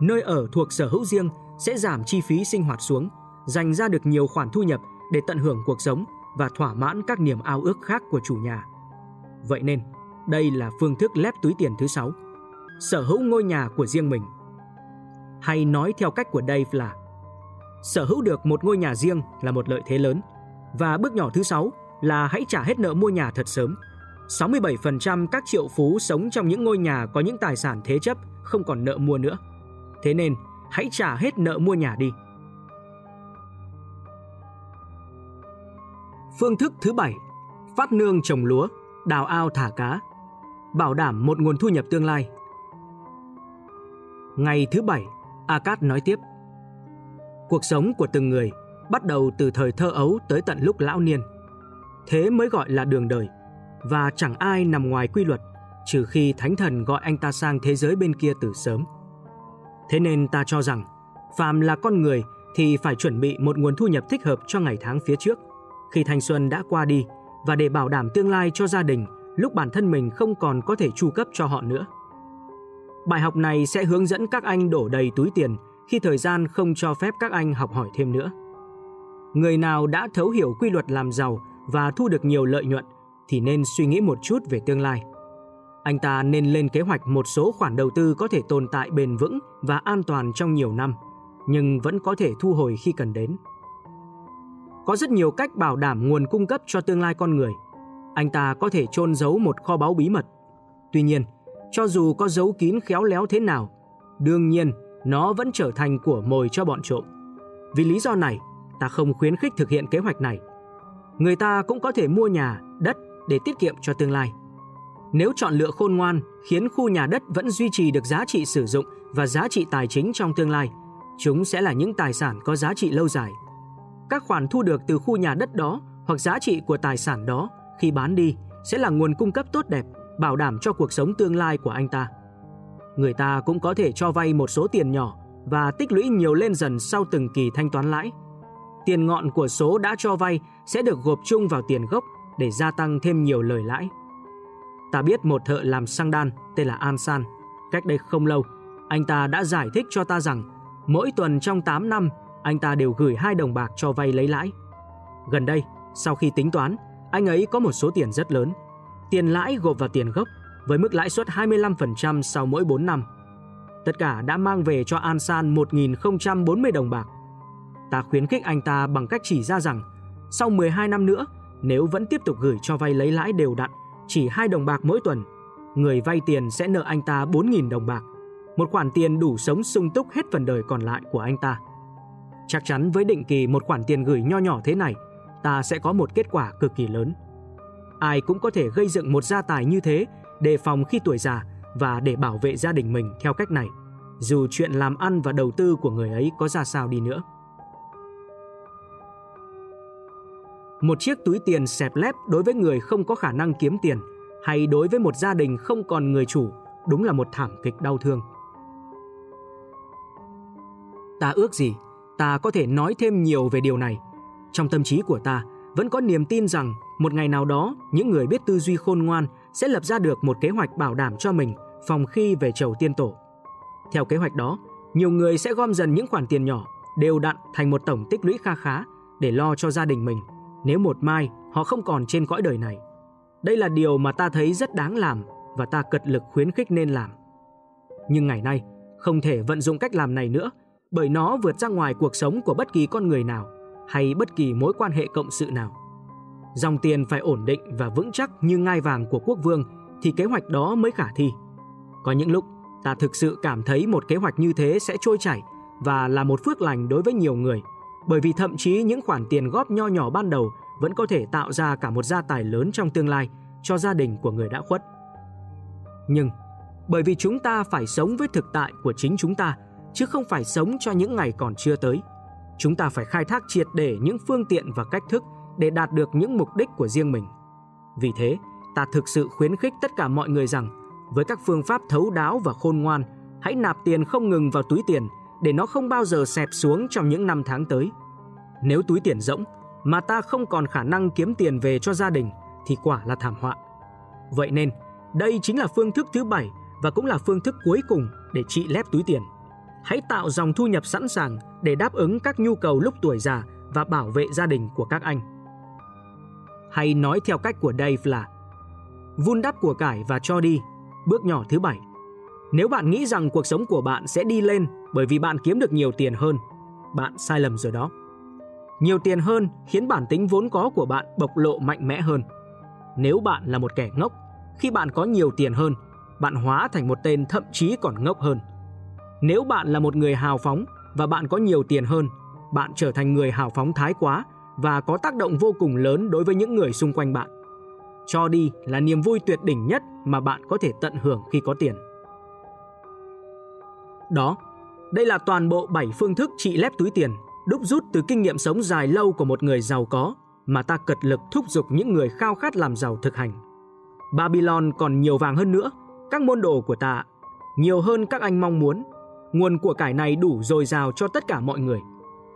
Nơi ở thuộc sở hữu riêng sẽ giảm chi phí sinh hoạt xuống, dành ra được nhiều khoản thu nhập để tận hưởng cuộc sống và thỏa mãn các niềm ao ước khác của chủ nhà. Vậy nên, đây là phương thức lép túi tiền thứ sáu. Sở hữu ngôi nhà của riêng mình. Hay nói theo cách của Dave là sở hữu được một ngôi nhà riêng là một lợi thế lớn. Và bước nhỏ thứ sáu là hãy trả hết nợ mua nhà thật sớm. 67% các triệu phú sống trong những ngôi nhà có những tài sản thế chấp không còn nợ mua nữa. Thế nên, hãy trả hết nợ mua nhà đi. Phương thức thứ bảy, phát nương trồng lúa, đào ao thả cá, bảo đảm một nguồn thu nhập tương lai. Ngày thứ bảy, Akat nói tiếp. Cuộc sống của từng người bắt đầu từ thời thơ ấu tới tận lúc lão niên. Thế mới gọi là đường đời, và chẳng ai nằm ngoài quy luật trừ khi thánh thần gọi anh ta sang thế giới bên kia từ sớm. Thế nên ta cho rằng, phàm là con người thì phải chuẩn bị một nguồn thu nhập thích hợp cho ngày tháng phía trước, khi thanh xuân đã qua đi và để bảo đảm tương lai cho gia đình lúc bản thân mình không còn có thể chu cấp cho họ nữa. Bài học này sẽ hướng dẫn các anh đổ đầy túi tiền khi thời gian không cho phép các anh học hỏi thêm nữa. Người nào đã thấu hiểu quy luật làm giàu và thu được nhiều lợi nhuận thì nên suy nghĩ một chút về tương lai. Anh ta nên lên kế hoạch một số khoản đầu tư có thể tồn tại bền vững và an toàn trong nhiều năm, nhưng vẫn có thể thu hồi khi cần đến. Có rất nhiều cách bảo đảm nguồn cung cấp cho tương lai con người. Anh ta có thể chôn giấu một kho báu bí mật. Tuy nhiên, cho dù có giấu kín khéo léo thế nào, đương nhiên nó vẫn trở thành của mồi cho bọn trộm. Vì lý do này, ta không khuyến khích thực hiện kế hoạch này. Người ta cũng có thể mua nhà, đất để tiết kiệm cho tương lai. Nếu chọn lựa khôn ngoan, khiến khu nhà đất vẫn duy trì được giá trị sử dụng và giá trị tài chính trong tương lai, chúng sẽ là những tài sản có giá trị lâu dài. Các khoản thu được từ khu nhà đất đó hoặc giá trị của tài sản đó khi bán đi sẽ là nguồn cung cấp tốt đẹp, bảo đảm cho cuộc sống tương lai của anh ta. Người ta cũng có thể cho vay một số tiền nhỏ và tích lũy nhiều lên dần sau từng kỳ thanh toán lãi. Tiền ngọn của số đã cho vay sẽ được gộp chung vào tiền gốc để gia tăng thêm nhiều lời lãi. Ta biết một thợ làm xăng đan tên là An San. Cách đây không lâu, anh ta đã giải thích cho ta rằng mỗi tuần trong 8 năm anh ta đều gửi hai đồng bạc cho vay lấy lãi. Gần đây, sau khi tính toán, anh ấy có một số tiền rất lớn. Tiền lãi gộp vào tiền gốc với mức lãi suất 25% sau mỗi 4 năm. Tất cả đã mang về cho An San 1.040 đồng bạc. Ta khuyến khích anh ta bằng cách chỉ ra rằng sau 12 năm nữa, nếu vẫn tiếp tục gửi cho vay lấy lãi đều đặn, chỉ 2 đồng bạc mỗi tuần, người vay tiền sẽ nợ anh ta 4.000 đồng bạc, một khoản tiền đủ sống sung túc hết phần đời còn lại của anh ta. Chắc chắn với định kỳ một khoản tiền gửi nho nhỏ thế này, ta sẽ có một kết quả cực kỳ lớn. Ai cũng có thể gây dựng một gia tài như thế đề phòng khi tuổi già và để bảo vệ gia đình mình theo cách này, dù chuyện làm ăn và đầu tư của người ấy có ra sao đi nữa. Một chiếc túi tiền xẹp lép đối với người không có khả năng kiếm tiền hay đối với một gia đình không còn người chủ đúng là một thảm kịch đau thương. Ta ước gì ta có thể nói thêm nhiều về điều này. Trong tâm trí của ta vẫn có niềm tin rằng một ngày nào đó những người biết tư duy khôn ngoan sẽ lập ra được một kế hoạch bảo đảm cho mình phòng khi về chầu tiên tổ. Theo kế hoạch đó, nhiều người sẽ gom dần những khoản tiền nhỏ đều đặn thành một tổng tích lũy kha khá để lo cho gia đình mình nếu một mai họ không còn trên cõi đời này. Đây là điều mà ta thấy rất đáng làm và ta cật lực khuyến khích nên làm. Nhưng ngày nay, không thể vận dụng cách làm này nữa bởi nó vượt ra ngoài cuộc sống của bất kỳ con người nào hay bất kỳ mối quan hệ cộng sự nào. Dòng tiền phải ổn định và vững chắc như ngai vàng của quốc vương, thì kế hoạch đó mới khả thi. Có những lúc, ta thực sự cảm thấy một kế hoạch như thế sẽ trôi chảy và là một phước lành đối với nhiều người, bởi vì thậm chí những khoản tiền góp nho nhỏ ban đầu vẫn có thể tạo ra cả một gia tài lớn trong tương lai cho gia đình của người đã khuất. Nhưng, bởi vì chúng ta phải sống với thực tại của chính chúng ta, chứ không phải sống cho những ngày còn chưa tới. Chúng ta phải khai thác triệt để những phương tiện và cách thức để đạt được những mục đích của riêng mình. Vì thế, ta thực sự khuyến khích tất cả mọi người rằng với các phương pháp thấu đáo và khôn ngoan, hãy nạp tiền không ngừng vào túi tiền để nó không bao giờ xẹp xuống trong những năm tháng tới. Nếu túi tiền rỗng mà ta không còn khả năng kiếm tiền về cho gia đình thì quả là thảm họa. Vậy nên, đây chính là phương thức thứ bảy và cũng là phương thức cuối cùng để trị lép túi tiền. Hãy tạo dòng thu nhập sẵn sàng để đáp ứng các nhu cầu lúc tuổi già và bảo vệ gia đình của các anh hay nói theo cách của Dave là vun đắp của cải và cho đi, bước nhỏ thứ bảy. Nếu bạn nghĩ rằng cuộc sống của bạn sẽ đi lên bởi vì bạn kiếm được nhiều tiền hơn, bạn sai lầm rồi đó. Nhiều tiền hơn khiến bản tính vốn có của bạn bộc lộ mạnh mẽ hơn. Nếu bạn là một kẻ ngốc, khi bạn có nhiều tiền hơn, bạn hóa thành một tên thậm chí còn ngốc hơn. Nếu bạn là một người hào phóng và bạn có nhiều tiền hơn, bạn trở thành người hào phóng thái quá và có tác động vô cùng lớn đối với những người xung quanh bạn. Cho đi là niềm vui tuyệt đỉnh nhất mà bạn có thể tận hưởng khi có tiền. Đó, đây là toàn bộ 7 phương thức trị lép túi tiền, đúc rút từ kinh nghiệm sống dài lâu của một người giàu có mà ta cật lực thúc giục những người khao khát làm giàu thực hành. Babylon còn nhiều vàng hơn nữa, các môn đồ của ta, nhiều hơn các anh mong muốn. Nguồn của cải này đủ dồi dào cho tất cả mọi người.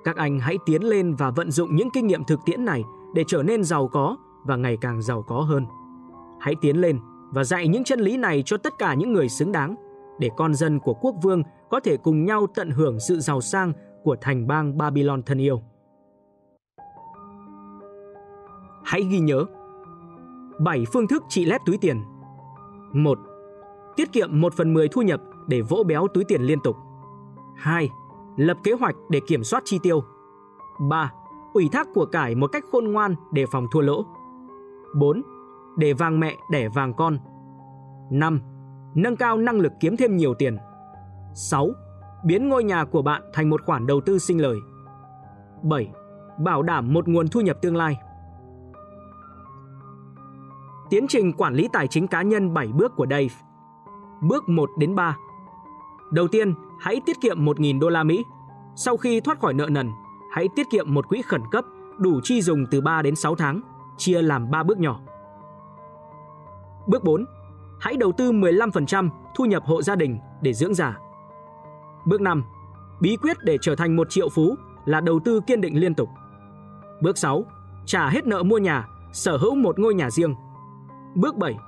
Các anh hãy tiến lên và vận dụng những kinh nghiệm thực tiễn này để trở nên giàu có và ngày càng giàu có hơn. Hãy tiến lên và dạy những chân lý này cho tất cả những người xứng đáng, để con dân của quốc vương có thể cùng nhau tận hưởng sự giàu sang của thành bang Babylon thân yêu. Hãy ghi nhớ 7 phương thức trị lép túi tiền 1. Tiết kiệm 1 phần 10 thu nhập để vỗ béo túi tiền liên tục 2. Lập kế hoạch để kiểm soát chi tiêu 3. Ủy thác của cải một cách khôn ngoan để phòng thua lỗ 4. Để vàng mẹ đẻ vàng con 5. Nâng cao năng lực kiếm thêm nhiều tiền 6. Biến ngôi nhà của bạn thành một khoản đầu tư sinh lời 7. Bảo đảm một nguồn thu nhập tương lai Tiến trình quản lý tài chính cá nhân 7 bước của Dave. Bước 1 đến 3. Đầu tiên, hãy tiết kiệm 1.000 đô la Mỹ. Sau khi thoát khỏi nợ nần, hãy tiết kiệm một quỹ khẩn cấp đủ chi dùng từ 3 đến 6 tháng, chia làm 3 bước nhỏ. Bước 4. Hãy đầu tư 15% thu nhập hộ gia đình để dưỡng già. Bước 5. Bí quyết để trở thành một triệu phú là đầu tư kiên định liên tục. Bước 6. Trả hết nợ mua nhà, sở hữu một ngôi nhà riêng – Bước 7.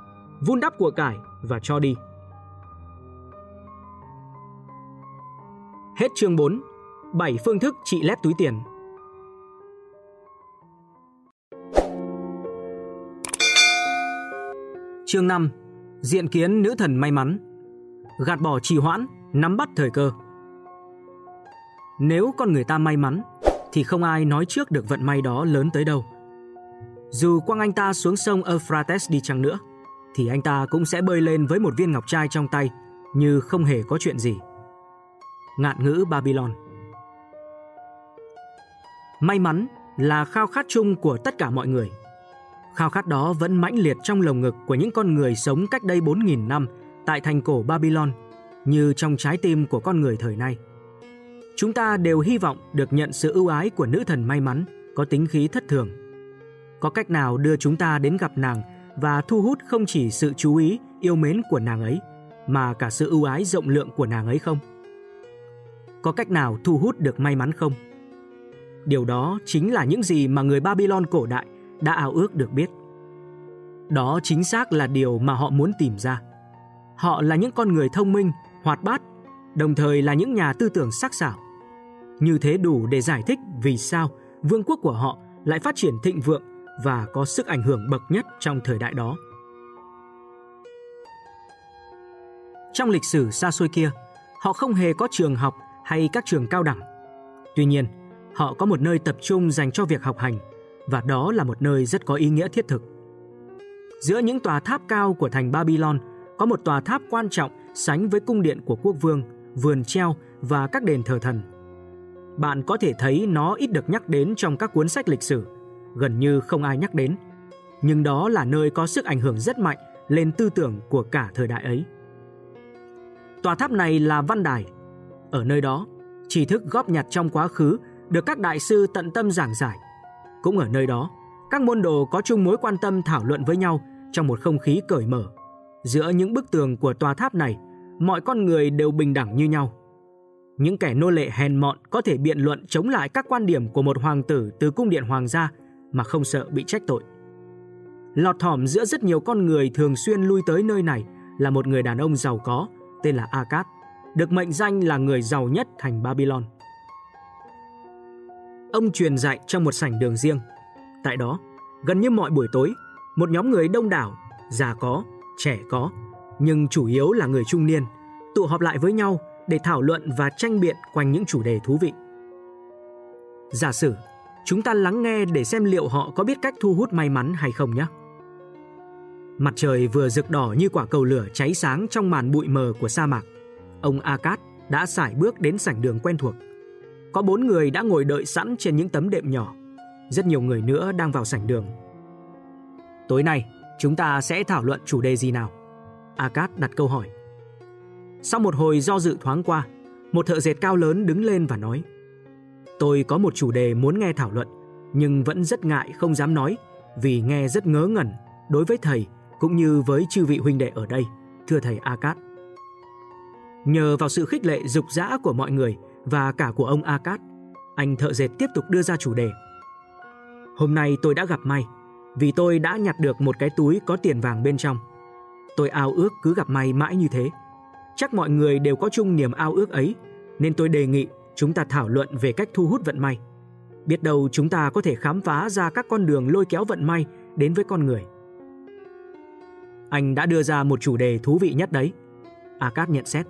Vun đắp của cải và cho đi. Hết chương 4. 7 phương thức trị lép túi tiền. Chương 5. Diện kiến nữ thần may mắn. Gạt bỏ trì hoãn, nắm bắt thời cơ. Nếu con người ta may mắn thì không ai nói trước được vận may đó lớn tới đâu. Dù quăng anh ta xuống sông Euphrates đi chăng nữa, thì anh ta cũng sẽ bơi lên với một viên ngọc trai trong tay như không hề có chuyện gì. Ngạn ngữ Babylon May mắn là khao khát chung của tất cả mọi người. Khao khát đó vẫn mãnh liệt trong lồng ngực của những con người sống cách đây 4.000 năm tại thành cổ Babylon, như trong trái tim của con người thời nay. Chúng ta đều hy vọng được nhận sự ưu ái của nữ thần may mắn có tính khí thất thường – có cách nào đưa chúng ta đến gặp nàng và thu hút không chỉ sự chú ý, yêu mến của nàng ấy, mà cả sự ưu ái rộng lượng của nàng ấy không? Có cách nào thu hút được may mắn không? Điều đó chính là những gì mà người Babylon cổ đại đã ao ước được biết. Đó chính xác là điều mà họ muốn tìm ra. Họ là những con người thông minh, hoạt bát, đồng thời là những nhà tư tưởng sắc sảo. Như thế đủ để giải thích vì sao vương quốc của họ lại phát triển thịnh vượng và có sức ảnh hưởng bậc nhất trong thời đại đó. Trong lịch sử xa xôi kia, họ không hề có trường học hay các trường cao đẳng. Tuy nhiên, họ có một nơi tập trung dành cho việc học hành và đó là một nơi rất có ý nghĩa thiết thực. Giữa những tòa tháp cao của thành Babylon có một tòa tháp quan trọng sánh với cung điện của quốc vương, vườn treo và các đền thờ thần. Bạn có thể thấy nó ít được nhắc đến trong các cuốn sách lịch sử, gần như không ai nhắc đến. Nhưng đó là nơi có sức ảnh hưởng rất mạnh lên tư tưởng của cả thời đại ấy. Tòa tháp này là văn đài. Ở nơi đó, tri thức góp nhặt trong quá khứ được các đại sư tận tâm giảng giải. Cũng ở nơi đó, các môn đồ có chung mối quan tâm thảo luận với nhau trong một không khí cởi mở. Giữa những bức tường của tòa tháp này, mọi con người đều bình đẳng như nhau. Những kẻ nô lệ hèn mọn có thể biện luận chống lại các quan điểm của một hoàng tử từ cung điện hoàng gia mà không sợ bị trách tội. Lọt thỏm giữa rất nhiều con người thường xuyên lui tới nơi này là một người đàn ông giàu có tên là Akat, được mệnh danh là người giàu nhất thành Babylon. Ông truyền dạy trong một sảnh đường riêng. Tại đó, Gần như mọi buổi tối, một nhóm người đông đảo, già có, trẻ có, nhưng chủ yếu là người trung niên, tụ họp lại với nhau để thảo luận và tranh biện quanh những chủ đề thú vị. Giả sử, chúng ta lắng nghe để xem liệu họ có biết cách thu hút may mắn hay không nhé. Mặt trời vừa rực đỏ như quả cầu lửa cháy sáng trong màn bụi mờ của sa mạc. Ông Akat đã sải bước đến sảnh đường quen thuộc. Có bốn người đã ngồi đợi sẵn trên những tấm đệm nhỏ. Rất nhiều người nữa đang vào sảnh đường. Tối nay, chúng ta sẽ thảo luận chủ đề gì nào? Akat đặt câu hỏi. Sau một hồi do dự thoáng qua, một thợ dệt cao lớn đứng lên và nói Tôi có một chủ đề muốn nghe thảo luận, nhưng vẫn rất ngại không dám nói vì nghe rất ngớ ngẩn đối với thầy cũng như với chư vị huynh đệ ở đây, thưa thầy Akat. Nhờ vào sự khích lệ dục dã của mọi người và cả của ông Akat, anh thợ dệt tiếp tục đưa ra chủ đề. Hôm nay tôi đã gặp may, vì tôi đã nhặt được một cái túi có tiền vàng bên trong. Tôi ao ước cứ gặp may mãi như thế. Chắc mọi người đều có chung niềm ao ước ấy, nên tôi đề nghị chúng ta thảo luận về cách thu hút vận may. Biết đâu chúng ta có thể khám phá ra các con đường lôi kéo vận may đến với con người. Anh đã đưa ra một chủ đề thú vị nhất đấy. Akat nhận xét.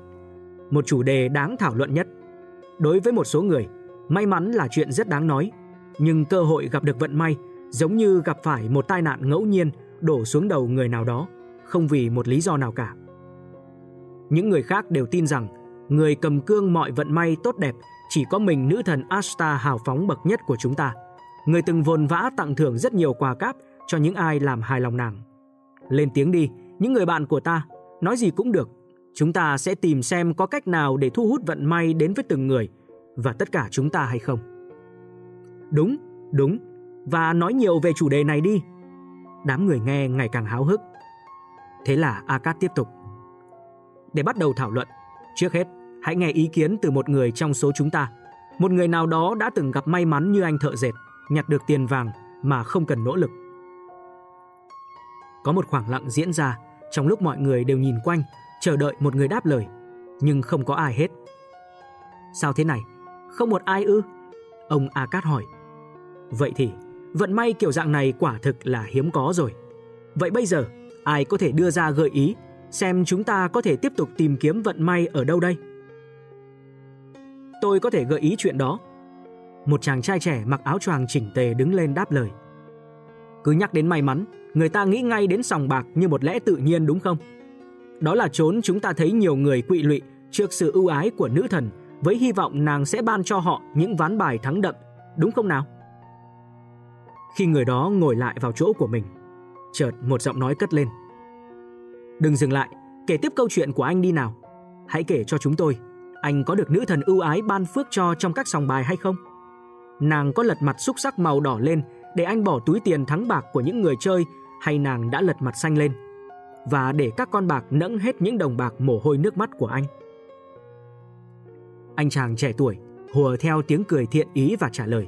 Một chủ đề đáng thảo luận nhất. Đối với một số người, may mắn là chuyện rất đáng nói, nhưng cơ hội gặp được vận may giống như gặp phải một tai nạn ngẫu nhiên đổ xuống đầu người nào đó, không vì một lý do nào cả. Những người khác đều tin rằng người cầm cương mọi vận may tốt đẹp chỉ có mình nữ thần Asta hào phóng bậc nhất của chúng ta. Người từng vồn vã tặng thưởng rất nhiều quà cáp cho những ai làm hài lòng nàng. Lên tiếng đi, những người bạn của ta, nói gì cũng được. Chúng ta sẽ tìm xem có cách nào để thu hút vận may đến với từng người và tất cả chúng ta hay không. Đúng, đúng, và nói nhiều về chủ đề này đi. Đám người nghe ngày càng háo hức. Thế là Akat tiếp tục. Để bắt đầu thảo luận, trước hết hãy nghe ý kiến từ một người trong số chúng ta. Một người nào đó đã từng gặp may mắn như anh thợ dệt, nhặt được tiền vàng mà không cần nỗ lực. Có một khoảng lặng diễn ra trong lúc mọi người đều nhìn quanh, chờ đợi một người đáp lời, nhưng không có ai hết. Sao thế này? Không một ai ư? Ông A Cát hỏi. Vậy thì, vận may kiểu dạng này quả thực là hiếm có rồi. Vậy bây giờ, ai có thể đưa ra gợi ý xem chúng ta có thể tiếp tục tìm kiếm vận may ở đâu đây? Tôi có thể gợi ý chuyện đó. Một chàng trai trẻ mặc áo choàng chỉnh tề đứng lên đáp lời. Cứ nhắc đến may mắn, người ta nghĩ ngay đến sòng bạc như một lẽ tự nhiên đúng không? Đó là chốn chúng ta thấy nhiều người quỵ lụy trước sự ưu ái của nữ thần với hy vọng nàng sẽ ban cho họ những ván bài thắng đậm, đúng không nào? Khi người đó ngồi lại vào chỗ của mình, chợt một giọng nói cất lên. Đừng dừng lại, kể tiếp câu chuyện của anh đi nào. Hãy kể cho chúng tôi, anh có được nữ thần ưu ái ban phước cho trong các sòng bài hay không? Nàng có lật mặt xúc sắc màu đỏ lên để anh bỏ túi tiền thắng bạc của những người chơi hay nàng đã lật mặt xanh lên và để các con bạc nẫng hết những đồng bạc mồ hôi nước mắt của anh. Anh chàng trẻ tuổi hùa theo tiếng cười thiện ý và trả lời.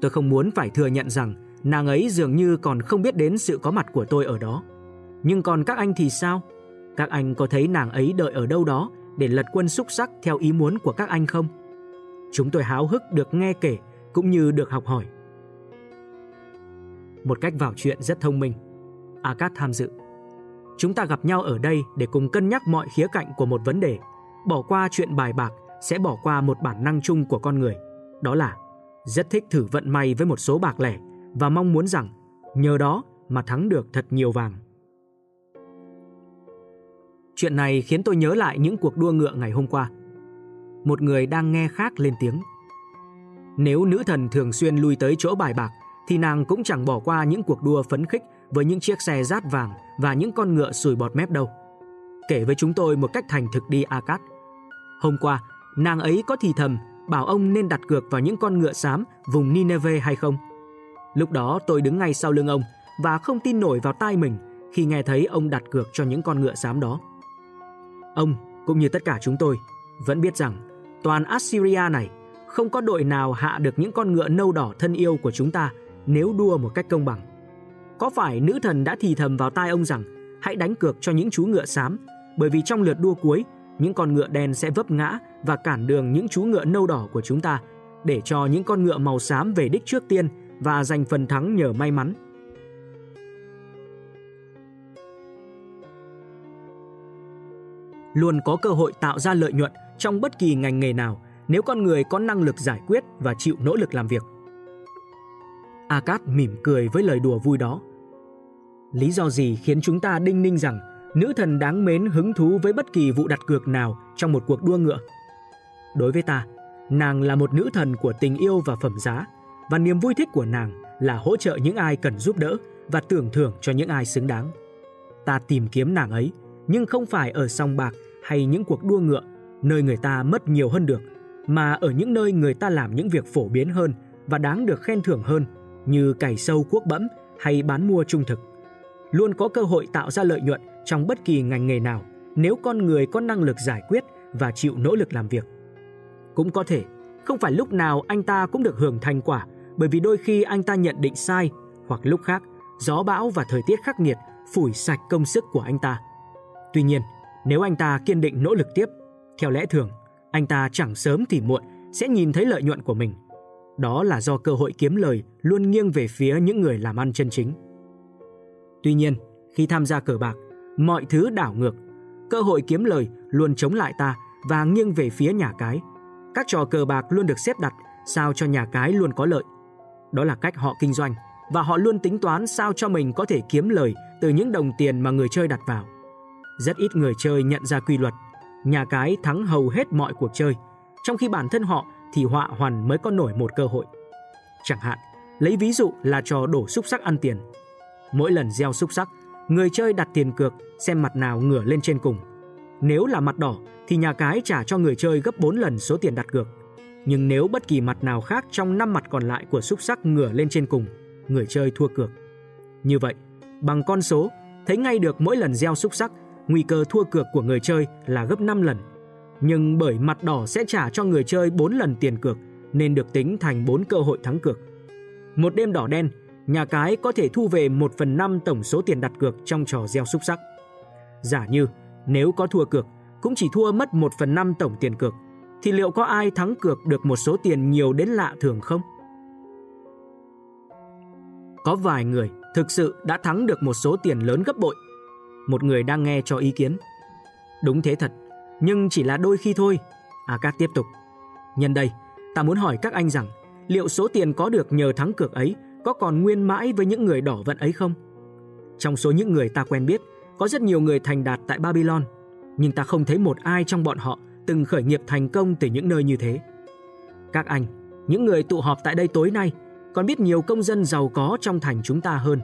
Tôi không muốn phải thừa nhận rằng nàng ấy dường như còn không biết đến sự có mặt của tôi ở đó. Nhưng còn các anh thì sao? Các anh có thấy nàng ấy đợi ở đâu đó để lật quân xúc sắc theo ý muốn của các anh không? Chúng tôi háo hức được nghe kể cũng như được học hỏi một cách vào chuyện rất thông minh. Akat tham dự. Chúng ta gặp nhau ở đây để cùng cân nhắc mọi khía cạnh của một vấn đề, bỏ qua chuyện bài bạc sẽ bỏ qua một bản năng chung của con người, đó là rất thích thử vận may với một số bạc lẻ và mong muốn rằng nhờ đó mà thắng được thật nhiều vàng. Chuyện này khiến tôi nhớ lại những cuộc đua ngựa ngày hôm qua. Một người đang nghe khác lên tiếng. Nếu nữ thần thường xuyên lui tới chỗ bài bạc thì nàng cũng chẳng bỏ qua những cuộc đua phấn khích với những chiếc xe rát vàng và những con ngựa sùi bọt mép đâu. Kể với chúng tôi một cách thành thực đi Akat. Hôm qua, nàng ấy có thì thầm bảo ông nên đặt cược vào những con ngựa xám vùng Nineveh hay không. Lúc đó tôi đứng ngay sau lưng ông và không tin nổi vào tai mình khi nghe thấy ông đặt cược cho những con ngựa xám đó. Ông, cũng như tất cả chúng tôi, vẫn biết rằng toàn Assyria này không có đội nào hạ được những con ngựa nâu đỏ thân yêu của chúng ta nếu đua một cách công bằng. Có phải nữ thần đã thì thầm vào tai ông rằng hãy đánh cược cho những chú ngựa xám bởi vì trong lượt đua cuối, những con ngựa đen sẽ vấp ngã và cản đường những chú ngựa nâu đỏ của chúng ta để cho những con ngựa màu xám về đích trước tiên và giành phần thắng nhờ may mắn. Luôn có cơ hội tạo ra lợi nhuận trong bất kỳ ngành nghề nào nếu con người có năng lực giải quyết và chịu nỗ lực làm việc. Akat mỉm cười với lời đùa vui đó. Lý do gì khiến chúng ta đinh ninh rằng nữ thần đáng mến hứng thú với bất kỳ vụ đặt cược nào trong một cuộc đua ngựa? Đối với ta, nàng là một nữ thần của tình yêu và phẩm giá, và niềm vui thích của nàng là hỗ trợ những ai cần giúp đỡ và tưởng thưởng cho những ai xứng đáng. Ta tìm kiếm nàng ấy, nhưng không phải ở sòng bạc hay những cuộc đua ngựa, nơi người ta mất nhiều hơn được, mà ở những nơi người ta làm những việc phổ biến hơn và đáng được khen thưởng hơn như cày sâu cuốc bẫm hay bán mua trung thực. Luôn có cơ hội tạo ra lợi nhuận trong bất kỳ ngành nghề nào nếu con người có năng lực giải quyết và chịu nỗ lực làm việc. Cũng có thể, không phải lúc nào anh ta cũng được hưởng thành quả bởi vì đôi khi anh ta nhận định sai hoặc lúc khác gió bão và thời tiết khắc nghiệt phủi sạch công sức của anh ta. Tuy nhiên, nếu anh ta kiên định nỗ lực tiếp, theo lẽ thường, anh ta chẳng sớm thì muộn sẽ nhìn thấy lợi nhuận của mình. Đó là do cơ hội kiếm lời luôn nghiêng về phía những người làm ăn chân chính. Tuy nhiên, khi tham gia cờ bạc, mọi thứ đảo ngược, cơ hội kiếm lời luôn chống lại ta và nghiêng về phía nhà cái. Các trò cờ bạc luôn được xếp đặt sao cho nhà cái luôn có lợi. Đó là cách họ kinh doanh và họ luôn tính toán sao cho mình có thể kiếm lời từ những đồng tiền mà người chơi đặt vào. Rất ít người chơi nhận ra quy luật, nhà cái thắng hầu hết mọi cuộc chơi, trong khi bản thân họ thì họa hoàn mới có nổi một cơ hội. Chẳng hạn, lấy ví dụ là trò đổ xúc sắc ăn tiền. Mỗi lần gieo xúc sắc, người chơi đặt tiền cược xem mặt nào ngửa lên trên cùng. Nếu là mặt đỏ thì nhà cái trả cho người chơi gấp 4 lần số tiền đặt cược. Nhưng nếu bất kỳ mặt nào khác trong 5 mặt còn lại của xúc sắc ngửa lên trên cùng, người chơi thua cược. Như vậy, bằng con số, thấy ngay được mỗi lần gieo xúc sắc, nguy cơ thua cược của người chơi là gấp 5 lần. Nhưng bởi mặt đỏ sẽ trả cho người chơi 4 lần tiền cược nên được tính thành 4 cơ hội thắng cược. Một đêm đỏ đen, nhà cái có thể thu về 1 phần 5 tổng số tiền đặt cược trong trò gieo xúc sắc. Giả như nếu có thua cược, cũng chỉ thua mất 1 phần 5 tổng tiền cược, thì liệu có ai thắng cược được một số tiền nhiều đến lạ thường không? Có vài người thực sự đã thắng được một số tiền lớn gấp bội. Một người đang nghe cho ý kiến. Đúng thế thật, nhưng chỉ là đôi khi thôi. Akat tiếp tục. Nhân đây, ta muốn hỏi các anh rằng liệu số tiền có được nhờ thắng cược ấy có còn nguyên mãi với những người đỏ vận ấy không? Trong số những người ta quen biết, có rất nhiều người thành đạt tại Babylon, nhưng ta không thấy một ai trong bọn họ từng khởi nghiệp thành công từ những nơi như thế. Các anh, những người tụ họp tại đây tối nay, còn biết nhiều công dân giàu có trong thành chúng ta hơn.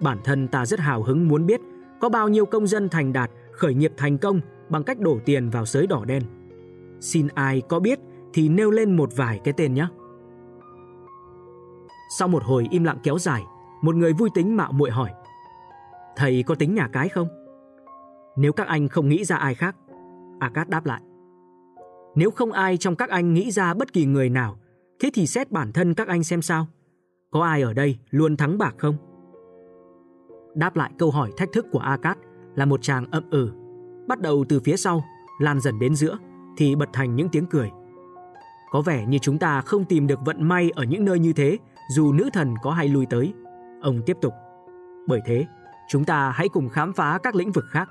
Bản thân ta rất hào hứng muốn biết có bao nhiêu công dân thành đạt khởi nghiệp thành công bằng cách đổ tiền vào sới đỏ đen. Xin ai có biết thì nêu lên một vài cái tên nhé. Sau một hồi im lặng kéo dài, một người vui tính mạo muội hỏi: "Thầy có tính nhà cái không?" Nếu các anh không nghĩ ra ai khác, Akat đáp lại. Nếu không ai trong các anh nghĩ ra bất kỳ người nào, thế thì xét bản thân các anh xem sao. Có ai ở đây luôn thắng bạc không? Đáp lại câu hỏi thách thức của Akat là một chàng ậm ừ. Bắt đầu từ phía sau, lan dần đến giữa, thì bật thành những tiếng cười. Có vẻ như chúng ta không tìm được vận may ở những nơi như thế, dù nữ thần có hay lui tới. Ông tiếp tục. Bởi thế, chúng ta hãy cùng khám phá các lĩnh vực khác.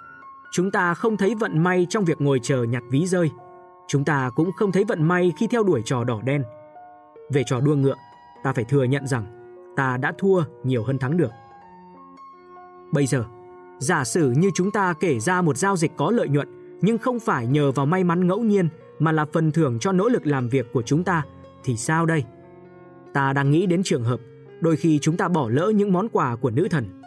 Chúng ta không thấy vận may trong việc ngồi chờ nhặt ví rơi. Chúng ta cũng không thấy vận may khi theo đuổi trò đỏ đen. Về trò đua ngựa, ta phải thừa nhận rằng ta đã thua nhiều hơn thắng được. Bây giờ, giả sử như chúng ta kể ra một giao dịch có lợi nhuận nhưng không phải nhờ vào may mắn ngẫu nhiên mà là phần thưởng cho nỗ lực làm việc của chúng ta thì sao đây? Ta đang nghĩ đến trường hợp đôi khi chúng ta bỏ lỡ những món quà của nữ thần.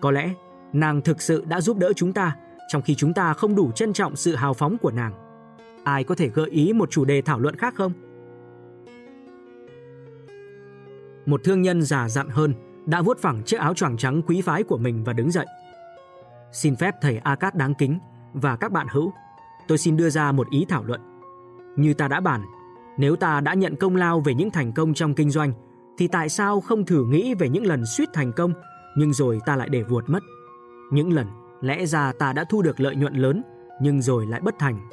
Có lẽ nàng thực sự đã giúp đỡ chúng ta trong khi chúng ta không đủ trân trọng sự hào phóng của nàng. Ai có thể gợi ý một chủ đề thảo luận khác không? Một thương nhân già dặn hơn đã vuốt phẳng chiếc áo choàng trắng quý phái của mình và đứng dậy. Xin phép thầy Akat đáng kính và các bạn hữu, tôi xin đưa ra một ý thảo luận. Như ta đã bàn, nếu ta đã nhận công lao về những thành công trong kinh doanh, thì tại sao không thử nghĩ về những lần suýt thành công, nhưng rồi ta lại để vuột mất? Những lần lẽ ra ta đã thu được lợi nhuận lớn, nhưng rồi lại bất thành.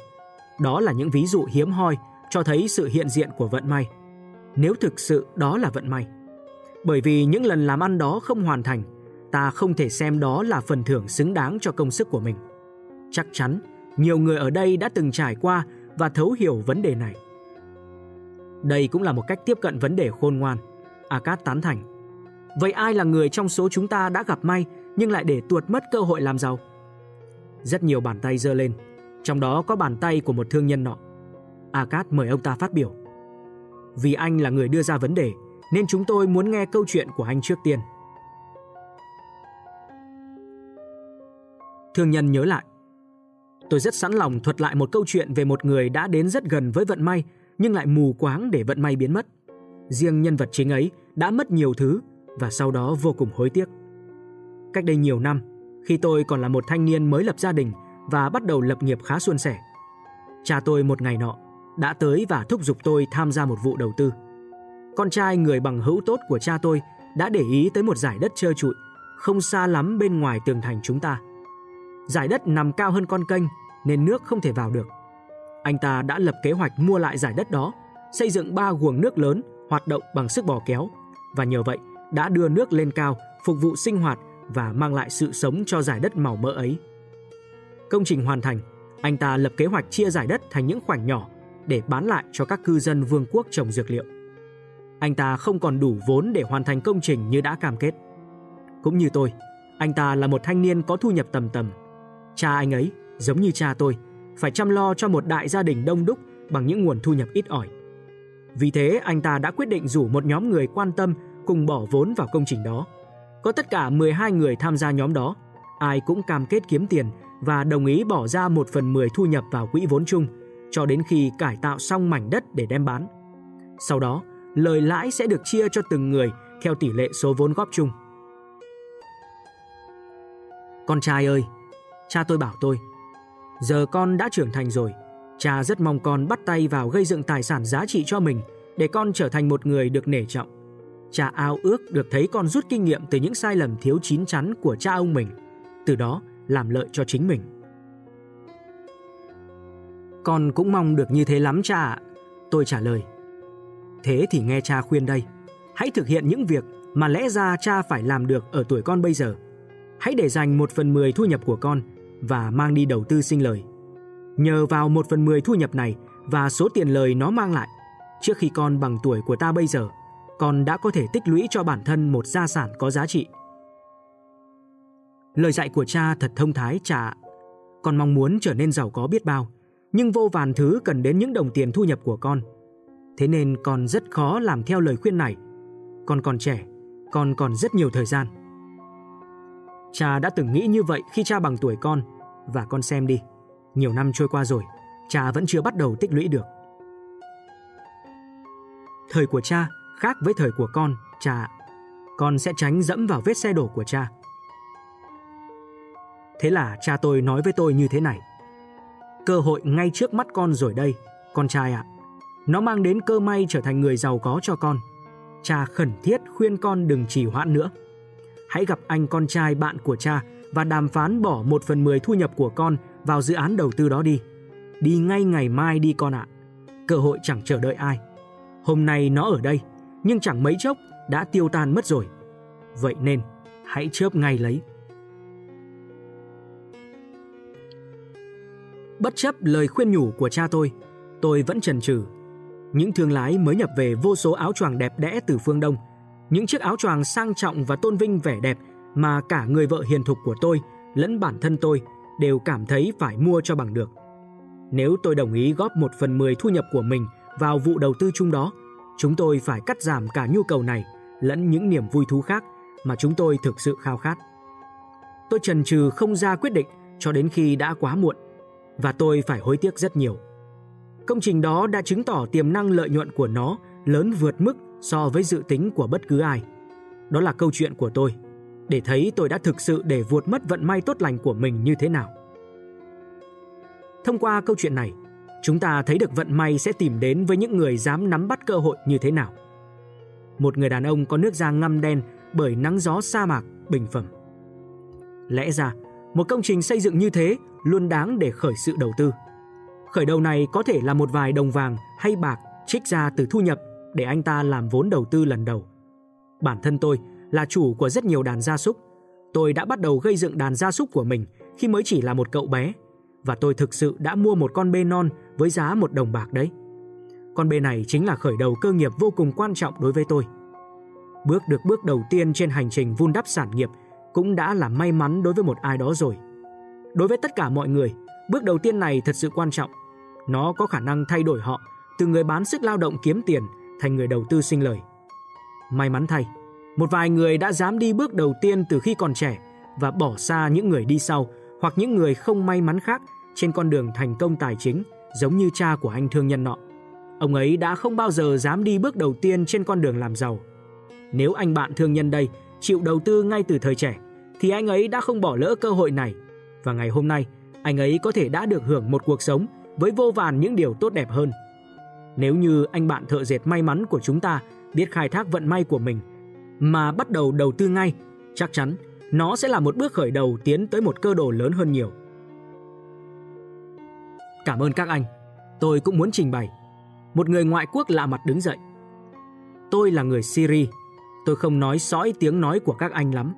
Đó là những ví dụ hiếm hoi cho thấy sự hiện diện của vận may. Nếu thực sự đó là vận may, Bởi vì những lần làm ăn đó không hoàn thành, ta không thể xem đó là phần thưởng xứng đáng cho công sức của mình. Chắc chắn, nhiều người ở đây đã từng trải qua và thấu hiểu vấn đề này. Đây cũng là một cách tiếp cận vấn đề khôn ngoan. Akat tán thành. Vậy ai là người trong số chúng ta đã gặp may nhưng lại để tuột mất cơ hội làm giàu? Rất nhiều bàn tay giơ lên, trong đó có bàn tay của một thương nhân nọ. Akat mời ông ta phát biểu. Vì anh là người đưa ra vấn đề, nên chúng tôi muốn nghe câu chuyện của anh trước tiên. Thương nhân nhớ lại. Tôi rất sẵn lòng thuật lại một câu chuyện về một người đã đến rất gần với vận may nhưng lại mù quáng để vận may biến mất. Riêng nhân vật chính ấy đã mất nhiều thứ và sau đó vô cùng hối tiếc. Cách đây nhiều năm, khi tôi còn là một thanh niên mới lập gia đình và bắt đầu lập nghiệp khá suôn sẻ, cha tôi một ngày nọ đã tới và thúc giục tôi tham gia một vụ đầu tư. Con trai người bằng hữu tốt của cha tôi đã để ý tới một giải đất trơ trụi, không xa lắm bên ngoài tường thành chúng ta. Giải đất nằm cao hơn con kênh nên nước không thể vào được. Anh ta đã lập kế hoạch mua lại giải đất đó, xây dựng ba guồng nước lớn hoạt động bằng sức bò kéo và nhờ vậy đã đưa nước lên cao phục vụ sinh hoạt và mang lại sự sống cho giải đất màu mỡ ấy. Công trình hoàn thành, anh ta lập kế hoạch chia giải đất thành những khoảnh nhỏ để bán lại cho các cư dân vương quốc trồng dược liệu. Anh ta không còn đủ vốn để hoàn thành công trình như đã cam kết. Cũng như tôi, anh ta là một thanh niên có thu nhập tầm tầm. Cha anh ấy, giống như cha tôi, phải chăm lo cho một đại gia đình đông đúc bằng những nguồn thu nhập ít ỏi. Vì thế, anh ta đã quyết định rủ một nhóm người quan tâm cùng bỏ vốn vào công trình đó. Có tất cả 12 người tham gia nhóm đó, ai cũng cam kết kiếm tiền và đồng ý bỏ ra một phần 10 thu nhập vào quỹ vốn chung cho đến khi cải tạo xong mảnh đất để đem bán. Sau đó, lời lãi sẽ được chia cho từng người theo tỷ lệ số vốn góp chung. Con trai ơi, cha tôi bảo tôi, giờ con đã trưởng thành rồi, cha rất mong con bắt tay vào gây dựng tài sản giá trị cho mình để con trở thành một người được nể trọng. Cha ao ước được thấy con rút kinh nghiệm từ những sai lầm thiếu chín chắn của cha ông mình, từ đó làm lợi cho chính mình. Con cũng mong được như thế lắm cha ạ. Tôi trả lời. Thế thì nghe cha khuyên đây. Hãy thực hiện những việc mà lẽ ra cha phải làm được ở tuổi con bây giờ. Hãy để dành một phần mười thu nhập của con và mang đi đầu tư sinh lời. Nhờ vào một phần mười thu nhập này và số tiền lời nó mang lại, trước khi con bằng tuổi của ta bây giờ, con đã có thể tích lũy cho bản thân một gia sản có giá trị. Lời dạy của cha thật thông thái cha Con mong muốn trở nên giàu có biết bao, nhưng vô vàn thứ cần đến những đồng tiền thu nhập của con. Thế nên con rất khó làm theo lời khuyên này. Con còn trẻ, con còn rất nhiều thời gian. Cha đã từng nghĩ như vậy khi cha bằng tuổi con, và con xem đi, nhiều năm trôi qua rồi, cha vẫn chưa bắt đầu tích lũy được. Thời của cha khác với thời của con, cha Con sẽ tránh dẫm vào vết xe đổ của cha. Thế là cha tôi nói với tôi như thế này. Cơ hội ngay trước mắt con rồi đây, con trai ạ. Nó mang đến cơ may trở thành người giàu có cho con. Cha khẩn thiết khuyên con đừng trì hoãn nữa. Hãy gặp anh con trai bạn của cha và đàm phán bỏ một phần mười thu nhập của con vào dự án đầu tư đó đi. Đi ngay ngày mai đi con ạ. Cơ hội chẳng chờ đợi ai. Hôm nay nó ở đây, nhưng chẳng mấy chốc đã tiêu tan mất rồi. Vậy nên, hãy chớp ngay lấy. Bất chấp lời khuyên nhủ của cha tôi, tôi vẫn chần chừ. Những thương lái mới nhập về vô số áo choàng đẹp đẽ từ phương Đông, những chiếc áo choàng sang trọng và tôn vinh vẻ đẹp mà cả người vợ hiền thục của tôi lẫn bản thân tôi đều cảm thấy phải mua cho bằng được. Nếu tôi đồng ý góp một phần mười thu nhập của mình vào vụ đầu tư chung đó, chúng tôi phải cắt giảm cả nhu cầu này lẫn những niềm vui thú khác mà chúng tôi thực sự khao khát. Tôi trần trừ không ra quyết định cho đến khi đã quá muộn và tôi phải hối tiếc rất nhiều. Công trình đó đã chứng tỏ tiềm năng lợi nhuận của nó lớn vượt mức so với dự tính của bất cứ ai. Đó là câu chuyện của tôi, để thấy tôi đã thực sự để vuột mất vận may tốt lành của mình như thế nào. Thông qua câu chuyện này, chúng ta thấy được vận may sẽ tìm đến với những người dám nắm bắt cơ hội như thế nào. Một người đàn ông có nước da ngăm đen bởi nắng gió sa mạc bình phẩm. Lẽ ra, một công trình xây dựng như thế luôn đáng để khởi sự đầu tư. Khởi đầu này có thể là một vài đồng vàng hay bạc trích ra từ thu nhập để anh ta làm vốn đầu tư lần đầu. Bản thân tôi là chủ của rất nhiều đàn gia súc. Tôi đã bắt đầu gây dựng đàn gia súc của mình khi mới chỉ là một cậu bé và tôi thực sự đã mua một con bê non với giá một đồng bạc đấy. Con bê này chính là khởi đầu cơ nghiệp vô cùng quan trọng đối với tôi. Bước được bước đầu tiên trên hành trình vun đắp sản nghiệp cũng đã là may mắn đối với một ai đó rồi. Đối với tất cả mọi người, bước đầu tiên này thật sự quan trọng. Nó có khả năng thay đổi họ từ người bán sức lao động kiếm tiền thành người đầu tư sinh lời. May mắn thay, một vài người đã dám đi bước đầu tiên từ khi còn trẻ và bỏ xa những người đi sau hoặc những người không may mắn khác trên con đường thành công tài chính giống như cha của anh thương nhân nọ. Ông ấy đã không bao giờ dám đi bước đầu tiên trên con đường làm giàu. Nếu anh bạn thương nhân đây chịu đầu tư ngay từ thời trẻ thì anh ấy đã không bỏ lỡ cơ hội này và ngày hôm nay anh ấy có thể đã được hưởng một cuộc sống với vô vàn những điều tốt đẹp hơn. Nếu như anh bạn thợ dệt may mắn của chúng ta biết khai thác vận may của mình mà bắt đầu đầu tư ngay, chắc chắn nó sẽ là một bước khởi đầu tiến tới một cơ đồ lớn hơn nhiều. Cảm ơn các anh. Tôi cũng muốn trình bày. Một người ngoại quốc lạ mặt đứng dậy. Tôi là người Syria. Tôi không nói sõi tiếng nói của các anh lắm.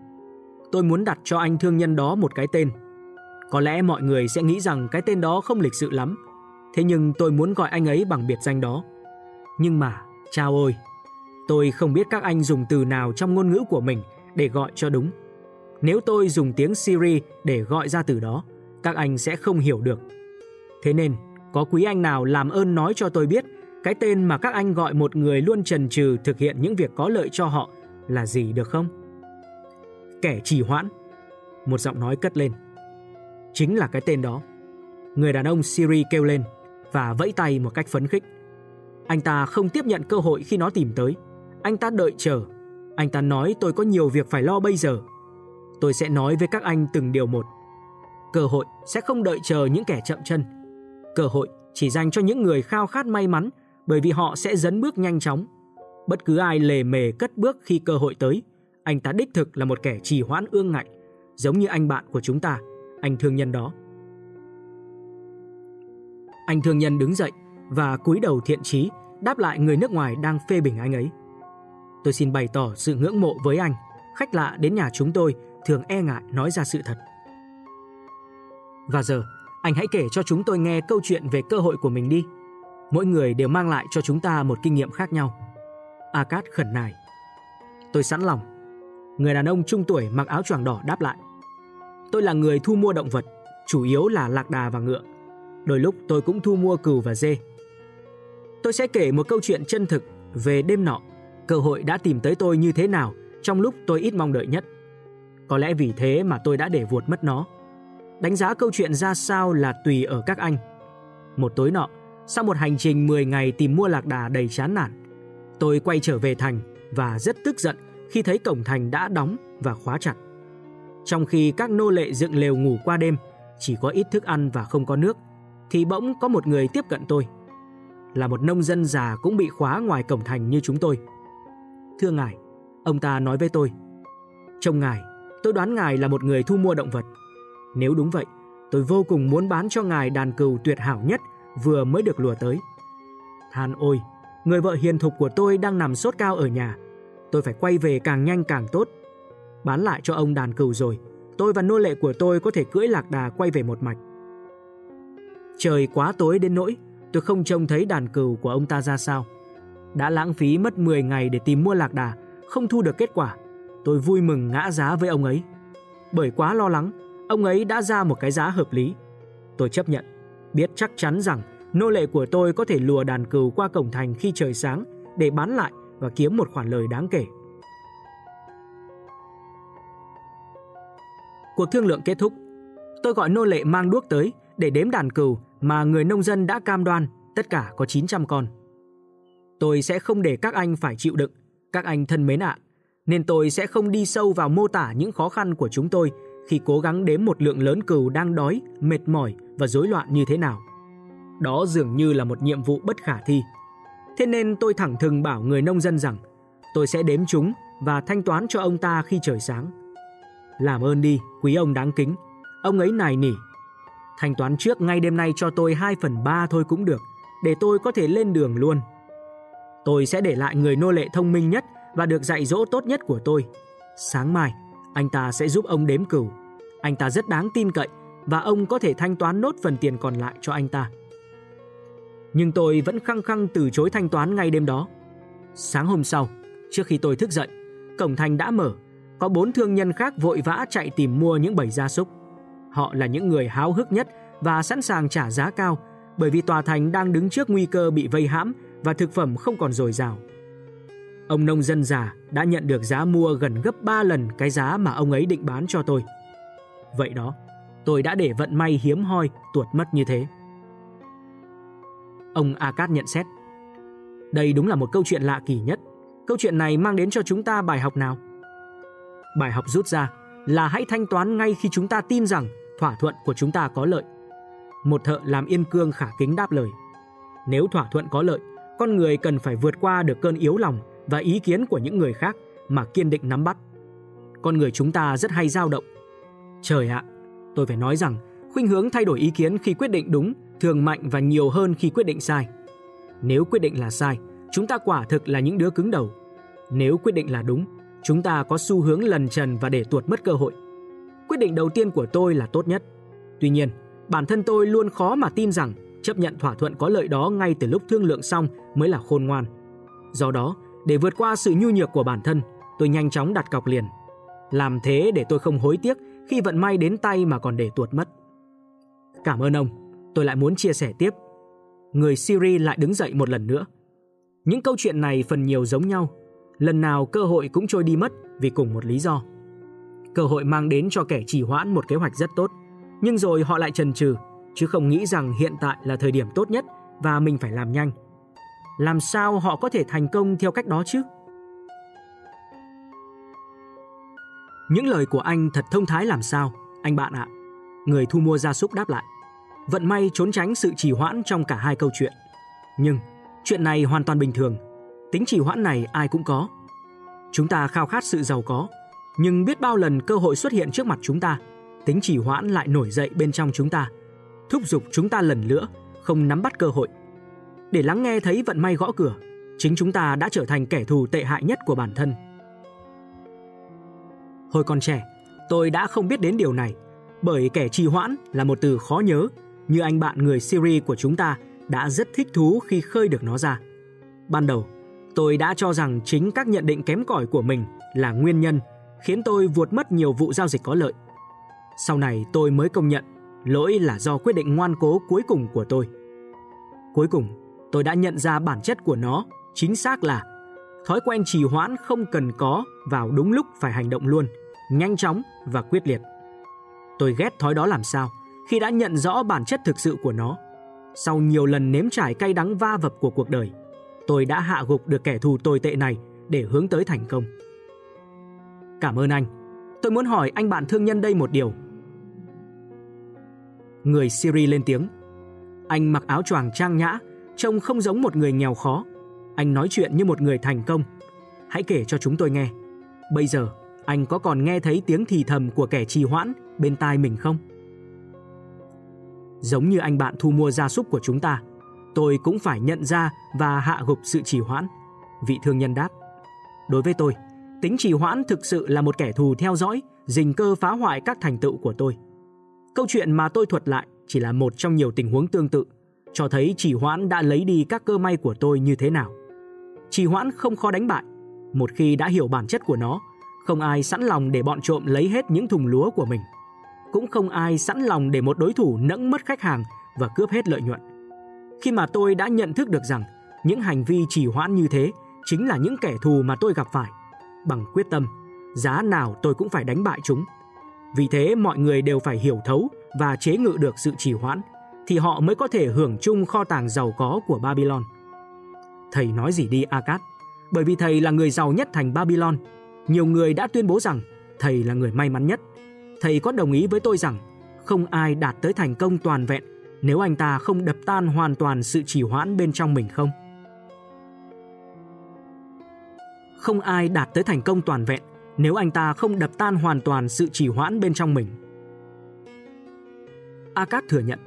Tôi muốn đặt cho anh thương nhân đó một cái tên. Có lẽ mọi người sẽ nghĩ rằng cái tên đó không lịch sự lắm. Thế nhưng tôi muốn gọi anh ấy bằng biệt danh đó. Nhưng mà, chao ơi tôi không biết các anh dùng từ nào trong ngôn ngữ của mình để gọi cho đúng. Nếu tôi dùng tiếng Siri để gọi ra từ đó, các anh sẽ không hiểu được. Thế nên, có quý anh nào làm ơn nói cho tôi biết cái tên mà các anh gọi một người luôn trần trừ thực hiện những việc có lợi cho họ là gì được không? Kẻ trì hoãn. Một giọng nói cất lên. Chính là cái tên đó. Người đàn ông Siri kêu lên và vẫy tay một cách phấn khích. Anh ta không tiếp nhận cơ hội khi nó tìm tới. Anh ta đợi chờ. Anh ta nói tôi có nhiều việc phải lo bây giờ. Tôi sẽ nói với các anh từng điều một. Cơ hội sẽ không đợi chờ những kẻ chậm chân. Cơ hội chỉ dành cho những người khao khát may mắn bởi vì họ sẽ dấn bước nhanh chóng. Bất cứ ai lề mề cất bước khi cơ hội tới, anh ta đích thực là một kẻ trì hoãn ương ngạnh, giống như anh bạn của chúng ta, anh thương nhân đó. Anh thương nhân đứng dậy và cúi đầu thiện chí đáp lại người nước ngoài đang phê bình anh ấy. Tôi xin bày tỏ sự ngưỡng mộ với anh. Khách lạ đến nhà chúng tôi thường e ngại nói ra sự thật. Và giờ, anh hãy kể cho chúng tôi nghe câu chuyện về cơ hội của mình đi. Mỗi người đều mang lại cho chúng ta một kinh nghiệm khác nhau. Akat khẩn nài. Tôi sẵn lòng. Người đàn ông trung tuổi mặc áo choàng đỏ đáp lại. Tôi là người thu mua động vật, chủ yếu là lạc đà và ngựa. Đôi lúc tôi cũng thu mua cừu và dê. Tôi sẽ kể một câu chuyện chân thực về đêm nọ, cơ hội đã tìm tới tôi như thế nào trong lúc tôi ít mong đợi nhất. Có lẽ vì thế mà tôi đã để vuột mất nó. Đánh giá câu chuyện ra sao là tùy ở các anh. Một tối nọ, sau một hành trình 10 ngày tìm mua lạc đà đầy chán nản, tôi quay trở về thành và rất tức giận khi thấy cổng thành đã đóng và khóa chặt. Trong khi các nô lệ dựng lều ngủ qua đêm, chỉ có ít thức ăn và không có nước, thì bỗng có một người tiếp cận tôi. Là một nông dân già cũng bị khóa ngoài cổng thành như chúng tôi. Thưa ngài, ông ta nói với tôi, Trông ngài, tôi đoán ngài là một người thu mua động vật. Nếu đúng vậy, tôi vô cùng muốn bán cho ngài đàn cừu tuyệt hảo nhất vừa mới được lùa tới. Than ôi, người vợ hiền thục của tôi đang nằm sốt cao ở nhà. Tôi phải quay về càng nhanh càng tốt. Bán lại cho ông đàn cừu rồi, tôi và nô lệ của tôi có thể cưỡi lạc đà quay về một mạch. Trời quá tối đến nỗi tôi không trông thấy đàn cừu của ông ta ra sao. Đã lãng phí mất 10 ngày để tìm mua lạc đà, không thu được kết quả. Tôi vui mừng ngã giá với ông ấy. Bởi quá lo lắng, ông ấy đã ra một cái giá hợp lý. Tôi chấp nhận, biết chắc chắn rằng nô lệ của tôi có thể lùa đàn cừu qua cổng thành khi trời sáng để bán lại và kiếm một khoản lời đáng kể. Cuộc thương lượng kết thúc. Tôi gọi nô lệ mang đuốc tới để đếm đàn cừu mà người nông dân đã cam đoan tất cả có 900 con. Tôi sẽ không để các anh phải chịu đựng, các anh thân mến ạ, nên tôi sẽ không đi sâu vào mô tả những khó khăn của chúng tôi khi cố gắng đếm một lượng lớn cừu đang đói, mệt mỏi và rối loạn như thế nào. Đó dường như là một nhiệm vụ bất khả thi. Thế nên tôi thẳng thừng bảo người nông dân rằng tôi sẽ đếm chúng và thanh toán cho ông ta khi trời sáng. Làm ơn đi, quý ông đáng kính. Ông ấy nài nỉ. Thanh toán trước ngay đêm nay cho tôi 2 phần 3 thôi cũng được, để tôi có thể lên đường luôn. Tôi sẽ để lại người nô lệ thông minh nhất và được dạy dỗ tốt nhất của tôi. Sáng mai, anh ta sẽ giúp ông đếm cửu. Anh ta rất đáng tin cậy và ông có thể thanh toán nốt phần tiền còn lại cho anh ta. Nhưng tôi vẫn khăng khăng từ chối thanh toán ngay đêm đó. Sáng hôm sau, trước khi tôi thức dậy, cổng thành đã mở. Có bốn thương nhân khác vội vã chạy tìm mua những bầy gia súc. Họ là những người háo hức nhất và sẵn sàng trả giá cao bởi vì tòa thành đang đứng trước nguy cơ bị vây hãm và thực phẩm không còn dồi dào. Ông nông dân già đã nhận được giá mua gần gấp 3 lần cái giá mà ông ấy định bán cho tôi. Vậy đó, tôi đã để vận may hiếm hoi tuột mất như thế. Ông Akat nhận xét. Đây đúng là một câu chuyện lạ kỳ nhất. Câu chuyện này mang đến cho chúng ta bài học nào? Bài học rút ra là hãy thanh toán ngay khi chúng ta tin rằng thỏa thuận của chúng ta có lợi. Một thợ làm yên cương khả kính đáp lời. Nếu thỏa thuận có lợi, con người cần phải vượt qua được cơn yếu lòng và ý kiến của những người khác mà kiên định nắm bắt. Con người chúng ta rất hay dao động. Trời ạ, tôi phải nói rằng khuynh hướng thay đổi ý kiến khi quyết định đúng thường mạnh và nhiều hơn khi quyết định sai. Nếu quyết định là sai, chúng ta quả thực là những đứa cứng đầu. Nếu quyết định là đúng, chúng ta có xu hướng lần trần và để tuột mất cơ hội. Quyết định đầu tiên của tôi là tốt nhất. Tuy nhiên, bản thân tôi luôn khó mà tin rằng chấp nhận thỏa thuận có lợi đó ngay từ lúc thương lượng xong mới là khôn ngoan. Do đó, để vượt qua sự nhu nhược của bản thân, tôi nhanh chóng đặt cọc liền. Làm thế để tôi không hối tiếc khi vận may đến tay mà còn để tuột mất. Cảm ơn ông, tôi lại muốn chia sẻ tiếp. Người Siri lại đứng dậy một lần nữa. Những câu chuyện này phần nhiều giống nhau. Lần nào cơ hội cũng trôi đi mất vì cùng một lý do. Cơ hội mang đến cho kẻ trì hoãn một kế hoạch rất tốt, nhưng rồi họ lại chần chừ, chứ không nghĩ rằng hiện tại là thời điểm tốt nhất và mình phải làm nhanh. Làm sao họ có thể thành công theo cách đó chứ? Những lời của anh thật thông thái làm sao, anh bạn ạ. Người thu mua gia súc đáp lại. Vận may trốn tránh sự trì hoãn trong cả hai câu chuyện. Nhưng chuyện này hoàn toàn bình thường. Tính trì hoãn này ai cũng có. Chúng ta khao khát sự giàu có, nhưng biết bao lần cơ hội xuất hiện trước mặt chúng ta, tính trì hoãn lại nổi dậy bên trong chúng ta, thúc giục chúng ta lần nữa không nắm bắt cơ hội. Để lắng nghe thấy vận may gõ cửa, chính chúng ta đã trở thành kẻ thù tệ hại nhất của bản thân. Hồi còn trẻ, tôi đã không biết đến điều này, bởi kẻ trì hoãn là một từ khó nhớ, như anh bạn người Syria của chúng ta đã rất thích thú khi khơi được nó ra. Ban đầu, tôi đã cho rằng chính các nhận định kém cỏi của mình là nguyên nhân khiến tôi vuột mất nhiều vụ giao dịch có lợi. Sau này tôi mới công nhận lỗi là do quyết định ngoan cố cuối cùng của tôi. Cuối cùng, tôi đã nhận ra bản chất của nó chính xác là thói quen trì hoãn không cần có vào đúng lúc phải hành động luôn, nhanh chóng và quyết liệt. Tôi ghét thói đó làm sao khi đã nhận rõ bản chất thực sự của nó. Sau nhiều lần nếm trải cay đắng va vập của cuộc đời, tôi đã hạ gục được kẻ thù tồi tệ này để hướng tới thành công. Cảm ơn anh. Tôi muốn hỏi anh bạn thương nhân đây một điều. Người Syria lên tiếng. Anh mặc áo choàng trang nhã, trông không giống một người nghèo khó. Anh nói chuyện như một người thành công. Hãy kể cho chúng tôi nghe. Bây giờ, anh có còn nghe thấy tiếng thì thầm của kẻ trì hoãn bên tai mình không? Giống như anh bạn thu mua gia súc của chúng ta, tôi cũng phải nhận ra và hạ gục sự trì hoãn. Vị thương nhân đáp. Đối với tôi, tính trì hoãn thực sự là một kẻ thù theo dõi, dình cơ phá hoại các thành tựu của tôi. Câu chuyện mà tôi thuật lại chỉ là một trong nhiều tình huống tương tự, cho thấy trì hoãn đã lấy đi các cơ may của tôi như thế nào. Trì hoãn không khó đánh bại, một khi đã hiểu bản chất của nó, không ai sẵn lòng để bọn trộm lấy hết những thùng lúa của mình. Cũng không ai sẵn lòng để một đối thủ nẫng mất khách hàng và cướp hết lợi nhuận. Khi mà tôi đã nhận thức được rằng những hành vi trì hoãn như thế chính là những kẻ thù mà tôi gặp phải, bằng quyết tâm, giá nào tôi cũng phải đánh bại chúng. Vì thế mọi người đều phải hiểu thấu và chế ngự được sự trì hoãn, thì họ mới có thể hưởng chung kho tàng giàu có của Babylon. Thầy nói gì đi Akat, bởi vì thầy là người giàu nhất thành Babylon. Nhiều người đã tuyên bố rằng thầy là người may mắn nhất. Thầy có đồng ý với tôi rằng không ai đạt tới thành công toàn vẹn nếu anh ta không đập tan hoàn toàn sự trì hoãn bên trong mình không? Không ai đạt tới thành công toàn vẹn nếu anh ta không đập tan hoàn toàn sự trì hoãn bên trong mình. Akat thừa nhận,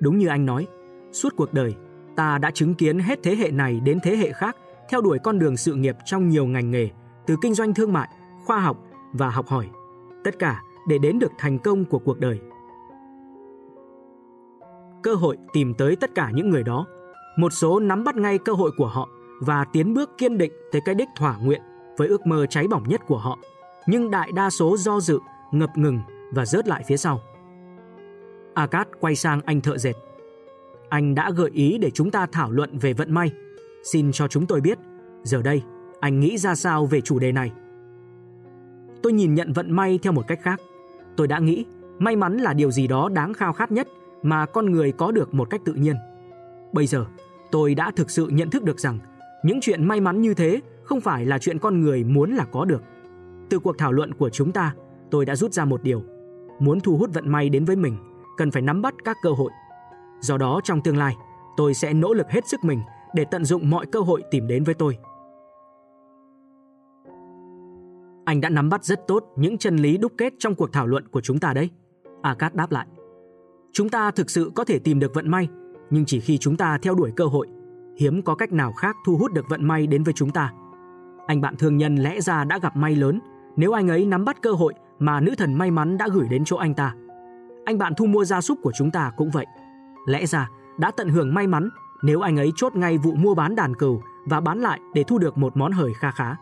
đúng như anh nói, suốt cuộc đời ta đã chứng kiến hết thế hệ này đến thế hệ khác theo đuổi con đường sự nghiệp trong nhiều ngành nghề, từ kinh doanh thương mại, khoa học và học hỏi, tất cả để đến được thành công của cuộc đời. Cơ hội tìm tới tất cả những người đó, một số nắm bắt ngay cơ hội của họ và tiến bước kiên định tới cái đích thỏa nguyện với ước mơ cháy bỏng nhất của họ, nhưng đại đa số do dự, ngập ngừng và rớt lại phía sau. Akat quay sang anh thợ dệt. Anh đã gợi ý để chúng ta thảo luận về vận may. Xin cho chúng tôi biết, giờ đây anh nghĩ ra sao về chủ đề này? Tôi nhìn nhận vận may theo một cách khác. Tôi đã nghĩ may mắn là điều gì đó đáng khao khát nhất mà con người có được một cách tự nhiên. Bây giờ, tôi đã thực sự nhận thức được rằng những chuyện may mắn như thế không phải là chuyện con người muốn là có được. Từ cuộc thảo luận của chúng ta, tôi đã rút ra một điều. Muốn thu hút vận may đến với mình, cần phải nắm bắt các cơ hội. Do đó trong tương lai, tôi sẽ nỗ lực hết sức mình để tận dụng mọi cơ hội tìm đến với tôi. Anh đã nắm bắt rất tốt những chân lý đúc kết trong cuộc thảo luận của chúng ta đấy. Akat đáp lại. Chúng ta thực sự có thể tìm được vận may, nhưng chỉ khi chúng ta theo đuổi cơ hội, hiếm có cách nào khác thu hút được vận may đến với chúng ta. Anh bạn thương nhân lẽ ra đã gặp may lớn nếu anh ấy nắm bắt cơ hội mà nữ thần may mắn đã gửi đến chỗ anh ta. Anh bạn thu mua gia súc của chúng ta cũng vậy. Lẽ ra, đã tận hưởng may mắn nếu anh ấy chốt ngay vụ mua bán đàn cừu và bán lại để thu được một món hời kha khá.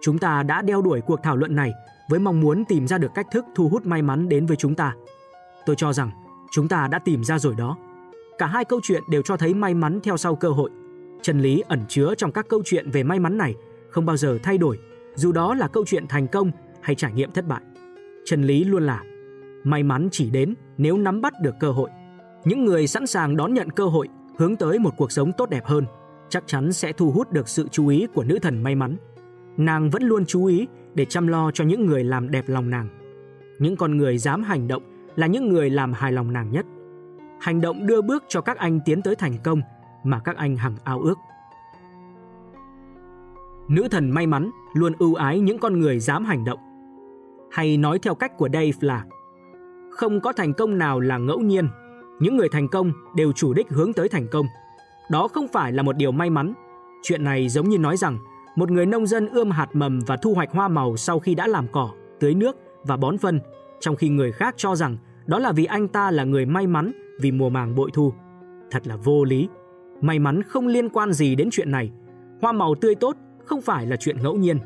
Chúng ta đã đeo đuổi cuộc thảo luận này với mong muốn tìm ra được cách thức thu hút may mắn đến với chúng ta. Tôi cho rằng chúng ta đã tìm ra rồi đó. Cả hai câu chuyện đều cho thấy may mắn theo sau cơ hội. Chân lý ẩn chứa trong các câu chuyện về may mắn này không bao giờ thay đổi, dù đó là câu chuyện thành công hay trải nghiệm thất bại. Chân lý luôn là may mắn chỉ đến nếu nắm bắt được cơ hội. Những người sẵn sàng đón nhận cơ hội, hướng tới một cuộc sống tốt đẹp hơn, chắc chắn sẽ thu hút được sự chú ý của nữ thần may mắn. Nàng vẫn luôn chú ý để chăm lo cho những người làm đẹp lòng nàng. Những con người dám hành động là những người làm hài lòng nàng nhất. Hành động đưa bước cho các anh tiến tới thành công mà các anh hằng ao ước. Nữ thần may mắn luôn ưu ái những con người dám hành động. Hay nói theo cách của Dave là không có thành công nào là ngẫu nhiên. Những người thành công đều chủ đích hướng tới thành công. Đó không phải là một điều may mắn. Chuyện này giống như nói rằng một người nông dân ươm hạt mầm và thu hoạch hoa màu sau khi đã làm cỏ, tưới nước và bón phân, trong khi người khác cho rằng đó là vì anh ta là người may mắn vì mùa màng bội thu. Thật là vô lý. May mắn không liên quan gì đến chuyện này. Hoa màu tươi tốt không phải là chuyện ngẫu nhiên.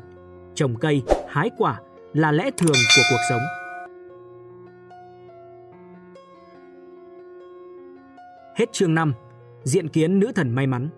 Trồng cây, hái quả là lẽ thường của cuộc sống. Hết chương 5. Diện kiến nữ thần may mắn.